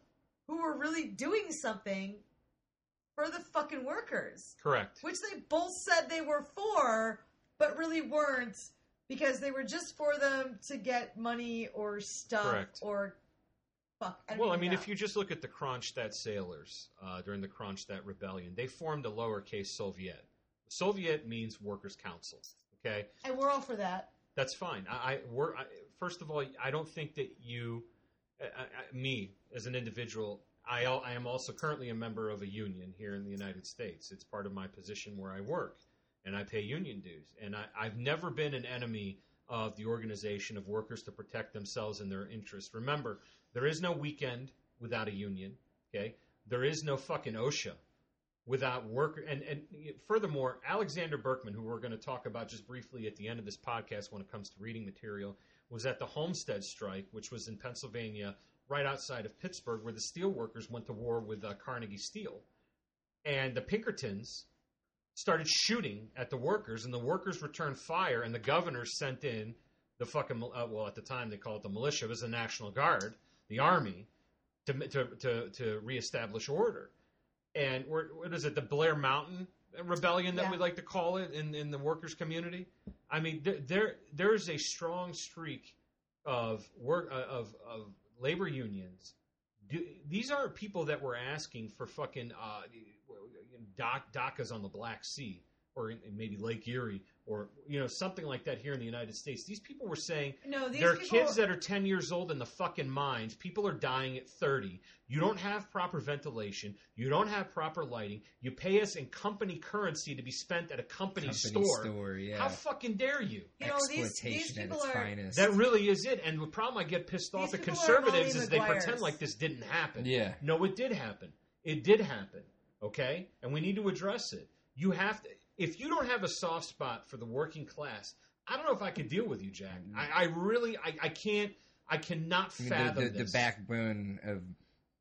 who were really doing something for the fucking workers, Correct. which they both said they were for, but really weren't because they were just for them to get money or stuff Correct. or fuck. I Well, I mean, know. if you just look at the Kronstadt sailors uh, during the Kronstadt rebellion, they formed a lowercase Soviet. Soviet means Workers' Council. Okay, and we're all for that. that's fine. I, I, we're, I first of all, I don't think that you, I, me as an individual, I, I am also currently a member of a union here in the United States. It's part of my position where I work, and I pay union dues. And I, I've never been an enemy of the organization of workers to protect themselves and their interests. Remember, there is no weekend without a union. Okay, there is no fucking OSHA without worker. And and furthermore, Alexander Berkman, who we're going to talk about just briefly at the end of this podcast when it comes to reading material, was at the Homestead strike, which was in Pennsylvania, right outside of Pittsburgh, where the steel workers went to war with uh, Carnegie Steel, and the Pinkertons started shooting at the workers, and the workers returned fire, and the governor sent in the fucking uh, well at the time they called it the militia, it was the National Guard, the army, to to to, to reestablish order. And we're, what is it, the Blair Mountain Rebellion that Yeah. we like to call it in, in the workers' community? I mean, th- there there's a strong streak of work uh, of of labor unions. Do, these aren't people that were asking for fucking uh, dachas on the Black Sea or in, in maybe Lake Erie or you know something like that here in the United States. These people were saying No, these there are people, kids that are 10 years old in the fucking mines. People are dying at 30. You don't have proper ventilation. You don't have proper lighting. You pay us in company currency to be spent at a company, Company store. store, yeah. How fucking dare you? you know, Exploitation these at people its are. finest. That really is it. And the problem I get pissed off These at conservatives is they pretend like this didn't happen. yeah. No, it did happen. It did happen. Okay? And we need to address it. You have to if you don't have a soft spot for the working class, I don't know if I could deal with you, Jack. Mm-hmm. I, I really I, I can't I cannot the, fathom the, the this. backbone of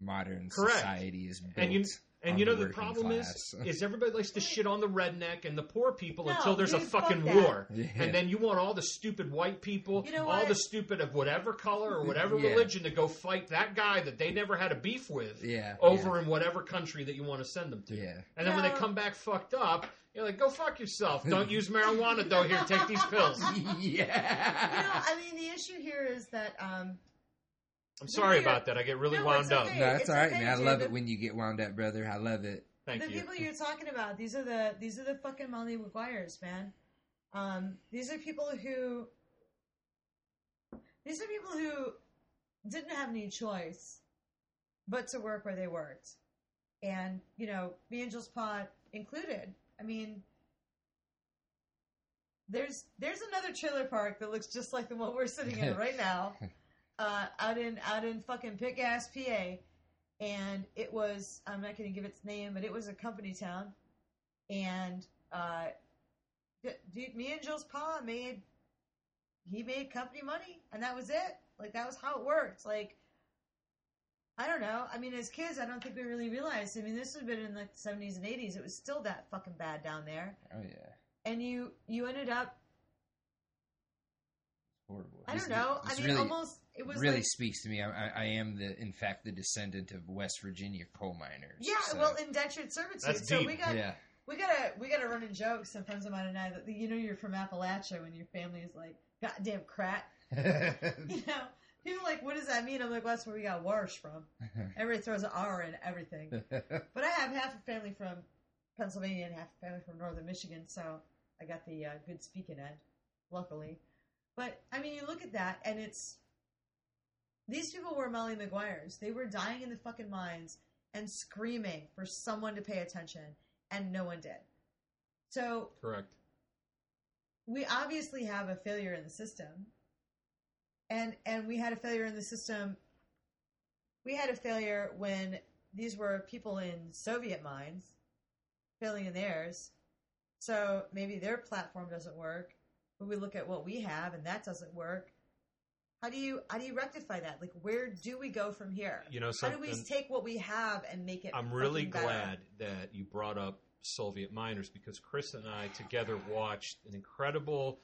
modern Correct. society is built And you- And you know the working problem class. is, is everybody likes to shit on the redneck and the poor people No, until there's a dude, fuck fucking that. war, Yeah. and then you want all the stupid white people, You know all what? the stupid of whatever color or whatever Yeah. religion to go fight that guy that they never had a beef with yeah, over in whatever country that you want to send them to. Yeah. And then when they come back fucked up, you're like, go fuck yourself. Don't use marijuana though. Here, take these pills. You know, yeah. I mean, the issue here is that um, I'm sorry about that. I get really No, wound it's up. okay. No, that's It's all right, okay, man. I dude. love it when you get wound up, brother. I love it. Thank you. the you. people you're talking about, these are the these are the fucking Molly Maguires, man. Um, these are people who these are people who didn't have any choice but to work where they worked, and you know, me and Jill's Pot included. I mean, there's there's another trailer park that looks just like the one we're sitting in right now, uh, out in out in fucking Pick Ass, PA and it was I'm not going to give its name, but it was a company town, and uh, dude, me and Joe's pa made he made company money, and that was it. Like that was how it worked. Like I don't know. I mean, as kids, I don't think we really realized. I mean, this had been in the 70s and 80s. It was still that fucking bad down there, Oh yeah, and you you ended up horrible. I don't know. I mean, really, almost it was really like, speaks to me. I, I, I am the, in fact, the descendant of West Virginia coal miners. yeah. so- Well, indentured servitude. That's so deep. we got yeah, We gotta we gotta run in jokes. Some friends of mine and I that you know you're from Appalachia when your family is like goddamn crat. You know, people are like, what does that mean? I'm like, well, that's where we got Warsh from. Everybody throws an R in everything. But I have half a family from Pennsylvania and half a family from northern Michigan, so I got the uh, good speaking end, luckily. But I mean, you look at that, and it's these people were Molly Maguire's. They were dying in the fucking mines and screaming for someone to pay attention, and no one did. So Correct. we obviously have a failure in the system and and we had a failure in the system we had a failure when these were people in soviet mines failing in theirs so maybe their platform doesn't work but we look at what we have and that doesn't work how do you how do you rectify that like where do we go from here You know how do we take what we have and make it I'm really fucking better? glad that you brought up Soviet miners because Chris and I together watched an incredible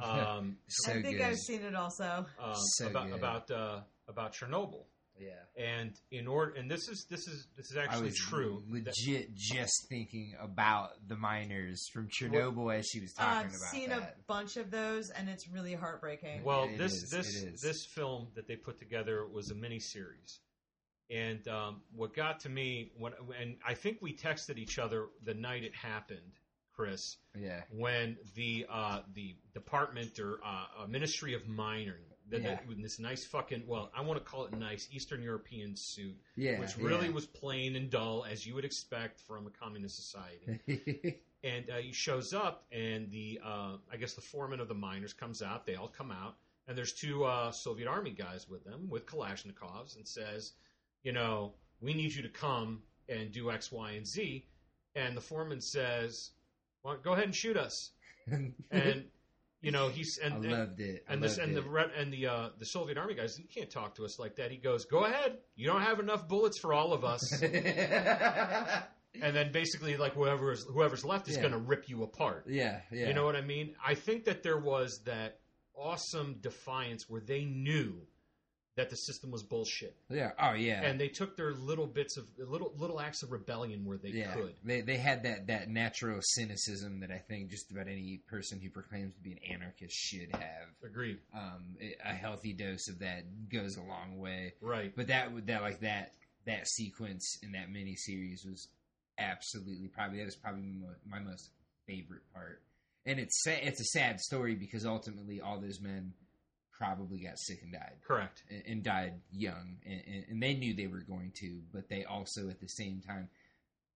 um, so i think good. i've seen it also um, So about good. about uh, about Chernobyl. Yeah. And in order, and this is this is this is I actually was true. that- legit just thinking about the miners from Chernobyl as she was talking I've about seen that. a bunch of those, and it's really heartbreaking. Well, It this is, this this film that they put together was a mini series, and um, what got to me when and I think we texted each other the night it happened, Chris, yeah, when the uh, the department or uh, uh, Ministry of Mining. That, Yeah. that, with this nice fucking well, I want to call it nice Eastern European suit, yeah, which really yeah. was plain and dull as you would expect from a communist society. and uh, he shows up, and the uh, I guess the foreman of the miners comes out. They all come out, and there's two uh, Soviet army guys with them with Kalashnikovs, and says, you know, we need you to come and do X, Y, and Z. And the foreman says, well, go ahead and shoot us. And you know he's and I and, loved it. I and this and the it. red and the uh, the Soviet army guys, you can't talk to us like that. He goes, go ahead. You don't have enough bullets for all of us. and then basically like whoever's whoever's left is Yeah. going to rip you apart. yeah, yeah. You know what I mean? I think that there was that awesome defiance where they knew that the system was bullshit, Yeah. Oh yeah. and they took their little bits of little little acts of rebellion where they yeah. could. They they had that that natural cynicism that I think just about any person who proclaims to be an anarchist should have. Agreed. Um, a healthy dose of that goes a long way. Right. But that would that like that that sequence in that mini series was absolutely probably that is probably my, my most favorite part. And it's sa- it's a sad story because ultimately all those men probably got sick and died Correct. and, and died young, and, and, they knew they were going to, but they also at the same time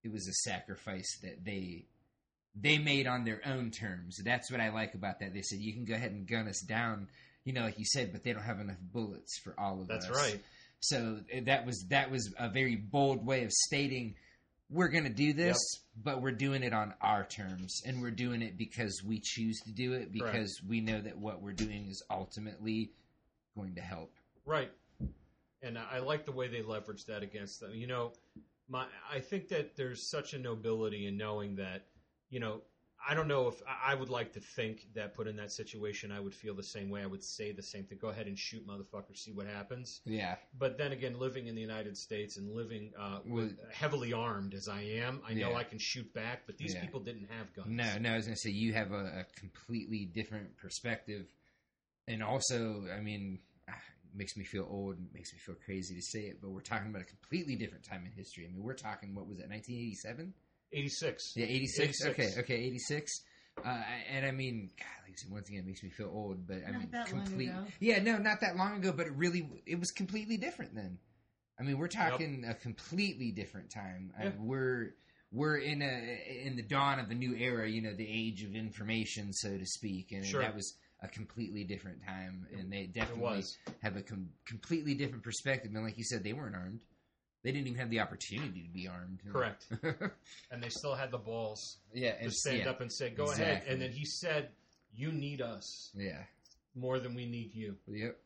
it was a sacrifice that they they made on their own terms. That's what I like about that. They said you can go ahead and gun us down, you know, like you said, but they don't have enough bullets for all of That's us. right. So uh, that was that was a very bold way of stating we're going to do this, but we're doing it on our terms, and we're doing it because we choose to do it because we know that what we're doing is ultimately going to help. Right. And I I like the way they leverage that against them. You know, my I think that there's such a nobility in knowing that you know I don't know if I would like to think that put in that situation I would feel the same way I would say the same thing go ahead and shoot motherfucker see what happens Yeah, but then again living in the United States and living uh, with, Well- heavily armed as I am I know Yeah. I can shoot back but these Yeah. people didn't have guns no, no. I was gonna say you have a, a completely different perspective, and also, I mean, ah, it makes me feel old. Makes me feel crazy to say it, but we're talking about a completely different time in history. I mean, we're talking what was it, 1987? 86 Yeah, 86. 86. Okay, okay, 86. Uh, and I mean, God, like I said, once again, it makes me feel old, but I Not mean, that complete. Yeah, no, not that long ago, but it really, it was completely different then. I mean, we're talking a completely different time. Uh, Yeah. we're we're in a in the dawn of a new era. You know, the age of information, so to speak, and Sure. that was a completely different time. And they definitely was have a com- completely different perspective. And like you said, they weren't armed. They didn't even have the opportunity to be armed. correct and they still had the balls yeah, to stand yeah, up and say go ahead Exactly. and then he said you need us Yeah. more than we need you Yep.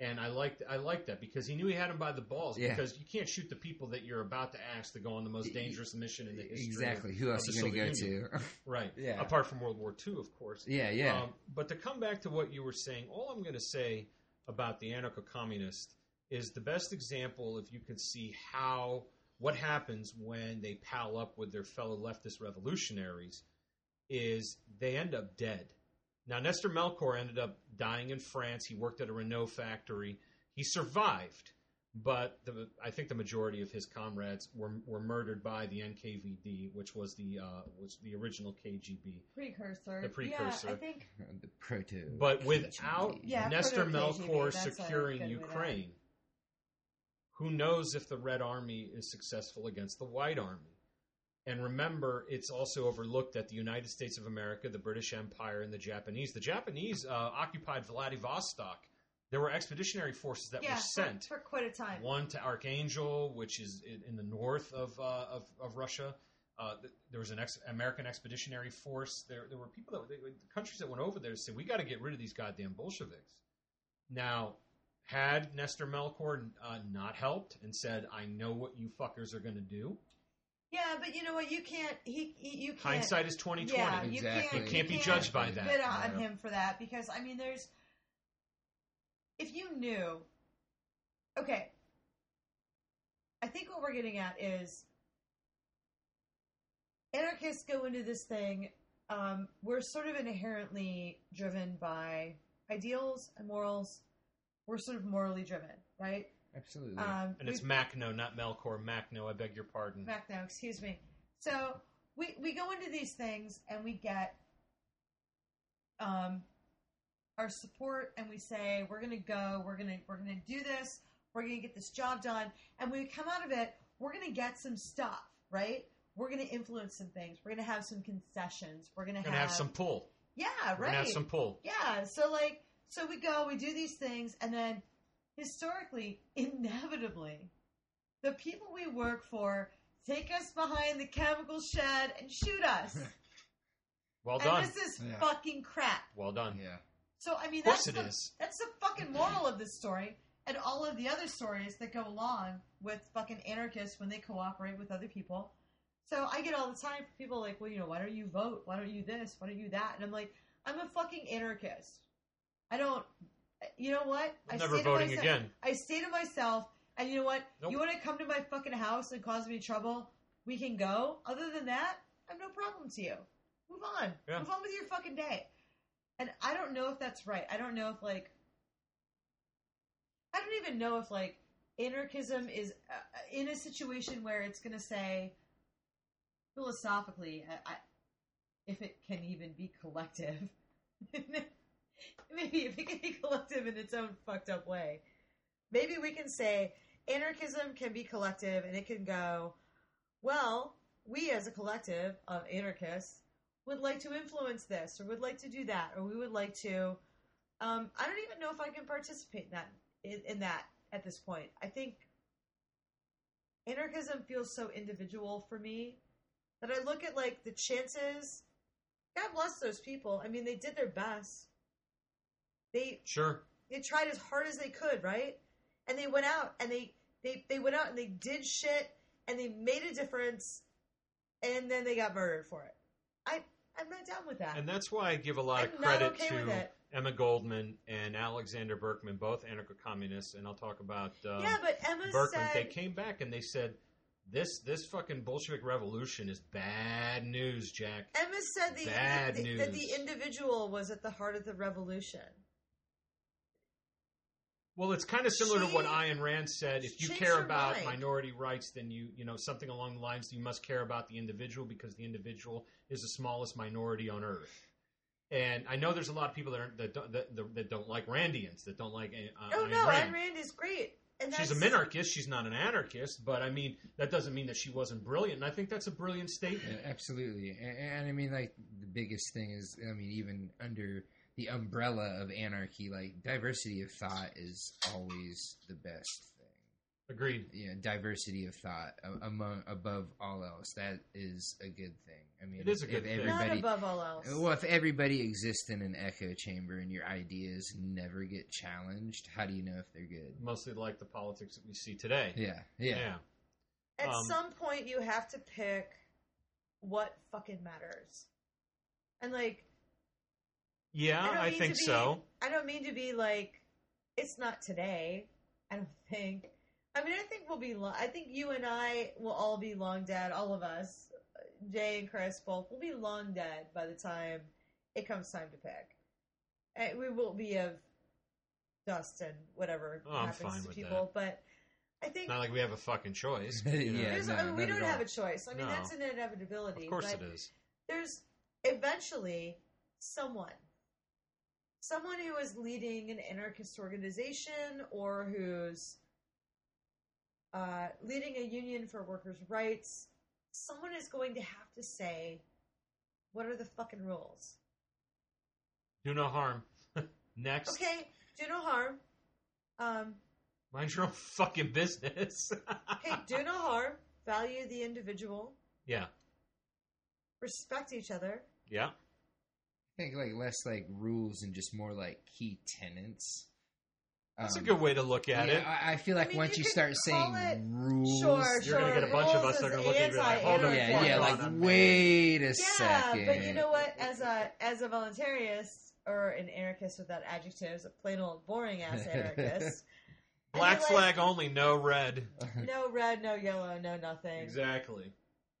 and I liked I liked that because he knew he had him by the balls. Yeah. Because you can't shoot the people that you're about to ask to go on the most dangerous mission in the history. Exactly. of- Who else are you going to go to? Right. Yeah. Apart from World War II, of course. yeah, yeah. Um, but to come back to what you were saying, all I'm going to say about the anarcho-communist is the best example, if you can see how what happens when they pal up with their fellow leftist revolutionaries, is they end up dead. Now, Nestor Melkor ended up dying in France. He worked at a Renault factory. He survived, but the, I think the majority of his comrades were were murdered by the NKVD, which was the uh, was the original KGB. Precursor. The precursor. Yeah, I think. the proto. But without Yeah, Nestor proto-KGB, Melkor securing good way to- Ukraine, who knows if the Red Army is successful against the White Army? And remember, it's also overlooked that the United States of America, the British Empire, and the Japanese. The Japanese uh, occupied Vladivostok. There were expeditionary forces that yeah, were sent. for, for quite a time. One to Archangel, which is in, in the north of, uh, of, of Russia. Uh, there was an ex- American expeditionary force. There, there were people that they, countries that went over there to say we got to get rid of these goddamn Bolsheviks. Now, had Nestor Melkor uh, not helped and said, "I know what you fuckers are going to do," Yeah, but you know what? You can't. He, he you can't. hindsight is twenty twenty. Yeah, you Exactly. can't. You can't be can't judged by that. Bid on Yeah. him for that because I mean, there's. If you knew, okay. I think what we're getting at is anarchists go into this thing. Um, we're sort of inherently driven by ideals and morals. We're sort of morally driven, right? Absolutely. Um, And it's we've- Makhno, not Melkor. Makhno, I beg your pardon. back now, excuse me. So we we go into these things and we get um our support and we say we're gonna go, we're gonna we're gonna do this, we're gonna get this job done, and when we come out of it, we're gonna get some stuff, right? We're gonna influence some things. We're gonna have some concessions. We're gonna, We're have some pull. yeah, We're right. gonna have some pull. Yeah, so like, so we go, we do these things, and then historically, inevitably, the people we work for take us behind the chemical shed and shoot us. Well and done. this is Yeah. fucking crap. Well done. Yeah. So I mean, Of course that's it the, is. that's the fucking moral of this story, and all of the other stories that go along with fucking anarchists when they cooperate with other people. So I get all the time from people like, well, you know, why don't you vote? Why don't you this? Why don't you that? And I'm like, I'm a fucking anarchist. I don't. You know what? I Never say to voting myself- again. I say to myself, and you know what? Nope. You want to come to my fucking house and cause me trouble? We can go. Other than that, I have no problem to you. Move on. Yeah. Move on with your fucking day. And I don't know if that's right. I don't know if like I don't even know if like anarchism is uh, in a situation where it's going to say philosophically I, I, if it can even be collective. Maybe it can be collective in its own fucked up way. Maybe we can say anarchism can be collective and it can go, well, we as a collective of anarchists would like to influence this or would like to do that or we would like to um, I don't even know if I can participate in that in, in that at this point. I think anarchism feels so individual for me that I look at like the chances. God bless those people. I mean, they did their best. They Sure. they tried as hard as they could, right? And they went out and they they they went out and they did shit and they made a difference, and then they got murdered for it. I I'm not down with that. And that's why I give a lot I'm of credit okay to. Emma Goldman and Alexander Berkman, both anarcho-communists, and I'll talk about um, yeah, but Emma Berkman. said They came back and they said, "This this fucking Bolshevik revolution is bad news, Jack." Emma said the, Bad the- that the individual was at the heart of the revolution. Well, it's kind of similar to what She- Ayn Rand said. If you care about mind. minority rights, then you you know something along the lines you must care about the individual because the individual is the smallest minority on earth. And I know there's a lot of people that aren't, that, don't, that that don't like Randians, that don't like uh, Oh Ayn no, Rand. Ayn Rand is great, and She's a that's- minarchist. She's not an anarchist, but I mean that doesn't mean that she wasn't brilliant. And I think that's a brilliant statement. Yeah, absolutely, and, and I mean, like the biggest thing is, I mean, even under the umbrella of anarchy, like diversity of thought is always the best thing. Agreed. Yeah, diversity of thought among above all else, that is a good thing. I mean, It is a if good thing. not everybody. above all else. Well, if everybody exists in an echo chamber and your ideas never get challenged, how do you know if they're good? Mostly like the politics that we see today. Yeah, yeah. yeah. At um, some point, you have to pick what fucking matters, and like Yeah, don't I, think be- so. I don't mean to be like it's not today. I don't think. I mean, I think we'll be. Lo- I think you and I will all be long dead. All of us, Jay and Chris both, will be long dead by the time it comes time to pick. And we will be of dust and whatever Oh, I'm happens fine to with people. But I think Not like we have a fucking choice. you know. Yeah, no, I mean, we don't have a choice. I mean, No. that's an inevitability. Of course but it is. there's eventually someone someone who is leading an anarchist organization or who's uh, leading a union for workers' rights someone is going to have to say what are the fucking rules Do no harm. Next. okay do no harm um, Mind your own fucking business. hey do no harm value the individual yeah. respect each other Yeah. I think like less like rules and just more like key tenants. That's Um, a good way to look at yeah, it. I, I feel like mean, once you you start saying it- rules, sure You're gonna get a bunch of us that are is gonna look at you like, hold on, yeah, yeah, like on a wait a Yeah, second. but you know what? As a as a voluntarist or an anarchist without adjectives, a plain old boring ass anarchist. Black feel like flag only, no red. No red, no yellow, no nothing. Exactly.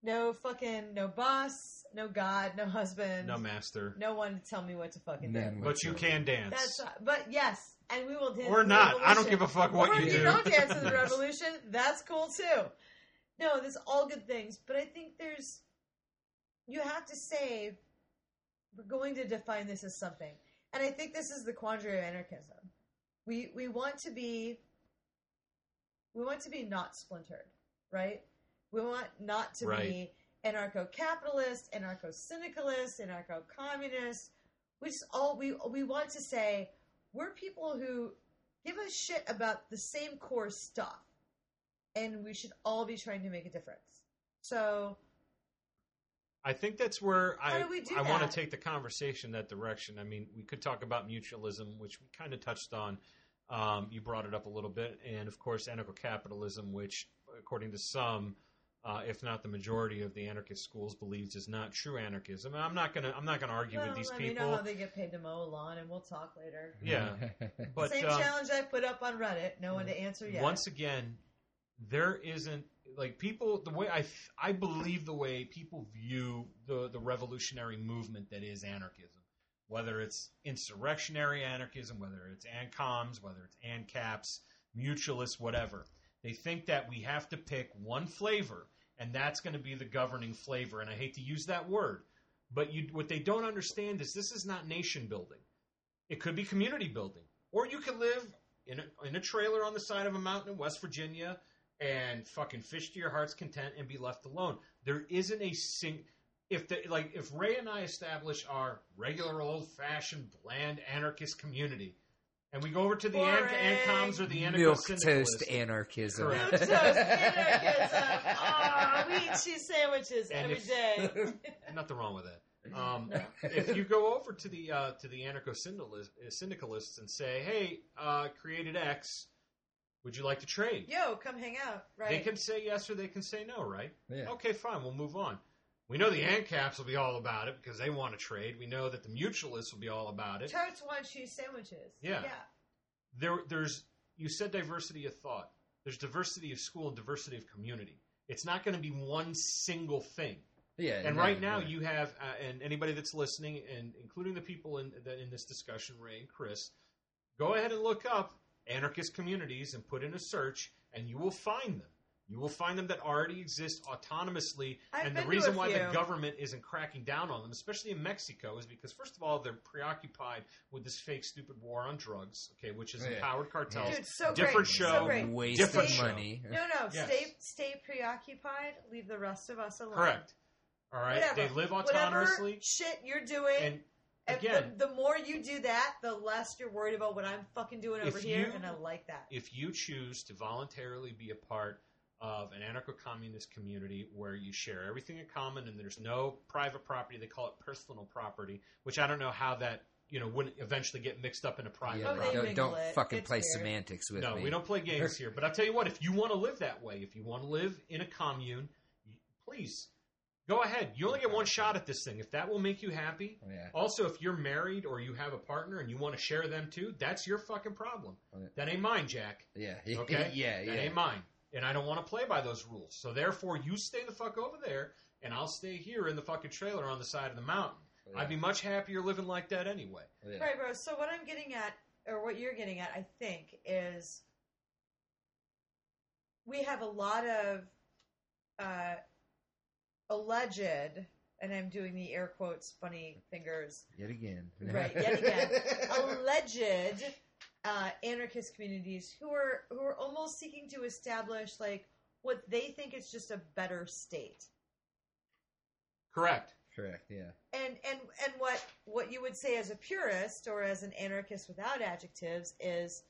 No fucking no boss, no god, no husband, No master. no one to tell me what to fucking None do. But you whatsoever. can dance. That's but yes, and we will dance. or to the not. I don't revolution. give a fuck what or you if do. you don't dance to the revolution, that's cool too. No, there's all good things, but I think there's you have to say we're going to define this as something, and I think this is the quandary of anarchism. We we want to be we want to be not splintered, right? We want not to Right. be anarcho-capitalist, anarcho-syndicalist, anarcho-communist. We just all we we want to say we're people who give a shit about the same core stuff, and we should all be trying to make a difference. So I think that's where How I do do I want to take the conversation that direction. I mean, we could talk about mutualism, which we kind of touched on. Um, you brought it up a little bit, and of course, anarcho-capitalism, which, according to some, uh, if not the majority of the anarchist schools, believes is not true anarchism. And I'm not gonna I'm not gonna argue well, with these let me know people. how they get paid to mow a lawn, and we'll talk later. Yeah, but Same um, challenge I put up on Reddit. No one to answer yet. once again, there isn't like people the way I I believe the way people view the the revolutionary movement that is anarchism, whether it's insurrectionary anarchism, whether it's ancoms, whether it's ancaps, mutualists, whatever. They think that we have to pick one flavor, and that's going to be the governing flavor. And I hate to use that word, but you, what they don't understand is this is not nation building. It could be community building, or you could live in a, in a trailer on the side of a mountain in West Virginia and fucking fish to your heart's content and be left alone. There isn't a sing. If the like, if Ray and I establish our regular old fashioned bland anarchist community, and we go over to the an- Boring. ancoms or the Milk toast syndicalists, anarchism. Correct. Milk toast anarchism. Aw, we eat cheese sandwiches And every if- day. nothing wrong with that. Um, if you go over to the uh, to the anarcho syndicalists and say, "Hey, uh, created X, Would you like to trade? Yo, come hang out. Right. They can say yes or they can say no, right? Yeah. Okay, fine. We'll move on. We know the ANCAPs will be all about it because they want to trade. We know that the mutualists will be all about it. Tarts want cheese sandwiches. Yeah. Yeah. There, there's you said diversity of thought. There's diversity of school and diversity of community. It's not going to be one single thing. Yeah. And no, right now, yeah. you have, uh, and anybody that's listening, and including the people in that in this discussion, Ray and Chris, go ahead and look up anarchist communities and put in a search, and you will find them. You will find them that already exist autonomously, I've and the reason why the government isn't cracking down on them, especially in Mexico, is because first of all, they're preoccupied with this fake, stupid war on drugs, okay, which has oh, Yeah. empowered cartels. Dude, so Different great. show, So great. waste different of show. money. No, no. Yes. Stay, stay preoccupied. Leave the rest of us alone. Correct. All right, Whatever. they live autonomously. Whatever autonomously, shit you're doing. and and again, the, the more you do that, the less you're worried about what I'm fucking doing over If here, you- and I like that. if you choose to voluntarily be a part of an anarcho-communist community where you share everything in common and there's no private property, they call it personal property, which I don't know how that you know wouldn't eventually get mixed up in a private Yeah, Oh, property. don't, don't it. fucking It's play weird. semantics with No, me. we don't play games here. But I'll tell you what, if you want to live that way, if you want to live in a commune, please go ahead. You only get one shot at this thing. If that will make you happy. Oh, yeah. Also, if you're married or you have a partner and you want to share them too, that's your fucking problem. Oh, yeah. That ain't mine, Jack. Yeah. Okay? yeah. That Yeah. ain't mine. And I don't want to play by those rules. So therefore, you stay the fuck over there, and I'll stay here in the fucking trailer on the side of the mountain. Yeah. I'd be much happier living like that anyway. Yeah. Right, bro. So what I'm getting at, or what you're getting at, I think, is we have a lot of uh, alleged, and I'm doing the air quotes, funny fingers, Yet again. Right, yet again. alleged uh, anarchist communities who are who are almost seeking to establish like what they think is just a better state. Correct. Correct. Yeah. and and and what what you would say as a purist or as an anarchist without adjectives is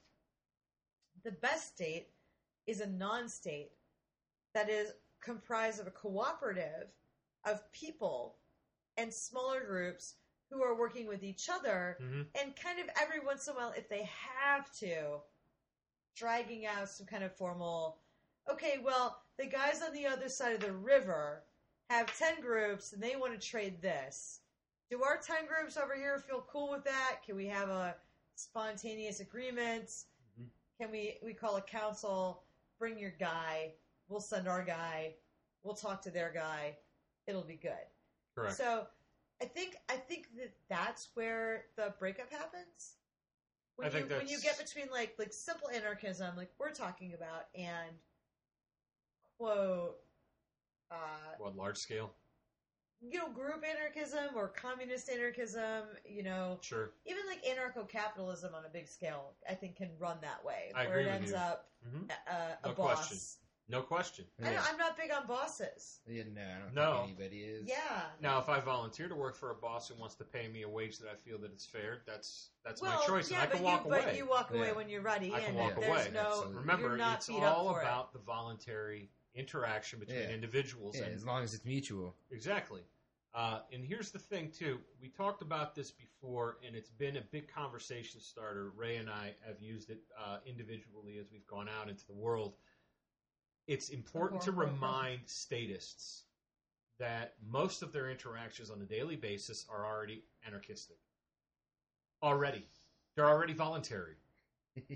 the best state is a non-state that is comprised of a cooperative of people and smaller groups who are working with each other hmm and kind of every once in a while if they have to dragging out some kind of formal okay well the guys on the other side of the river have 10 groups and they want to trade this. Do our 10 groups over here feel cool with that? Can we have a spontaneous agreement? Mhm. can we we call a council bring your guy we'll send our guy we'll talk to their guy it'll be good. Correct. so I think I think that that's where the breakup happens. When I think you when you get between like like simple anarchism, like we're talking about, and quote, uh, what large scale? you know, group anarchism or communist anarchism, you know, Sure. even like anarcho-capitalism on a big scale, I think can run that way, I where agree it ends you. up hmm uh, a No boss. question. No question. I don't, I'm not big on bosses. Yeah, no, I don't No. think anybody is. Yeah. Now, if I volunteer to work for a boss who wants to pay me a wage that I feel that it's fair, that's that's well, my choice, yeah, and I can but walk you, away. But you walk away Yeah. when you're ready, I can and walk there's away, no. absolutely. Remember, you're not it's beat up all for it. about the voluntary interaction between Yeah. individuals. Yeah, and as long as it's mutual. Exactly. Uh, and here's the thing, too. We talked about this before, and it's been a big conversation starter. Ray and I have used it uh, individually as we've gone out into the world. It's important to remind statists that most of their interactions on a daily basis are already anarchistic. Already. They're already voluntary.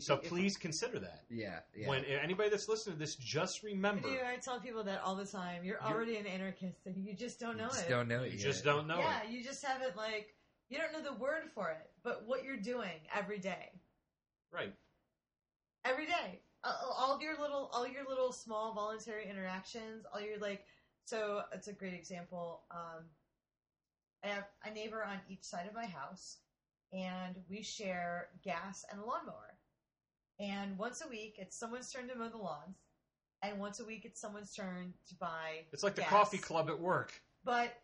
So please consider that. Yeah, yeah. When anybody that's listening to this, just remember, Dude, I tell people that all the time. You're, You're- already an anarchist, and you just don't know you just it. don't know it you yet. just don't know yeah, it. Yeah, you just haven't like you don't know the word for it, but what you're doing every day, Right. every day, all all your little, all your little small voluntary interactions, all your like. So it's a great example. Um, I have a neighbor on each side of my house, and we share gas and a lawnmower. And once a week, it's someone's turn to mow the lawns, and once a week, it's someone's turn to buy. It's like the coffee club at work. But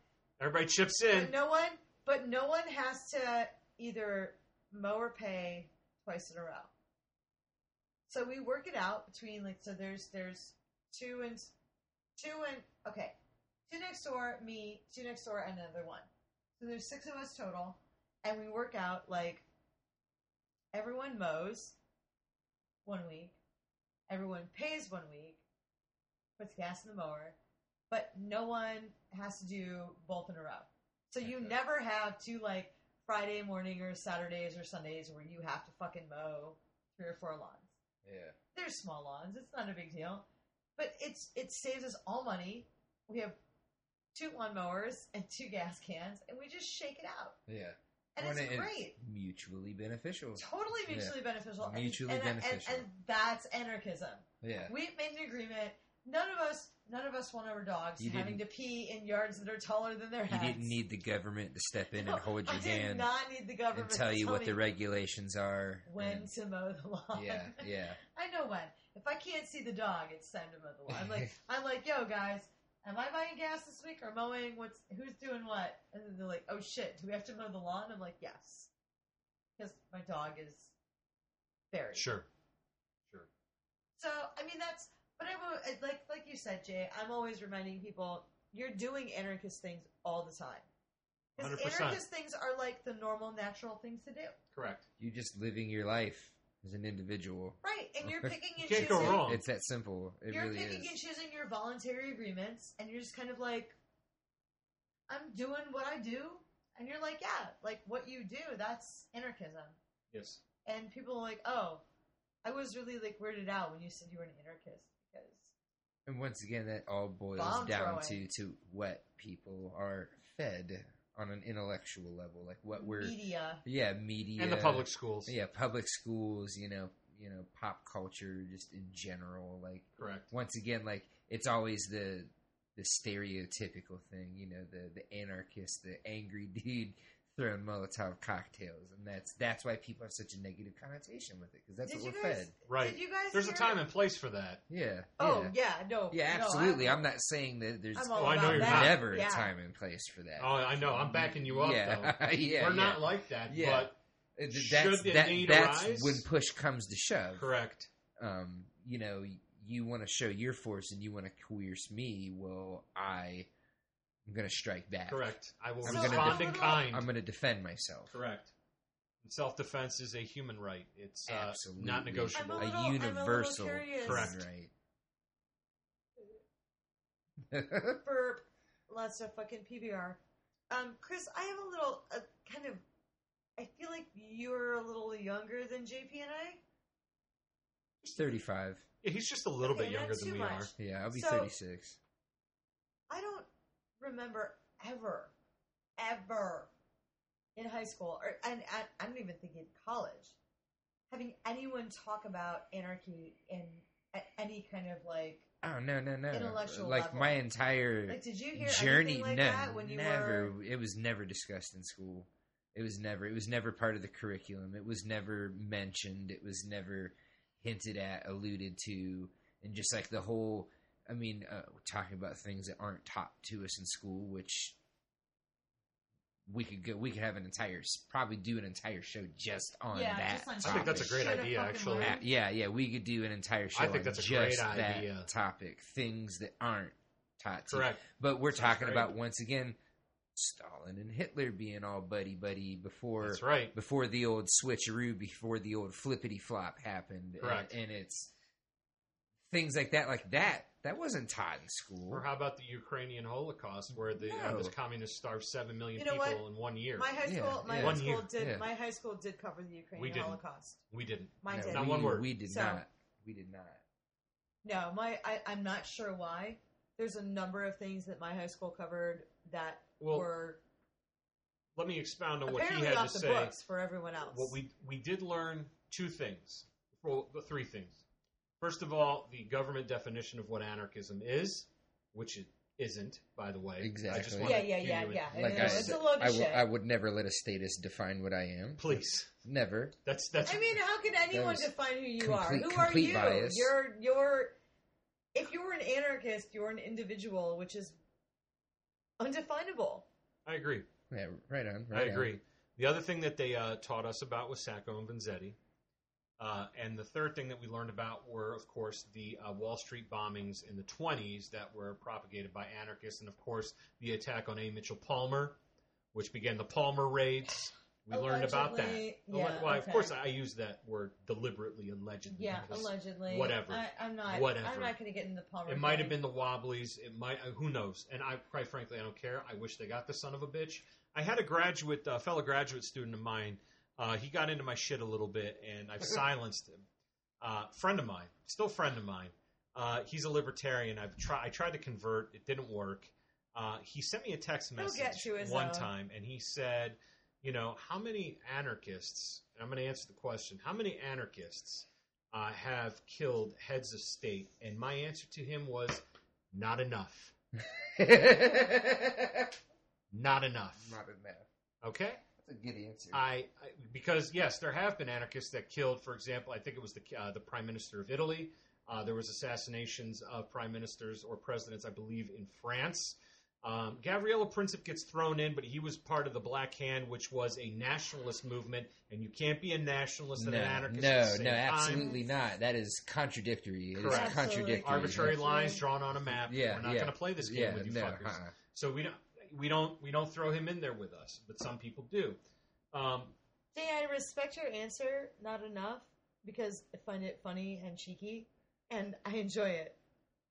Everybody chips in. No one, but no one has to either mow or pay twice in a row. So we work it out between like so. There's there's two and two and okay, two next door, me, two next door, and another one. So there's six of us total, and we work out like everyone mows one week, everyone pays one week, puts gas in the mower, but no one has to do both in a row. So you Okay. never have to like Friday morning or Saturdays or Sundays where you have to fucking mow three or four lawns. Yeah. There's small lawns; it's not a big deal, but it's it saves us all money. We have two lawnmowers and two gas cans, and we just shake it out, Yeah. and When it's it- great. mutually beneficial. Totally mutually beneficial. Mutually and, and- beneficial. And, that's anarchism. Yeah. We've made an agreement. None of us, none of us want our dogs You having to pee in yards that are taller than their You heads. didn't need the government to step in No, and hold I your did hand not need the government and tell to you what me the regulations are. when and- to mow the lawn. yeah, yeah. I know when. If I can't see the dog, it's time to mow the lawn. I'm like, I'm like, yo, guys, am I buying gas this week or mowing? What's who's doing what? And then they're like, oh shit, do we have to mow the lawn? I'm like, yes, because my dog is buried. Sure, sure. So I mean that's, but I'm a- like like you said, Jay. I'm always reminding people you're doing anarchist things all the time. Because 100%. anarchist things are like the normal, natural things to do, Correct. You're just living your life as an individual. right? And you're picking and Can't choosing. go wrong. It's that simple. It you're really picking is. and choosing your voluntary agreements, and you're just kind of like, I'm doing what I do, and you're like, yeah, like what you do, that's anarchism. Yes. And people are like, oh, I was really like weirded out when you said you were an anarchist because And once again, that all boils Bomb down throwing. to to what people are fed on an intellectual level, like what we're media. yeah media And the public schools. yeah public schools, you know you know pop culture just in general. Like Correct. once again, like it's always the the stereotypical thing, you know the the anarchist, the angry dude throwing Molotov cocktails, and that's that's why people have such a negative connotation with it because that's Did what we're guys- fed. Right. Did you guys? There's a hear- time and place for that. Yeah. Oh yeah. yeah, no. Yeah, no, absolutely. I'm, I'm, not saying that there's Oh, I know about you're that. not. never yeah. a time and place for that. Oh, I know. I'm backing you up, yeah, though. yeah. We're yeah. not like that, Yeah. but Uh, should That's, the that, need that's arise? when push comes to shove. correct. Um, you know, you want to show your force and you want to coerce me. Well, I, I'm going to strike back. Correct. I will I'm So gonna respond def- in kind. I'm going to defend myself. Correct. Self defense is a human right. It's uh, Absolutely. not negotiable. I'm A, little- I'm a little universal curious. human Correct. right. for lots of fucking PBR. Um, Chris, I have a little uh, kind of. I feel like you're a little younger than JP and I. He's 35. Yeah, he's just a little Okay, bit younger not than we much. are. Yeah, I'll be So- 36. I don't remember ever, ever in high school, or and I, I don't even think in college, having anyone talk about anarchy in a- any kind of like. Oh no no no! Intellectual like level. my entire Like, did you hear journey like no that when you never were? it was never discussed in school it was never it was never part of the curriculum it was never mentioned it was never hinted at alluded to and just like the whole i mean uh, talking about things that aren't taught to us in school which we could go we could have an entire probably do an entire show just on Yeah, that just on I think that's a great Should've idea, fucking actually. Uh, yeah, yeah, we could do an entire show. I think on that's a just great that idea. topic, things that aren't taught to. Correct. But we're Sounds talking great. about once again Stalin and Hitler being all buddy buddy before That's right. before the old switcheroo, before the old flippity flop happened. And- And, it's things like that, like that. That wasn't taught in school. Or how about the Ukrainian Holocaust, where the uh, No. this communists starved seven million You know people what? in one year? My high Yeah, school, my yeah. high One school year. did. Yeah. My high school did cover the We Ukrainian didn't. Holocaust. we didn't. Mine No, did. Not we, one word. We did So- not. We did not. No, my I, I'm not sure why. There's a number of things that my high school covered that Well, were let me expound on what he apparently had off to the say. books for everyone else. What we we did learn two things. Well, the three things. First of all, the government definition of what anarchism is, which it isn't, by the way. I just Exactly. wanted yeah, to yeah, give yeah, you yeah. Like It I, it's a load of I, shit. I would never let a status define what I am. Please, Never. that's that's. I mean, how can anyone define who you complete- are? Who are complete you? bias. You're you're. If you're an anarchist, you're an individual, which is undefinable. I agree. Yeah, right on. I Right on. agree. The other thing that they uh, taught us about was Sacco and Vanzetti. Uh, and the third thing that we learned about were, of course, the uh, Wall Street bombings in the 20s that were propagated by anarchists, and of course, the attack on A. Mitchell Palmer, which began the Palmer raids, We learned about that. Allegedly, yeah, well, of course, I use that word deliberately, allegedly. Yeah, allegedly. whatever. I, I'm not. Whatever. I'm not going to get into Palmer. It might have been the Wobblies. It might. Uh, who knows? And I, quite frankly, I don't care. I wish they got the son of a bitch. I had a graduate, a fellow graduate student of mine. Uh, he got into my shit a little bit, and I've silenced him. Uh, friend of mine, still friend of mine. Uh, he's a libertarian. I've tried. I tried to convert. It didn't work. Uh, he sent me a text message one own. time, and he said, "You know, how many anarchists?" And I'm going to answer the question: How many anarchists uh, have killed heads of state? And my answer to him was, "Not enough. Not enough." Not enough. Okay. A good answer. I, I because yes, there have been anarchists that killed. For example, I think it was the uh, the prime minister of Italy. Uh, there was assassinations of prime ministers or presidents, I believe, in France. Um, Gavrilo Princip gets thrown in, but he was part of the Black Hand, which was a nationalist movement, and you can't be a nationalist and no, an anarchist. no, at the same no, time. absolutely not. That is contradictory. It is Correct. Contradictory. Arbitrary lines drawn on a map. Yeah, We're not yeah. going to play this game Yeah, with you no, fuckers. uh-uh. So we don't we don't we don't throw him in there with us, but some people do. Um, See, I respect your answer, not enough, because I find it funny and cheeky, and I enjoy it.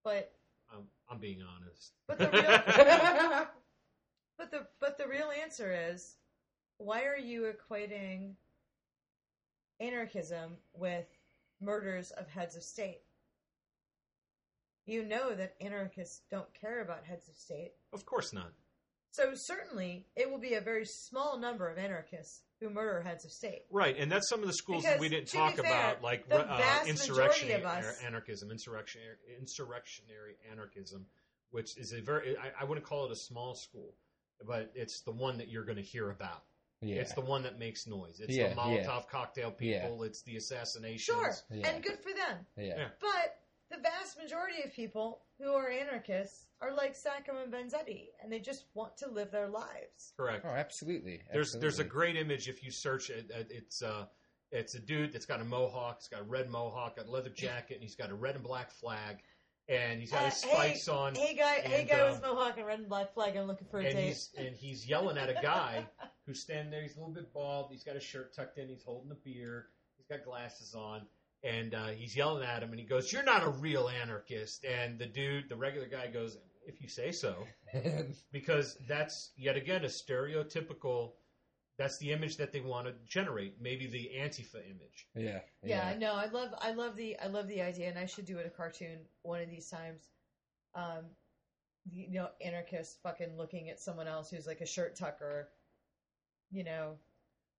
But I'm, I'm being honest. but the real but the but the real answer is why are you equating anarchism with murders of heads of state? You know that anarchists don't care about heads of state. Of course not. So certainly it will be a very small number of anarchists who murder heads of state. Right, and that's some of the schools that we didn't talk fair, about, like the uh, vast insurrectionary of us- anarchism, insurrectionary, insurrectionary anarchism, which is a very, I, I wouldn't call it a small school, but it's the one that you're going to hear about. Yeah. It's the one that makes noise. It's Yeah, the Molotov cocktail Yeah. people. It's the assassinations. Sure, Yeah. and good for them. yeah. Yeah. But the vast majority of people who are anarchists are like Sacco and Vanzetti, and they just want to live their lives. Correct. Oh, absolutely. There's there's a great image if you search it. uh, It's uh, it's a dude that's got a mohawk. He's got a red mohawk, got a leather jacket, and he's got a red and black flag, and he's got his Uh, hey, spikes on. Hey guy, hey And, guy uh, with mohawk and red and black flag. I'm looking for a and date. he's and he's yelling at a guy who's standing there. He's a little bit bald. He's got his shirt tucked in. He's holding a beer. He's got glasses on, and uh, he's yelling at him. And he goes, "You're not a real anarchist." And the dude, the regular guy, goes, "If you say so," because that's yet again a stereotypical. That's the image that they want to generate. Maybe the Antifa image. yeah. yeah, no, I love, I love the, I love the idea, and I should do it a cartoon one of these times. Um, you know, anarchist fucking looking at someone else who's like a shirt tucker. You know,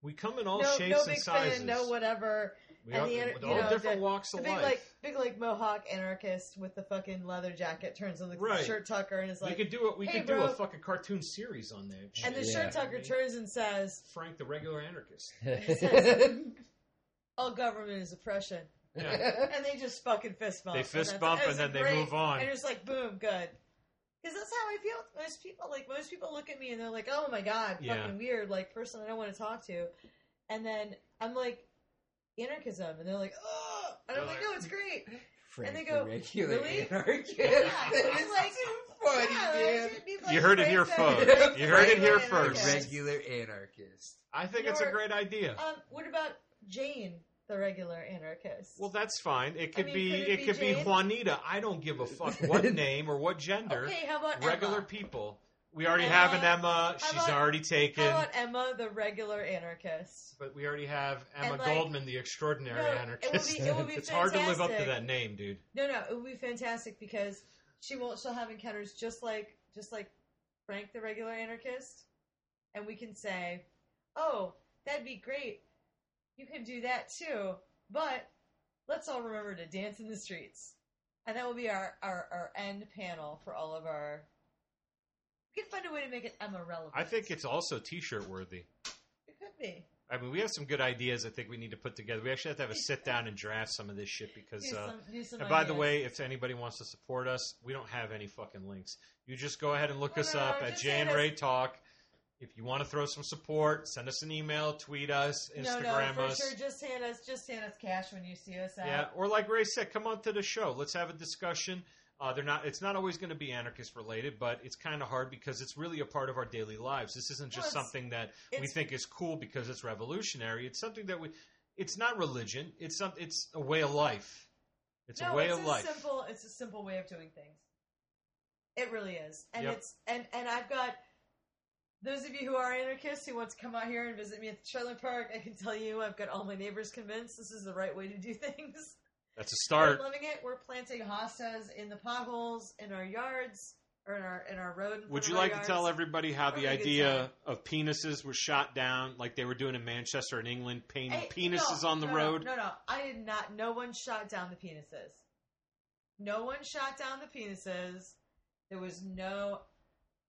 We come in all no, shapes no and big sizes. fan, no whatever. We and are, the an- with you all know, different the- walks The of big life. like big like mohawk anarchist with the fucking leather jacket turns on the Right. shirt tucker and is like, we could do it. We "Hey, could do a bro." fucking cartoon series on that. and the shit. shirt tucker turns and says, Frank, the regular anarchist. "All government is oppression," Yeah. and they just fucking fist bump. They And fist that's- bump that's and then they great. move on. and it's like boom, good. Because that's how I feel. with Most people, like most people, look at me and they're like, "Oh my god, Yeah. fucking weird, like person I don't want to talk to," and then I'm like, anarchism, and they're like, "Oh," and I'm They're like, like- "No, it's great." Frank, they go, regular "Really?" anarchist. Yeah, That I'm like, too funny, Yeah, man. like You heard it here Frank first. You heard it here first. Regular anarchist. I think You it's a great idea. Um, what about Jane, the regular anarchist? Well, that's fine. It could mean, be could it it be could be Juanita. I don't give a fuck what name or what gender. okay, how about Regular Emma? people. We already Emma. have an Emma. She's about- already taken. How about Emma, the regular anarchist? but we already have Emma And, like- Goldman, the extraordinary No, it would anarchist. be- it would be it's hard to live up to fantastic. that name, dude. No, no, it would be fantastic because she won't. She'll have encounters just like just like Frank, the regular anarchist, and we can say, "Oh, that'd be great. You can do that too." But let's all remember to dance in the streets, and that will be our our, our end panel for all of our. We can find a way to make it Emma relevant. I think it's also T-shirt worthy. it could be. I mean, we have some good ideas. I think we need to put together. We actually have to have a sit down and draft some of this shit because. Do Uh, some, do some and by the ideas. way, if anybody wants to support us, we don't have any fucking links. You just go ahead and look No, us no, up no, at just Jay and us- Ray Talk. If you want to throw some support, send us an email, tweet us, no, Instagram no, for us. sure. Just hand us, just hand us cash when you see us out. Yeah, or like Ray said, come on to the show. Let's have a discussion. Uh, they're not. It's not always going to be anarchist related, but it's kind of hard because it's really a part of our daily lives. This isn't just Well, something that we think is cool because it's revolutionary. It's something that we. It's not religion. It's some. It's a way of life. It's no, a way it's of a life. simple. It's a simple way of doing things. It really is, and Yep. it's and and I've got those of you who are anarchists who want to come out here and visit me at the trailer park. I can tell you, I've got all my neighbors convinced this is the right way to do things. That's a start. loving it. We're planting hostas in the potholes in our yards or in our in our road. Would you like to tell everybody how We're the having a good idea of penises was shot down, like they were doing in Manchester and England, painting Hey, penises no, on the no, road? No, no, no, I did not. No one shot down the penises. No one shot down the penises. There was no.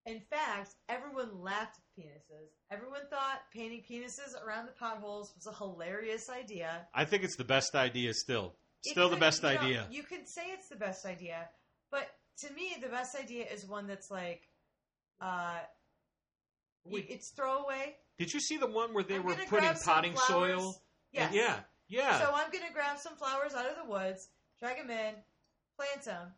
In fact, everyone laughed at penises. Everyone thought painting penises around the potholes was a hilarious idea. I think it's the best idea still. Still the best you know, idea. you could say it's the best idea, but to me, the best idea is one that's like, uh, Wait. it's throwaway. Did you see the one where they I'm were putting potting soil? Yes. Yeah, yeah. So I'm gonna grab some flowers out of the woods, drag them in, plant them,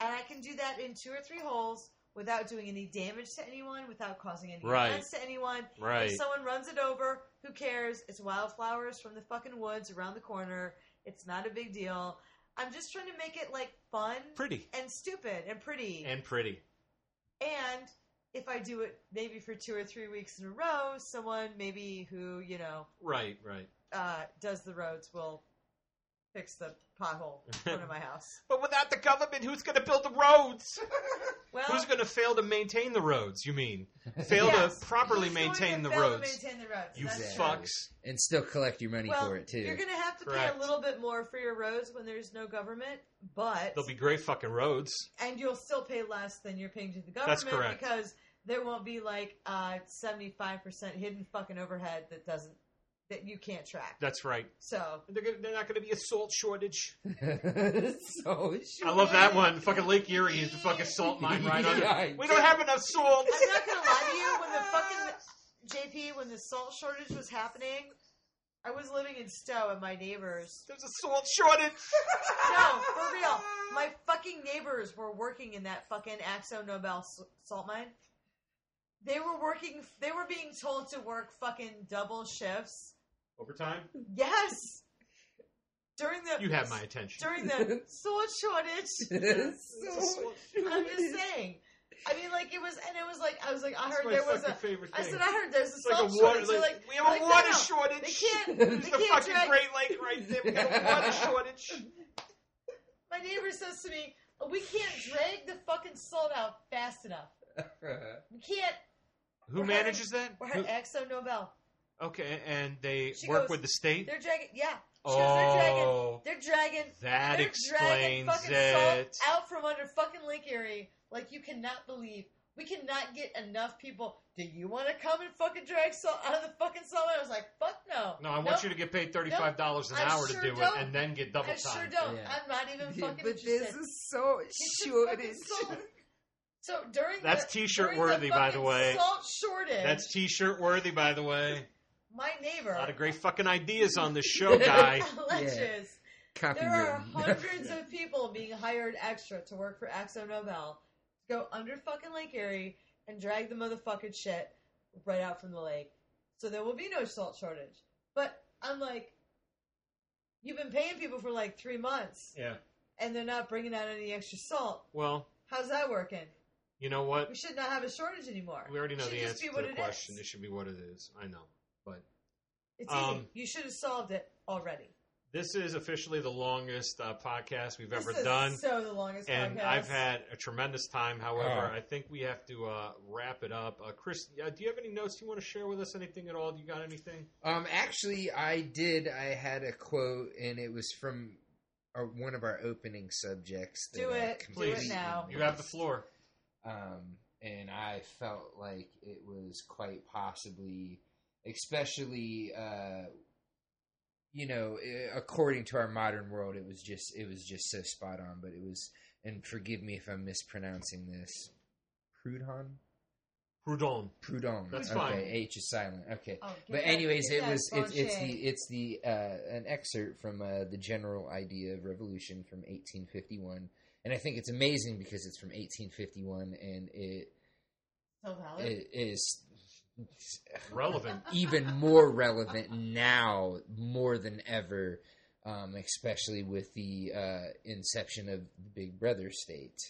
and I can do that in two or three holes without doing any damage to anyone, without causing any Right. offense to anyone. right. If someone runs it over, who cares? It's wildflowers from the fucking woods around the corner. It's not a big deal. I'm just trying to make it like fun pretty and stupid and pretty. and pretty. And if I do it maybe for two or three weeks in a row, someone maybe who, you know, Right, right. uh, does the roads will fix the pothole in front of my house. But without the government, who's going to build the roads? Well, who's going to fail to maintain the roads? You mean fail yes, to properly who's going maintain to the fail to roads? maintain the roads. You That's Exactly. true. fucks. and still collect your money Well, for it too. you're going to have to pay Correct. a little bit more for your roads when there's no government, but They'll be great fucking roads. and you'll still pay less than you're paying to the government That's correct. because there won't be like uh, 75% hidden fucking overhead that doesn't that you can't track. That's right. So, They're, gonna, they're not going to be a salt shortage. so I love that one. Fucking Lake Erie is the fucking salt mine right under. Yeah. We don't have enough salt. I'm not going to lie to you when the fucking JP when the salt shortage was happening, I was living in Stow and my neighbors There's a salt shortage. No, for real. My fucking neighbors were working in that fucking Akzo Nobel s- salt mine. They were working. They were being told to work fucking double shifts. Overtime? Yes. During the You have my attention. during the salt shortage. I'm just saying. I mean, like it was, and it was like I was like I heard there was a. favorite I thing. said I heard there's a It's like a salt water. shortage. They're Like, like we have like, a no, water no, shortage. they can't. It's They the can't fucking drag Great Lake right there. We have a water shortage. My neighbor says to me, "Oh, "We can't drag the fucking salt out fast enough. We can't." Who We're manages that? We're Who- at Akzo Nobel. Okay, and they She work goes, with the state. They're dragging. Yeah. She goes, they're oh, dragging. Oh, They're dragging. that they're dragging explains fucking it. salt out from under fucking Lake Erie. Like you cannot believe. We cannot get enough people. Do you want to come and fucking drag salt out of the fucking salt? I was like, fuck no. No, I want you to get paid thirty-five dollars an I hour sure to do don't. it, and then get double I time. sure don't. Yeah. I'm not even fucking but there's interested. a salt It's a shortage. So during That's the, t-shirt during worthy, by the way. Salt shortage. That's T-shirt worthy, by the way. My neighbor. A lot of great fucking ideas on this show, guy. alleges Copywritten. There are hundreds of people being hired extra to work for Akzo Nobel to go under fucking Lake Erie and drag the motherfucking shit right out from the lake. So there will be no salt shortage. But I'm like, you've been paying people for like three months yeah. and they're not bringing out any extra salt. Well, How's that working? you know what? We should not have a shortage anymore. We already know the answer to the it question. is. It should be what it is. I know, but It's easy. Um, You should have solved it already. this is officially the longest uh, podcast we've This ever is done. So the longest and podcast. I've had a tremendous time. However, Oh. I think we have to uh, wrap it up. Uh, Chris, uh, do you have any notes you want to share with us? Anything at all? Do you got anything? Um, actually, I did. I had a quote, and it was from our, one of our opening subjects. Do I it. Do it now. You have the floor. Um, and I felt like it was quite possibly, especially, uh, you know, eh, according to our modern world, it was just it was just so spot on. But it was, and forgive me if I'm mispronouncing this prudhon Proudhon. Proudhon. That's okay, fine. H is silent. Okay. Oh, But anyways, it was it's it's the it's the uh, an excerpt from uh, the General Idea of Revolution from 1851, and I think it's amazing because it's from 1851 and it, So valid. it is Relevant. even more relevant now more than ever, um, especially with the uh, inception of the Big Brother state.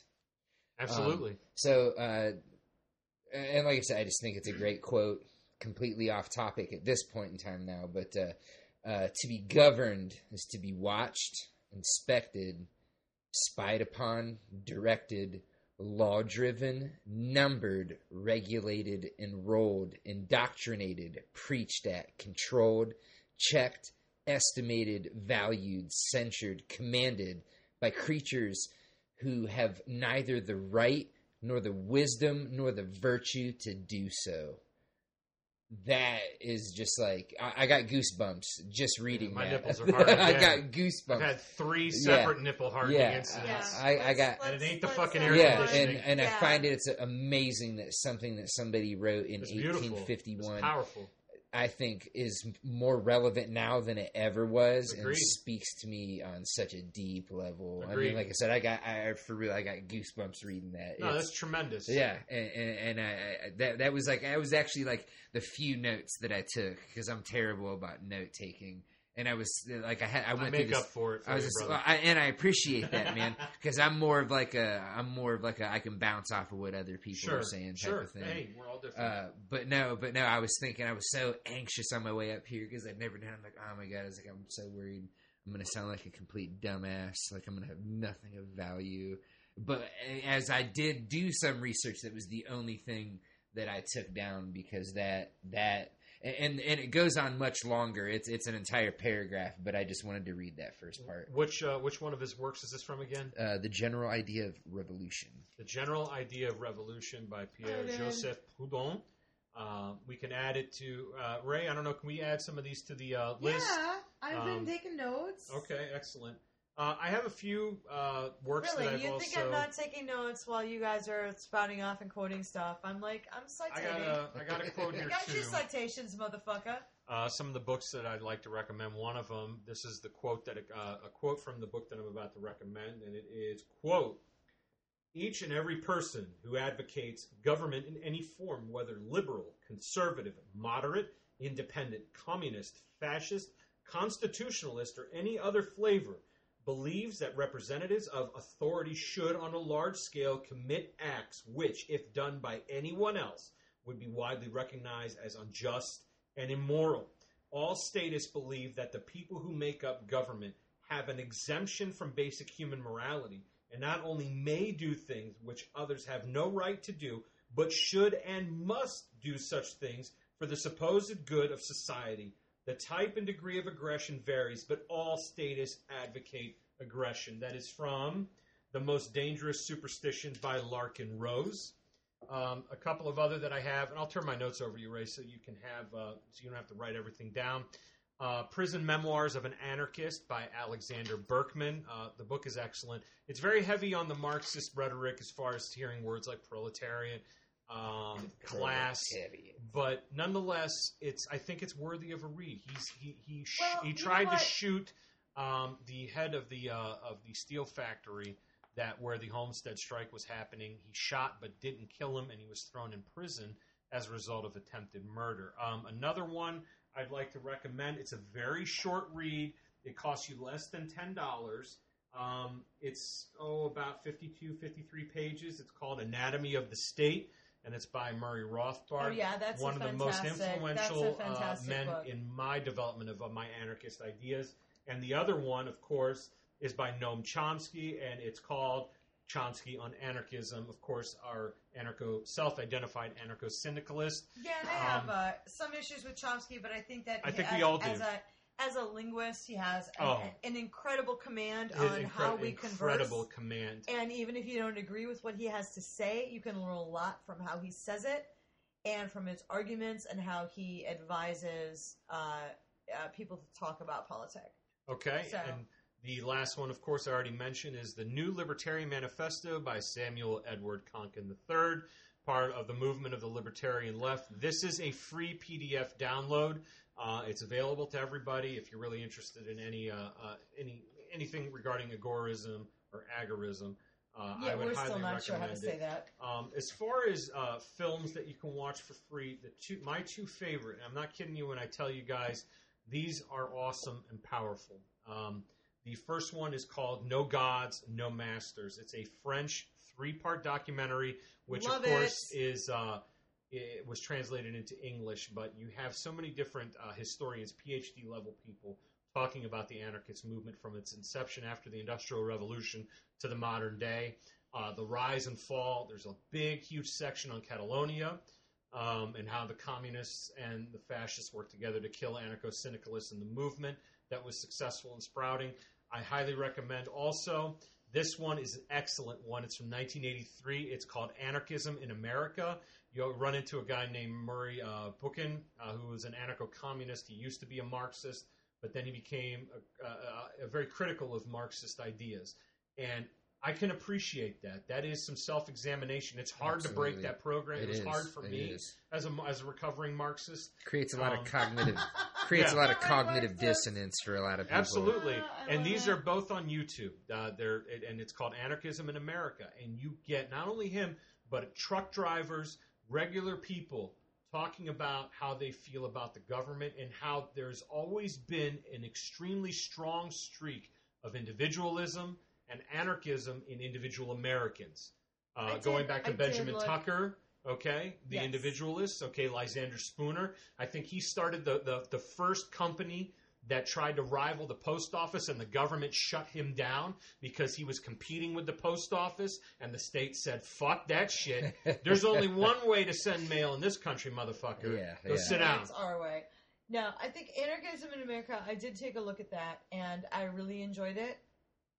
Absolutely. So, uh, and like I said, I just think it's a great quote, completely off topic at this point in time now. But uh, uh, to be governed is to be watched, inspected, spied upon, directed, law driven, numbered, regulated, enrolled, indoctrinated, preached at, controlled, checked, estimated, valued, censured, commanded by creatures who have neither the right nor the wisdom nor the virtue to do so. That is just like I, I got goosebumps just reading my that. nipples are hard I again. got I've goosebumps. had three separate nipple hardening Yeah. incidents. I- I got- And it ain't the fucking air yeah, conditioning. and and I find it it's amazing that something that somebody wrote in It's beautiful. It's 1851 powerful. I think is more relevant now than it ever was, Agreed. and speaks to me on such a deep level. I mean, like I said, I got I for real, I got goosebumps reading that. No, It's- that's tremendous. yeah, and, and, and I, I, that that was like I was actually like the few notes that I took because I'm terrible about note taking, and I was like I had I went I make through up this. for it. For I was just. I, and I appreciate that, man, because I'm more of like a, I'm more of like a, I can bounce off of what other people sure, are saying type sure. of thing. Hey, we're all different. Uh, but no, but no, I was thinking I was so anxious on my way up here because I'd never done. I'm like, oh my god, I was like, I'm so worried. I'm gonna sound like a complete dumbass. Like I'm gonna have nothing of value. But as I did do some research, that was the only thing that I took down because that that and and it goes on much longer. It's it's an entire paragraph, but I just wanted to read that first part. which uh, which one of his works is this from again? Uh, the general idea of revolution. The General Idea of Revolution by Pierre Joseph Proudhon. Uh, we can add it to uh, Ray. I don't know. Can we add some of these to the uh, list? Yeah, I've Um, been taking notes. Okay, excellent. Uh, I have a few uh, works that Really, I've you also. think I'm not taking notes while you guys are spouting off and quoting stuff? I'm like, I'm I citating. got a, I got a quote I here got too. your citations, motherfucker. Uh, some of the books that I'd like to recommend. One of them. This is the quote that uh, a quote from the book that I'm about to recommend, and it is quote. Each and every person who advocates government in any form, whether liberal, conservative, moderate, independent, communist, fascist, constitutionalist, or any other flavor, believes that representatives of authority should, on a large scale, commit acts which, if done by anyone else, would be widely recognized as unjust and immoral. All statists believe that the people who make up government have an exemption from basic human morality and not only may do things which others have no right to do, but should and must do such things for the supposed good of society. The type and degree of aggression varies, but all statists advocate aggression. That is from The Most Dangerous Superstition by Larken Rose. Um, a couple of other that I have, and I'll turn my notes over to you, Ray, so you can have, uh, so you don't have to write everything down. Uh, Prison Memoirs of an Anarchist by Alexander Berkman. Uh, the book is excellent. It's very heavy on the Marxist rhetoric as far as hearing words like proletarian, um, class, Heavy. but nonetheless, it's I think it's worthy of a read. He's he he sh- Well, he tried to shoot um, the head of the uh, of the steel factory that where the Homestead strike was happening. He shot but didn't kill him, and he was thrown in prison as a result of attempted murder. Um, another one I'd like to recommend. It's a very short read. It costs you less than ten dollars. Um, it's oh about 52, 53 pages. It's called Anatomy of the State, and it's by Murray Rothbard Oh yeah, that's one a of the most influential uh, men book. in my development of, of my anarchist ideas. And the other one, of course, is by Noam Chomsky, and it's called Chomsky on Anarchism. Of course, our anarcho self-identified anarcho-syndicalist. Yeah, and I have Um, uh, some issues with Chomsky, but I think that I think we all do. as a as a linguist, he has an, Oh. an incredible command on incre- how we incredible converse. Incredible command. And even if you don't agree with what he has to say, you can learn a lot from how he says it and from his arguments and how he advises uh, uh, people to talk about politics. Okay, So- and the last one, of course, I already mentioned is the New Libertarian Manifesto by Samuel Edward Konkin III, part of the movement of the libertarian left. This is a free PDF download. Uh, it's available to everybody if you're really interested in any uh, uh, any anything regarding agorism or agorism. Uh, yeah, I would we're highly still not sure how to recommend say it. that. Um, as far as uh, films that you can watch for free, the two my two favorite, and I'm not kidding you when I tell you guys, these are awesome and powerful. Um, the first one is called No Gods, No Masters. It's a French three part documentary, which Love of course it. is uh, it was translated into English, but you have so many different uh, historians, PhD level people talking about the anarchist movement from its inception after the Industrial Revolution to the modern day. Uh, the rise and fall. There's a big, huge section on Catalonia um, and how the communists and the fascists worked together to kill anarcho syndicalists in the movement that was successful in sprouting. I highly recommend also. This one is an excellent one. It's from 1983. It's called Anarchism in America. You'll run into a guy named Murray uh, Bookchin, uh, who was an anarcho communist. He used to be a Marxist, but then he became a, a, a very critical of Marxist ideas. And I can appreciate that. That is some self examination. It's hard to break that program. It, It was is. hard for It me is. as a as a recovering Marxist. creates a lot Um, of cognitive creates Yeah. a lot of cognitive dissonance for a lot of people. Absolutely. Ah, and these it. are both on YouTube. Uh, they're and it's called Anarchism in America. And you get not only him, but truck drivers, regular people talking about how they feel about the government and how there's always been an extremely strong streak of individualism and anarchism in individual Americans. Uh, did- going back to I Benjamin Tucker, okay, the Yes. individualists, okay, Lysander Spooner. I think he started the, the, the first company that tried to rival the post office and the government shut him down because he was competing with the post office and the state said, fuck that shit. There's only one way to send mail in this country, motherfucker. Yeah, Go yeah. sit down. That's our way. No, I think Anarchism in America, I did take a look at that and I really enjoyed it.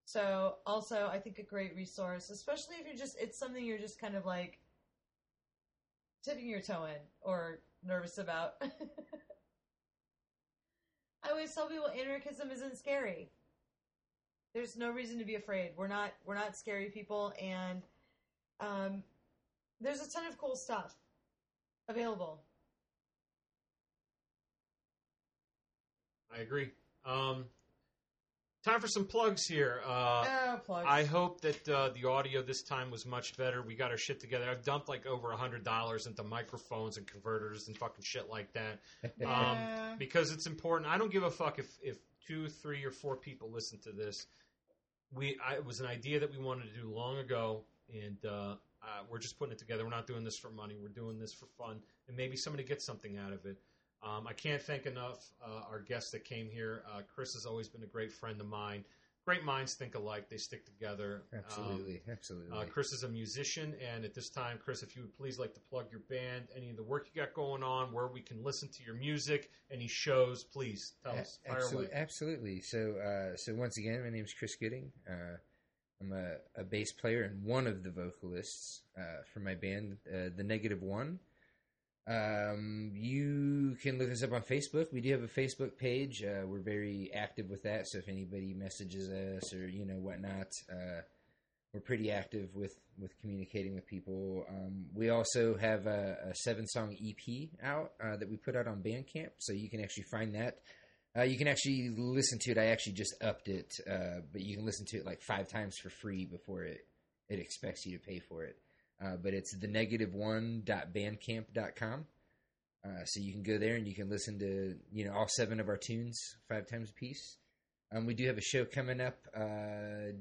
So, also, I think a great resource, especially if you're just, it's something you're just kind of like tipping your toe in or nervous about. I always tell people anarchism isn't scary. There's no reason to be afraid. We're not, we're not scary people and, um, there's a ton of cool stuff available. I agree. Um, time for some plugs here. Uh, oh, plugs. I hope that uh, the audio this time was much better. We got our shit together. I've dumped like over a hundred dollars into microphones and converters and fucking shit like that Yeah. um, because it's important. I don't give a fuck if if two, three, or four people listen to this. We I, it was an idea that we wanted to do long ago, and uh, uh, we're just putting it together. We're not doing this for money. We're doing this for fun, and maybe somebody gets something out of it. Um, I can't thank enough uh, our guests that came here. Uh, Chris has always been a great friend of mine. Great minds think alike; they stick together. Um, Absolutely, absolutely. uh, Chris is a musician, and at this time, Chris, if you would please like to plug your band, any of the work you got going on, where we can listen to your music, any shows, please tell us. A- Fire absolutely, absolutely. So, uh, so once again, my name is Chris Gooding. Uh, I'm a, a bass player and one of the vocalists uh, for my band, uh, The Negative One. Um, you can look us up on Facebook. We do have a Facebook page. Uh, we're very active with that. So if anybody messages us or you know whatnot, uh, we're pretty active with with communicating with people. Um, we also have a, a seven song EP out uh, that we put out on Bandcamp, so you can actually find that. Uh, you can actually listen to it. I actually just upped it, uh, but you can listen to it like five times for free before it it expects you to pay for it. Uh, but it's the negative one bandcamp.com. Uh, so you can go there and you can listen to you know all seven of our tunes five times a piece. Um, we do have a show coming up uh,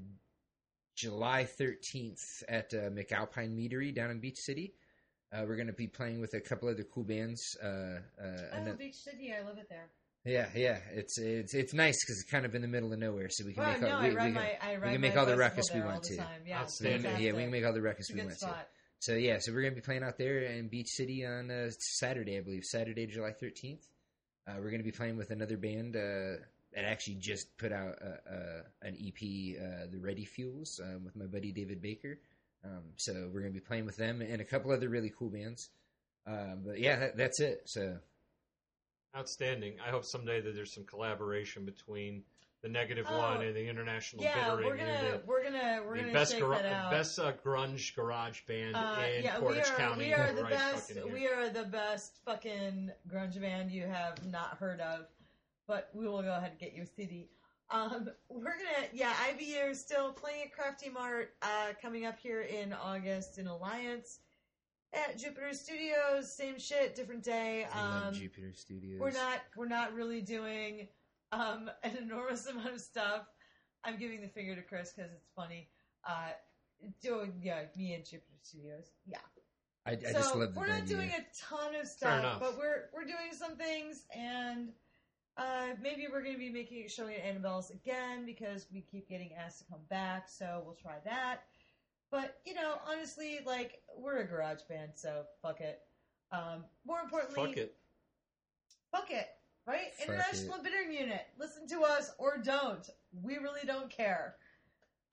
July 13th at uh, McAlpine Meadery down in Beach City. Uh, we're going to be playing with a couple other cool bands. Uh, uh, oh, Beach City, I love it there. Yeah, yeah, it's it's it's nice because it's kind of in the middle of nowhere, so we can make no, all, we, we can, my can make all the ruckus we want to. Yeah, we can, yeah, we can make all the ruckus we want spot. to. So yeah, so we're gonna be playing out there in Beach City on uh, Saturday, I believe, Saturday, July thirteenth. Uh, we're gonna be playing with another band uh, that actually just put out uh, uh, an EP, uh, the Ready Fuels, uh, with my buddy David Baker. Um, so we're gonna be playing with them and a couple other really cool bands. Um, but yeah, that, that's it. So Outstanding. I hope someday that there's some collaboration between the Negative Oh, One and the International Yeah, Bittering we're gonna Unit. we're gonna we're the gonna best, gar- that out. best uh, grunge garage band Uh, in yeah, we Portage are County. we are the right best. We are the best fucking grunge band you have not heard of. But we will go ahead and get you a CD. Um, we're gonna, yeah, IBU is still playing at Crafty Mart, uh, coming up here in August in Alliance at Jupiter Studios. Same shit, different day. I love Um, Jupiter Studios. we're not, we're not really doing um, an enormous amount of stuff. I'm giving the finger to Chris because it's funny. Uh, doing, yeah, me and Jupiter Studios, yeah. I, I so just love the we're not venue. doing a ton of stuff, enough. but we're we're doing some things, and uh, maybe we're going to be making showing at Annabelle's again because we keep getting asked to come back. So we'll try that. But you know, honestly, like we're a garage band, so fuck it. Um, more importantly, Fuck it. fuck it, right? Fuck International Bittering Unit. Listen to us or don't. We really don't care.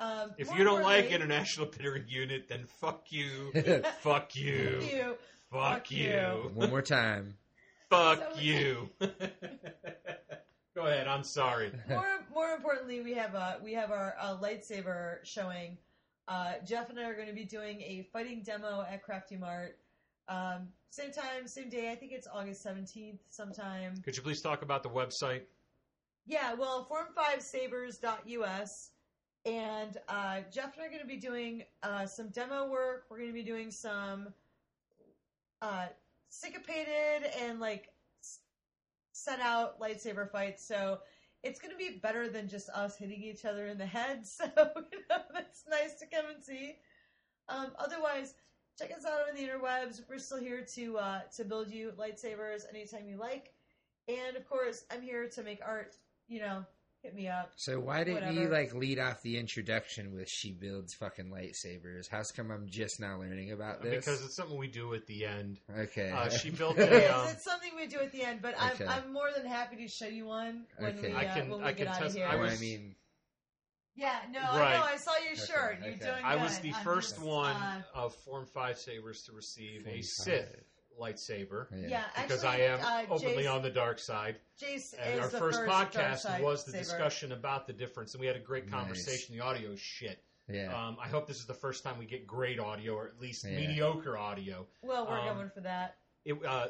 Um, If you don't like International Bittering Unit, then fuck you. fuck you. Fuck you. Fuck Fuck you. you. One more time. Fuck So- you. Go ahead. I'm sorry. more more importantly, we have uh, we have our uh, lightsaber showing. Uh, Jeff and I are going to be doing a fighting demo at Crafty Mart. Um, same time, same day. I think it's August seventeenth, sometime. Could you please talk about the website? Yeah, well, form5sabers.us. And uh, Jeff and I are going to be doing uh, some demo work. We're going to be doing some uh, syncopated and like s- set out lightsaber fights. So it's going to be better than just us hitting each other in the head. So you know, that's nice to come and see. Um, otherwise, check us out on the interwebs. We're still here to uh, to build you lightsabers anytime you like. And of course, I'm here to make art. You know, hit me up. So why didn't you like lead off the introduction with she builds fucking lightsabers? How's come I'm just now learning about this? Because it's something we do at the end. okay, Uh, she built It a. is. Um, It's something we do at the end, but I'm, I'm more than happy to show you one when Okay. we, I uh, can- when we I get can out test- of here. I was- I mean, yeah, no, I know. I saw your Okay, shirt. You're okay. doing I was the I'm first just, one uh, of Form 5 Sabers to receive a 45. Sith lightsaber. yeah. yeah, Because actually, I am uh, openly Jace, on the dark side. Jace And is our the first, dark podcast side was the saber. discussion about the difference, and we had a great Nice. conversation. The audio is shit. Yeah. Um, I hope this is the first time we get great audio, or at least Yeah. mediocre audio. Well, we're um, going for that. It, uh,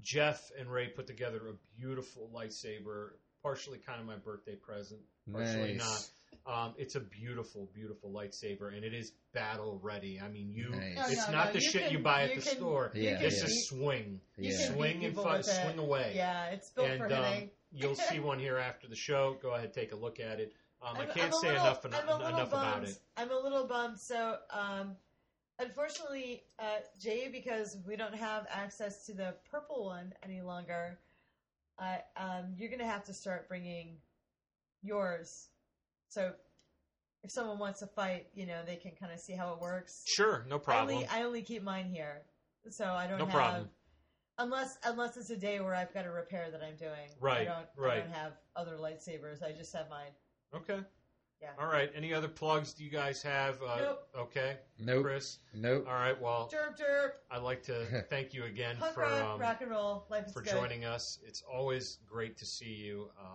Jeff and Ray put together a beautiful lightsaber, partially kind of my birthday present, partially nice. not. Um, it's a beautiful, beautiful lightsaber, and it is battle ready. I mean, you. Nice. No, It's no, not no, the you shit can- you buy at you the can- store. Yeah, you It's yeah. beat- swing, you Yeah. swing and people fu- swing away. Yeah, it's built and for um, hitting. you'll see one here after the show. Go ahead, take a look at it. Um, I can't say little- enough I'm enough, a little enough about it. I'm a little bummed. So, um, unfortunately, uh, Jay, because we don't have access to the purple one any longer, uh, um, you're going to have to start bringing yours. So, if someone wants to fight, you know, they can kind of see how it works. Sure, no I problem. only, I only keep mine here, so I don't No have. problem. Unless unless it's a day where I've got a repair that I'm doing. I Right, don't, I don't have other lightsabers. I just have mine. Okay. Yeah. All right. Any other plugs do you guys have? Uh, Nope. Okay, Nope. Chris. Nope. All right. Well, Derp derp. I'd like to thank you again Punk for rock, um, rock and roll. Life is for good. joining us. It's always great to see you. Um,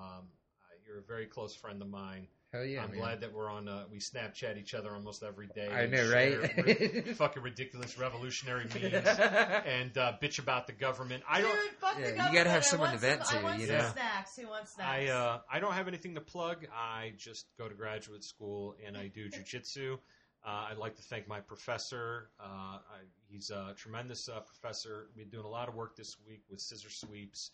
uh, you're a very close friend of mine. Hell yeah, I'm man. glad that we're on. Uh, we Snapchat each other almost every day. I and know, right? ri- fucking ridiculous revolutionary memes and uh, bitch about the government. I don't. fuck Yeah, the you gotta have someone to vent some, I to, want you some know? snacks. Who wants snacks? I uh, I don't have anything to plug. I just go to graduate school and I do jujitsu. Uh, I'd like to thank my professor. Uh, I, he's a tremendous uh, professor. We've been doing a lot of work this week with scissor sweeps,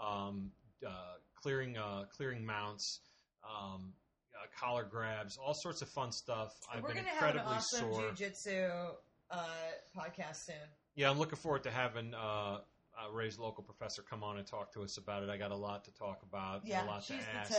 um, uh, clearing uh, clearing mounts, um, uh, collar grabs, all sorts of fun stuff. I've We're been gonna have an incredibly awesome sore. jujitsu uh, podcast soon. Yeah, I'm looking forward to having uh, uh, Ray's local professor come on and talk to us about it. I got a lot to talk about, Yeah, a lot to ask,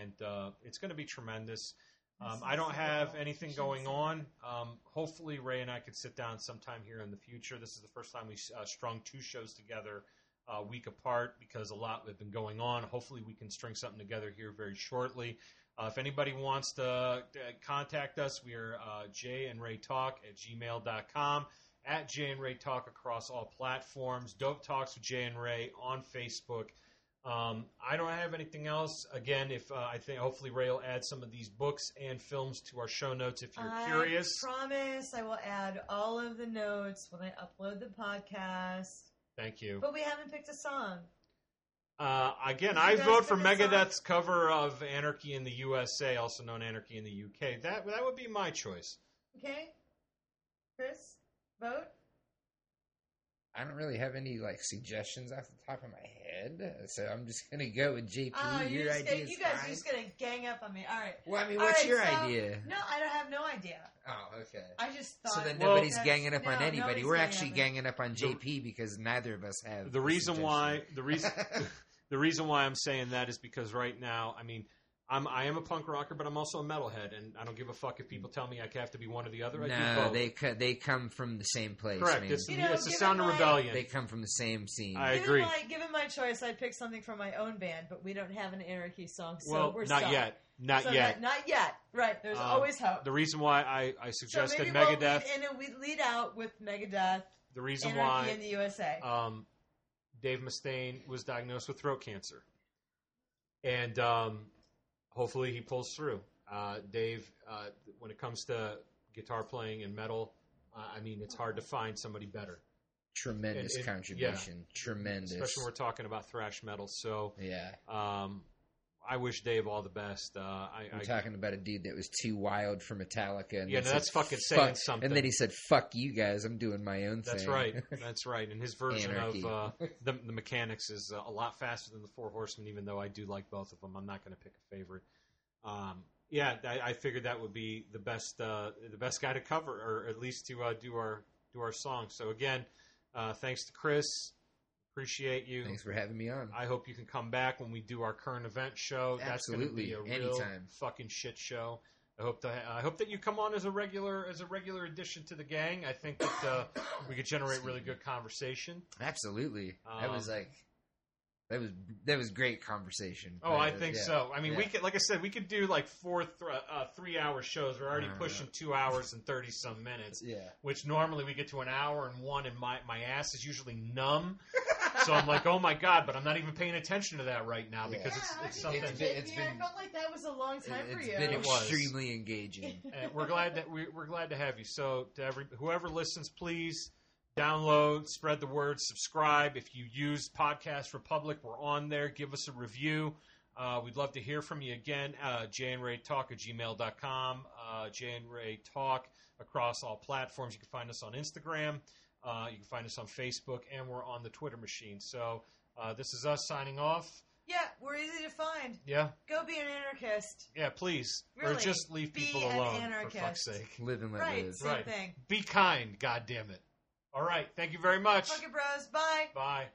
and uh, it's going to be tremendous. Um, I don't have anything going on. Um, hopefully, Ray and I could sit down sometime here in the future. This is the first time we uh, strung two shows together a week apart because a lot have been going on. Hopefully, we can string something together here very shortly. Uh, if anybody wants to uh, contact us, we are uh, Jay and Ray Talk at gmail.com, at Jay and Ray Talk across all platforms, Dope Talks with Jay and Ray on Facebook. Um, I don't have anything else. Again, if uh, I think hopefully Ray will add some of these books and films to our show notes if you're curious. I curious. promise I will add all of the notes when I upload the podcast. Thank you. But we haven't picked a song. Uh, again, I vote for pick a song? Megadeth's cover of "Anarchy in the USA," also known "Anarchy in the UK." That that would be my choice. Okay, Chris, vote. I don't really have any like suggestions off the top of my head, so I'm just gonna go with JP. Oh, you're your just gonna, idea's you guys fine. are just gonna gang up on me. All right. Well, I mean, All what's right, your so- idea? No, I don't have no idea. Oh, okay. I just thought. So then Well- nobody's ganging up no, on anybody. We're ganging actually up ganging up on JP because neither of us have The reason why the reason the reason why I'm saying that is because right now, I mean, I'm I am a punk rocker, but I'm also a metalhead, and I don't give a fuck if people tell me I have to be one or the other. I do No, both. they co- they come from the same place. correct. man. It's, You know, it's the sound of my- rebellion. They come from the same scene. I given agree. My, given my choice, I'd pick something from my own band, but we don't have an anarchy song, so well, we're not stuck. yet, not So yet. Not, not yet. Right. There's Um, always hope. The reason why I, I so suggested maybe we'll Megadeth, lead, and we lead out with Megadeth, the reason Anarchy why in the USA. um, Dave Mustaine was diagnosed with throat cancer, and um, hopefully he pulls through. Uh, Dave, uh, when it comes to guitar playing and metal, uh, I mean, it's hard to find somebody better, Tremendous and- and- contribution. Tremendous. especially when we're talking about thrash metal. So yeah, um, I wish Dave all the best. Uh, I, I talking about a dude that was too wild for Metallica. And Yeah, then no, that's fucking saying "Fuck," something. And then he said, "Fuck you guys, I'm doing my own That's thing." That's right. That's right. And his version Anarchy. of uh, the, the Mechanix is uh, a lot faster than the Four Horsemen. Even though I do like both of them, I'm not going to pick a favorite. Um, yeah, I, I figured that would be the best, uh, the best guy to cover, or at least to uh, do our do our song. So again, uh, thanks to Chris. Appreciate you. Thanks for having me on. I hope you can come back when we do our current event show. That's going to be a real Anytime. fucking shit show. I hope to. I hope that you come on as a regular as a regular addition to the gang. I think that uh, we could generate really good conversation. Absolutely. that was Um, like that was that was great conversation. Oh, Uh, I think yeah. so. I mean, we could, like I said, we could do like four, th- uh, three-hour shows. We're already Uh, pushing two hours and thirty some minutes, Yeah. which normally we get to an hour and one, and my my ass is usually numb. so I'm like, oh my god, but I'm not even paying attention to that right now because yeah, it's, I it's can something. get It's you, been- JP. it's I been- felt like that was a long time for It's you. been It was. extremely engaging. and we're glad that we, we're glad to have you. So to every whoever listens, please download, spread the word, subscribe. If you use Podcast Republic, we're on there. Give us a review. Uh, we'd love to hear from you again. Uh, jnraytalk at gmail.com. Uh, jnraytalk across all platforms. You can find us on Instagram. Uh, you can find us on Facebook, and we're on the Twitter machine. So uh, this is us signing off. Yeah, we're easy to find. Yeah, Go be an anarchist. yeah. Please, Really, or just leave be people an alone for fuck's sake. Live and let Right, live. same Right. thing. Be kind, God damn it. All right. Thank you very much. Fuck it, bros. Bye. Bye.